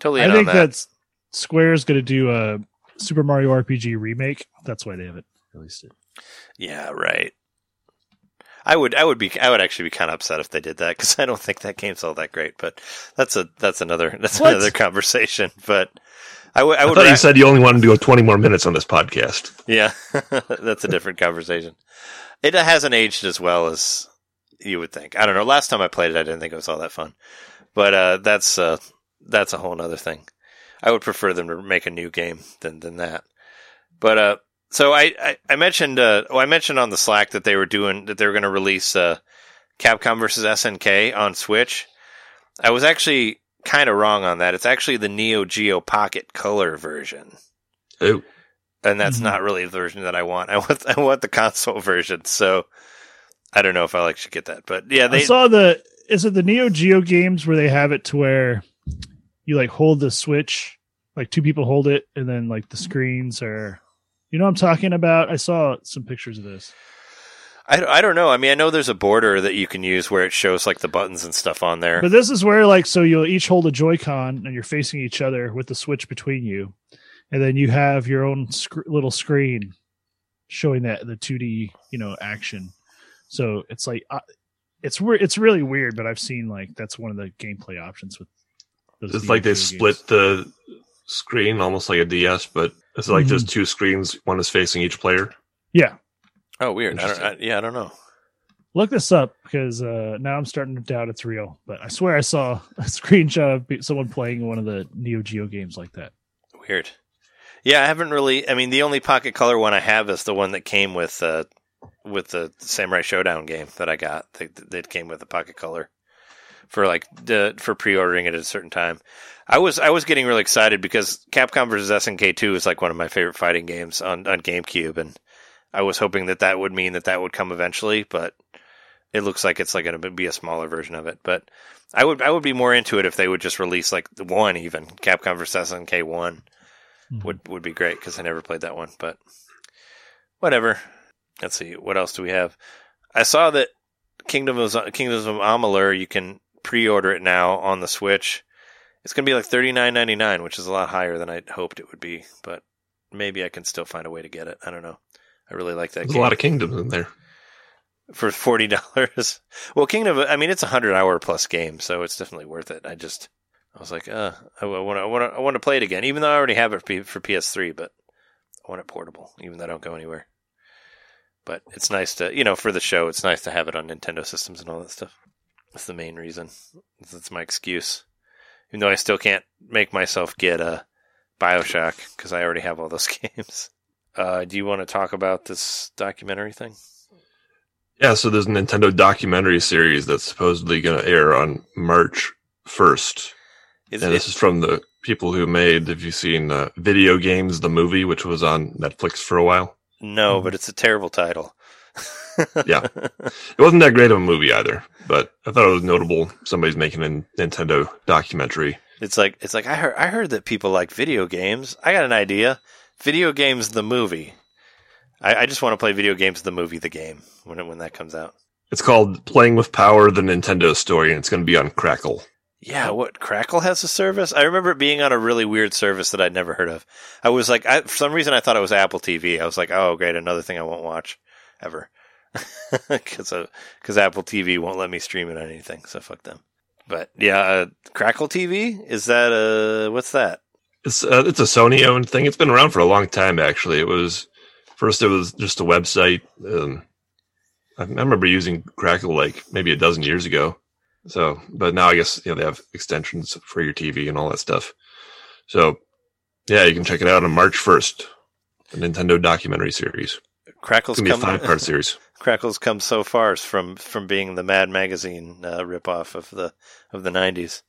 Totally in I on think that. that's Square's going to do a Super Mario RPG remake. That's why they haven't released it. Yeah, right. I would, I would be, I would actually be kind of upset if they did that because I don't think that game's all that great. But that's a, that's another, that's What? another conversation. But I would, I I, would, thought ra- you said you only wanted to go 20 more minutes on this podcast. yeah, that's a different conversation. It hasn't aged as well as you would think. I don't know. Last time I played it, I didn't think it was all that fun. But uh, that's uh, that's a whole other thing. I would prefer them to make a new game than than that. But uh, so I I, I mentioned uh, oh, I mentioned on the Slack that they were doing that they were going to release uh, Capcom versus SNK on Switch. I was actually kind of wrong on that. It's actually the Neo Geo Pocket Color version Oh, and that's Mhm. not really the version that I want. I want I want the console version. So I don't know if I like should get that, but yeah, I they saw the is it the Neo Geo games where they have it to where you like hold the switch, like two people hold it, and then like the screens are, you know, what I'm talking about. I saw some pictures of this. I, I don't know. I mean, I know there's a border that you can use where it shows like the buttons and stuff on there. But this is where like so you'll each hold a Joy-Con and you're facing each other with the switch between you, and then you have your own sc- little screen showing that the 2D you know action. So it's like uh, it's weird. It's really weird, but I've seen like that's one of the gameplay options with. Those It's Neo like they Geo split the screen almost like a DS, but it's like Mm-hmm. there's two screens. One is facing each player. Yeah, oh, weird. I don't, I, yeah, I don't know. look this up because uh, now I'm starting to doubt it's real. But I swear I saw a screenshot of someone playing one of the Neo Geo games like that. Weird. Yeah, I haven't really. I mean, the only Pocket Color one I have is the one that came with uh, with the Samurai Shodown game that I got. That, that came with the Pocket Color for like the, for pre-ordering it at a certain time. I was I was getting really excited because Capcom vs SNK two is like one of my favorite fighting games on on GameCube, and I was hoping that that would mean that that would come eventually, but it looks like it's like going to be a smaller version of it. But I would I would be more into it if they would just release like the one even Capcom vs SNK one hmm. would would be great because I never played that one. But whatever. Let's see what else do we have. I saw that Kingdom of Kingdoms of Amalur you can pre-order it now on the Switch. It's gonna be like thirty nine ninety nine, which is a lot higher than I hoped it would be. But maybe I can still find a way to get it. I don't know. I really like that There's game a lot of kingdoms in there. for forty dollars. Well, Kingdom. I mean, it's a hundred hour plus game, so it's definitely worth it. I just, I was like, uh, I want to, I want to, I want to play it again, even though I already have it for, for PS3, but I want it portable, even though I don't go anywhere. But it's nice to, you know, for the show, it's nice to have it on Nintendo systems and all that stuff. That's the main reason. That's my excuse. Even though I still can't make myself get a Bioshock because I already have all those games. Uh, do you want to talk about this documentary thing? Yeah, so there's a Nintendo documentary series that's supposedly going to air on March 1st. Is and it, this is from the people who made, have you seen uh, Video Games, the movie, which was on Netflix for a while? No, but it's a terrible title. Yeah. It wasn't that great of a movie either, but I thought it was notable. Somebody's making a Nintendo documentary. It's like it's like I heard I heard that people like video games. I got an idea. Video games the movie. I, I just want to play video games the movie the game when it, when that comes out. It's called Playing with Power, the Nintendo story, and it's going to be on Crackle. Yeah, what Crackle has a service? I remember it being on a really weird service that I'd never heard of. I was like, I, for some reason, I thought it was Apple TV. I was like, oh, great, another thing I won't watch ever, because because Apple TV won't let me stream it on anything. So fuck them. But yeah, uh, Crackle TV is that uh what's that? It's uh, it's a Sony owned thing. It's been around for a long time. Actually, it was first it was just a website. Um, I remember using Crackle like maybe a dozen years ago. So, but now I guess you know they have extensions for your TV and all that stuff. So, yeah, you can check it out on March first. The Nintendo documentary series. Crackle's It's gonna be a come five part series. Crackle's come so far from from being the Mad Magazine uh, ripoff of the of the nineties.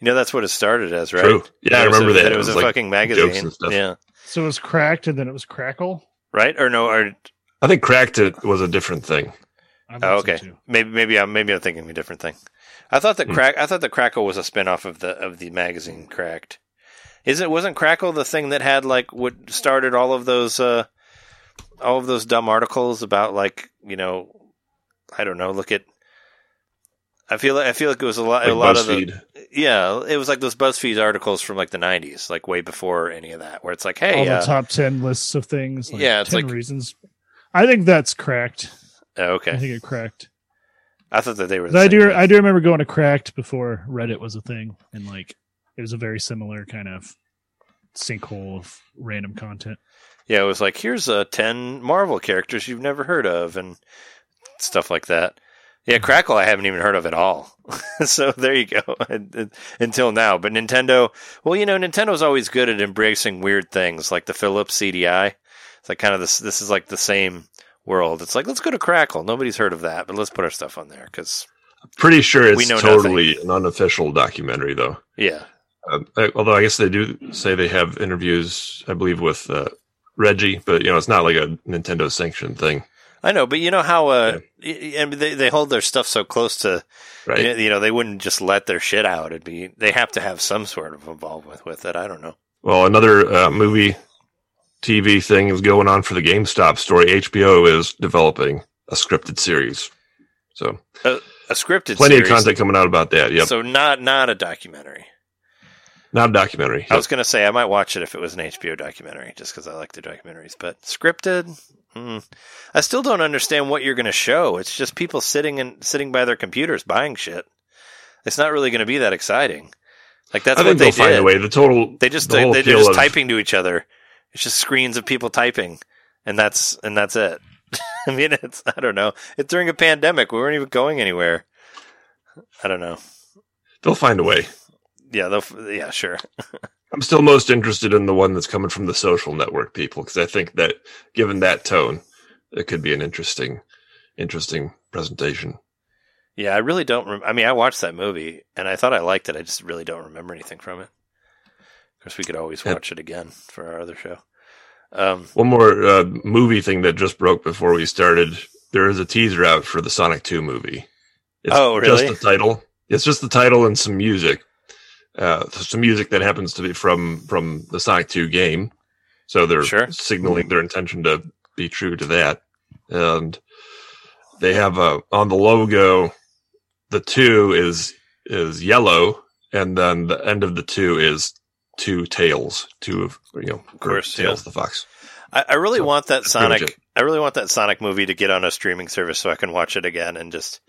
You know that's what it started as, right? True. Yeah, I remember a, that. It It was, was a like fucking magazine. Yeah, So it was cracked, and then it was crackle. right or no? Or I think Cracked It was a different thing. Oh, thought so, okay, maybe maybe I'm maybe I'm thinking of a different thing. I thought that Hmm. crack. I thought that Crackle was a spinoff of the of the magazine Cracked. Is it wasn't Crackle the thing that had like what started all of those uh all of those dumb articles about like you know I don't know. Look at. I feel like I feel like it was a lot. Like a lot of the, BuzzFeed. Yeah, it was like those BuzzFeed articles from like the '90s, like way before any of that, where it's like, All hey, the uh, top ten lists of things. Like Yeah, it's 10 like- reasons. I think that's cracked. oh, I think it cracked. I thought that they were. The I do. thing. I do remember going to cracked before Reddit was a thing, and like it was a very similar kind of sinkhole of random content. Yeah, it was like here's uh, ten Marvel characters you've never heard of, and stuff like that. Yeah, Crackle I haven't even heard of at all. so there you go. Until now, but Nintendo, well, you know, Nintendo's always good at embracing weird things, like the Philips CDI. It's like kind of this. This is like the same world. It's like let's go to Crackle. Nobody's heard of that, but let's put our stuff on there because Pretty sure We it's know totally an unofficial documentary, though. yeah, Uh, I- although I guess they do say they have interviews, I believe, with uh, Reggie, but you know, it's not like a Nintendo sanctioned thing. I know, but you know how uh, y- and they they hold their stuff so close to right? you you know they wouldn't just let their shit out. It'd be they have to have some sort of involvement with it. I don't know. Well, another uh, movie, TV thing is going on for the GameStop story. HBO is developing a scripted series, so A scripted plenty series, of content coming out about that. Yep, So not not a documentary. not a documentary. I was gonna say I might watch it if it was an HBO documentary, just because I like the documentaries. But scripted, mm, I still don't understand what you're gonna show. It's just people sitting and sitting by their computers buying shit. It's not really gonna be that exciting. Like that's I what think they they'll find did. a way. The total They just the they, they're just of- typing to each other. It's just screens of people typing, and that's and that's it. I mean, it's I don't know. It's during a pandemic. We weren't even going anywhere. I don't know. They'll find a way. Yeah, they'll, yeah, sure. I'm still most interested in the one that's coming from the social network people because I think that given that tone, it could be an interesting, interesting presentation. Yeah, I really don't. Rem- I mean, I watched that movie and I thought I liked it. I just really don't remember anything from it. Of course, we could always watch it again for our other show. Um, One more uh, movie thing that just broke before we started. There is a teaser out for the Sonic 2 movie. It's Oh, really? Just the title. It's just the title and some music. Uh, some music that happens to be from from the Sonic 2 game. So they're Sure. signaling their intention to be true to that. And they have a on the logo, the two is is yellow, and then the end of the two is two tails, two of you know, of course, tails yeah. the fox. I, I really So, want that that's pretty much Sonic. I really want that Sonic movie to get on a streaming service so I can watch it again and just,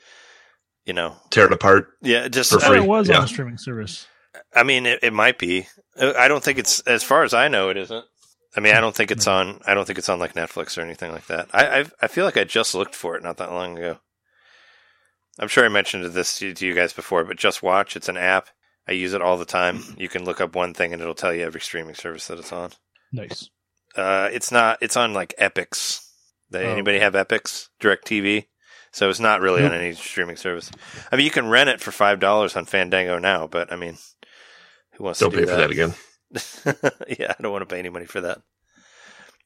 you know, Tear it apart. yeah, just. For I free, it was yeah. on a streaming service. I mean, it, it might be. Uh, I don't think it's as far as I know. It isn't. I mean, I don't think it's on. I don't think it's on like Netflix or anything like that. I I, I feel like I just looked for it not that long ago. I'm sure I mentioned this to, to you guys before, but JustWatch. It's an app. I use it all the time. You can look up one thing and it'll tell you every streaming service that it's on. Nice. Uh, it's not. It's on like Epix. They, Oh. Anybody have Epix? Direct TV. So it's not really on any streaming service. I mean, you can rent it for five dollars on Fandango now, but I mean, who wants Don't to pay do for that again. yeah, I don't want to pay any money for that.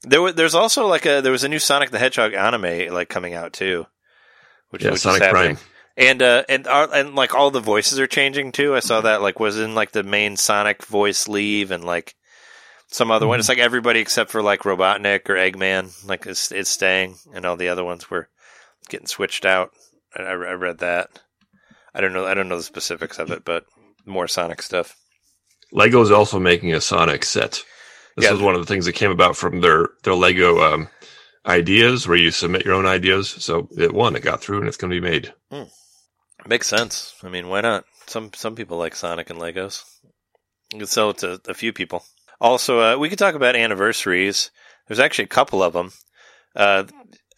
There was, there's also like a there was a new Sonic the Hedgehog anime like coming out too, which, Yeah, which Sonic is happening. Prime. And uh and uh, and like all the voices are changing too. I saw that like was in like the main Sonic voice leave and like some other one. It's like everybody except for like Robotnik or Eggman like is is staying, and all the other ones were getting switched out. I, I I read that. I don't know. I don't know the specifics of it, but more Sonic stuff. Lego is also making a Sonic set. This Yeah. was one of the things that came about from their their Lego um, ideas, where you submit your own ideas. So it won, it got through, and it's going to be made. Makes sense. I mean, why not? Some some people like Sonic and Legos. You can sell it to a few people. Also, uh, we could talk about anniversaries. There's actually a couple of them. Uh,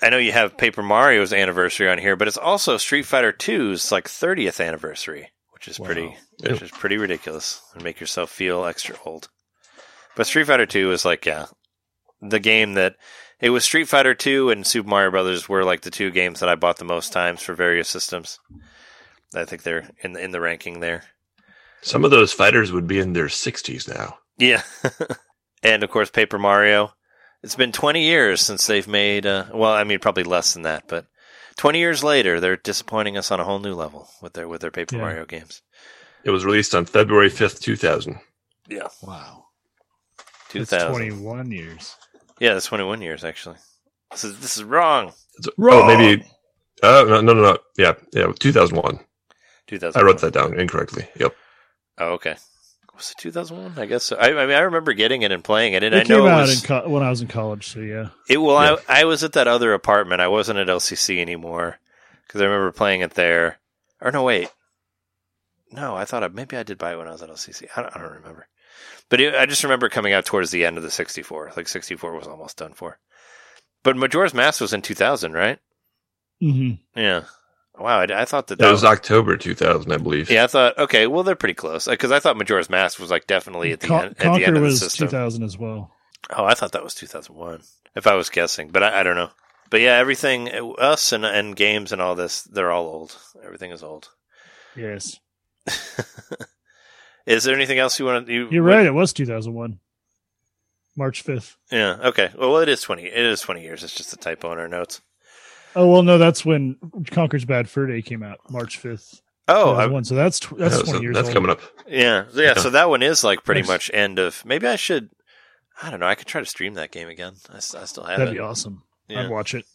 I know you have Paper Mario's anniversary on here, but it's also Street Fighter 2's like 30th anniversary, which is pretty, Yeah. which is pretty ridiculous, and make yourself feel extra old. But Street Fighter 2 is like, yeah, the game that it was Street Fighter 2 and Super Mario Brothers were like the two games that I bought the most times for various systems. I think they're in the, in the ranking there. Some of those fighters would be in their sixties now. Yeah. and of course, Paper Mario. It's been 20 years since they've made, uh, well, I mean, probably less than that, but 20 years later, they're disappointing us on a whole new level with their, with their Paper Yeah. Mario games. It was released on February fifth, two thousand. Yeah. Wow. 2000. That's 21 years. Yeah, that's 21 years, actually. This is, this is wrong. Oh, maybe. Uh, no, no, no, no. Yeah, yeah, two thousand one. 2000. I wrote that down incorrectly. Yep. Oh, okay. Was it 2001? I guess so. I, I mean, I remember getting it and playing it, and It I know came it out was, in co- when I was in college, so yeah. It well, Yeah. I I was at that other apartment. I wasn't at LCC anymore because I remember playing it there. Or no, wait, no, I thought I, maybe I did buy it when I was at LCC. I don't, I don't remember, but it, I just remember coming out towards the end of the 64. Like 64 was almost done for. But Majora's Mask was in 2000, right? Mm-hmm. Yeah. Wow, I, I thought that That that was October two thousand, I believe. Yeah, I thought okay, well they're pretty close uh, because I thought Majora's Mask was like definitely at the Con- end at the end Conker of the was system. 2000 as well. Oh, I thought that was 2001. If I was guessing, but I, I don't know. But yeah, everything, uh, us and and games and all this, they're all old. Everything is old. Yes. is there anything else you want to? You, You're right. It was 2001. March 5th. Yeah. Okay. Well, it is 20. It is 20 years. It's just a typo in our notes. Oh well, no, that's when Conker's Bad Fur Day came out, March fifth. Oh, I, one. So that's tw- that's Yeah, twenty so years that's old. coming up. yeah, yeah. So that one is like pretty Nice. much end of. Maybe I should. I don't know. I could try to stream that game again. I, s- I still have it. That'd it. be awesome. Yeah. I'd watch it.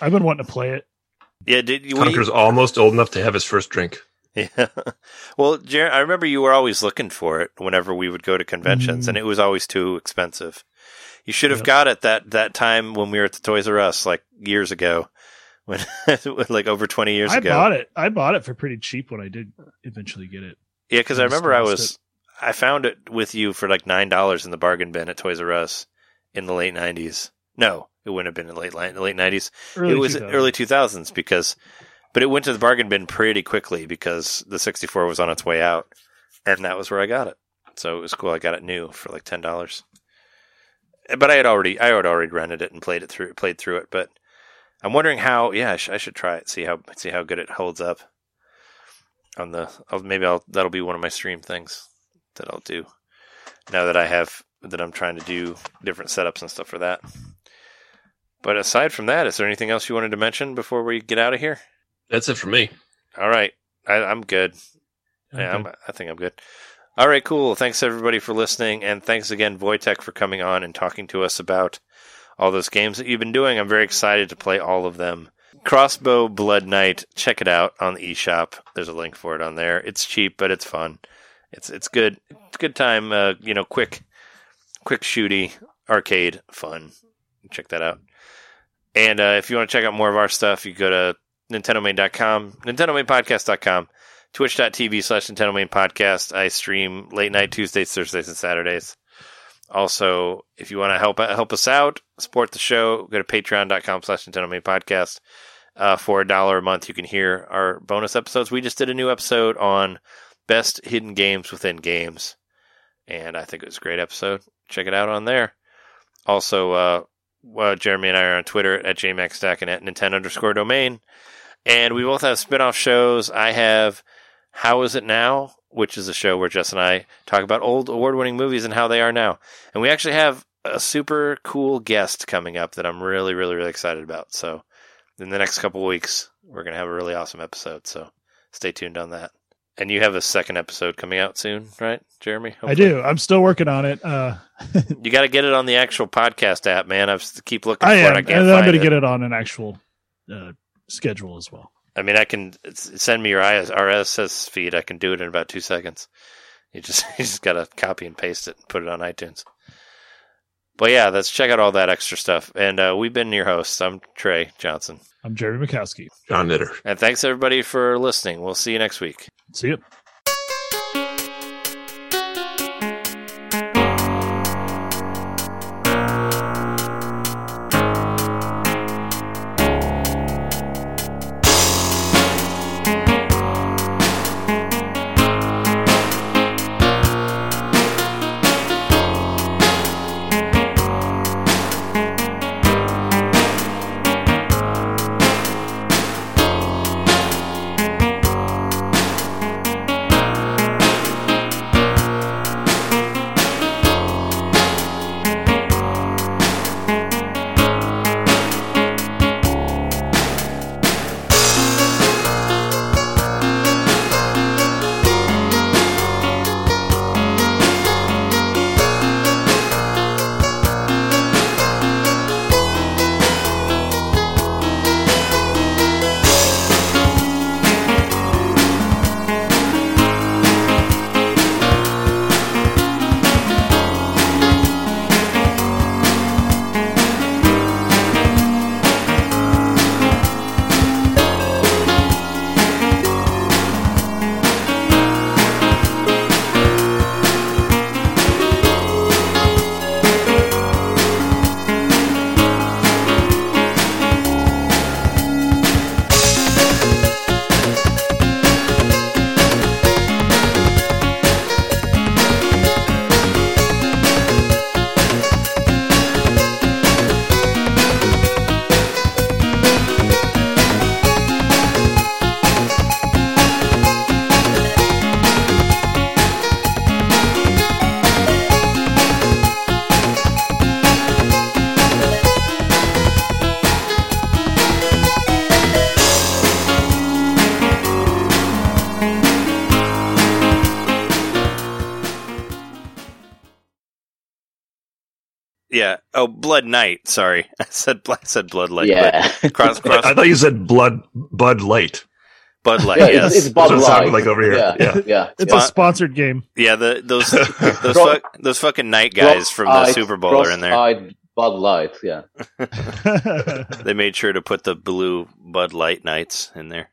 I've been wanting to play it. Yeah, did you? were you- Conker's almost old enough to have his first drink. Yeah. Well, Jer- I remember you were always looking for it whenever we would go to conventions, Mm. and it was always too expensive. You should have Yep. got it that that time when we were at the Toys R Us, like years ago, when like over twenty years I ago. bought it. I bought it for pretty cheap when I did eventually get it. Yeah, because I I remember I was I found it with you for like nine dollars in the bargain bin at Toys R Us in the late nineties. No, it wouldn't have been in the late li- late nineties. Early it was 2000s. early two thousands because, but it went to the bargain bin pretty quickly because the sixty four was on its way out, and that was where I got it. So it was cool. I got it new for like ten dollars. But I had already I had already rented it and played it through played through it. But I'm wondering how. Yeah, I, sh- I should try it. See how see how good it holds up. On the I'll, maybe I'll that'll be one of my stream things that I'll do. Now that I have that I'm trying to do different setups and stuff for that. But aside from that, is there anything else you wanted to mention before we get out of here? That's it for me. All right, I, I'm good. Yeah, I'm, I think I'm good. All right, cool. Thanks everybody for listening, and thanks again, Voitech, for coming on and talking to us about all those games that you've been doing. I'm very excited to play all of them. Crossbow Bloodnight, check it out on the eShop. There's a link for it on there. It's cheap, but it's fun. It's it's good. It's good time. Uh, you know, quick, quick shooty arcade fun. Check that out. And uh, if you want to check out more of our stuff, you go to NintendoMain.com, NintendoMainPodcast.com, Twitch.tv slash Nintendo Main Podcast. I stream late night Tuesdays, Thursdays, and Saturdays. Also, if you want to help help us out, support the show, go to Patreon.com slash Nintendo Podcast. Uh, for a dollar a month, you can hear our bonus episodes. We just did a new episode on best hidden games within games, and I think it was a great episode. Check it out on there. Also, uh, Jeremy and I are on Twitter at jmaxstack and at Nintendo underscore domain. And we both have spin off shows. I have How Is It Now, which is a show where Jess and I talk about old award winning movies and how they are now. And we actually have a super cool guest coming up that I'm really, really, really excited about. So in the next couple weeks, we're going to have a really awesome episode. So stay tuned on that. And you have a second episode coming out soon, right, Jeremy? I do. I'm still working on it. Uh, You got to get it on the actual podcast app, man. I keep looking I for am, it. I and can't then I'm going to get it on an actual uh, schedule as well. I mean, I can send me your RSS feed. I can do it in about two seconds. You just you just got to copy and paste it and put it on iTunes. But yeah, let's check out all that extra stuff. And uh, we've been your hosts. I'm Trey Johnson, I'm Jerry Mikowski. John Knitter. and thanks everybody for listening. We'll see you next week. See you. Bloodnight. Sorry, I said I said Blood Light. yeah, Cross cross I thought you said blood Bud Light. Bud Light. yeah, yes. it's, it's Bud That's what it Light. like over here. Yeah, Yeah. yeah. It's Spon- a sponsored game. yeah. The those those fuck, those fucking night guys from the Cross-eyed- Super Bowl are in there. cross-eyed Bud Light. Yeah, They made sure to put the blue Bud Light Knights in there.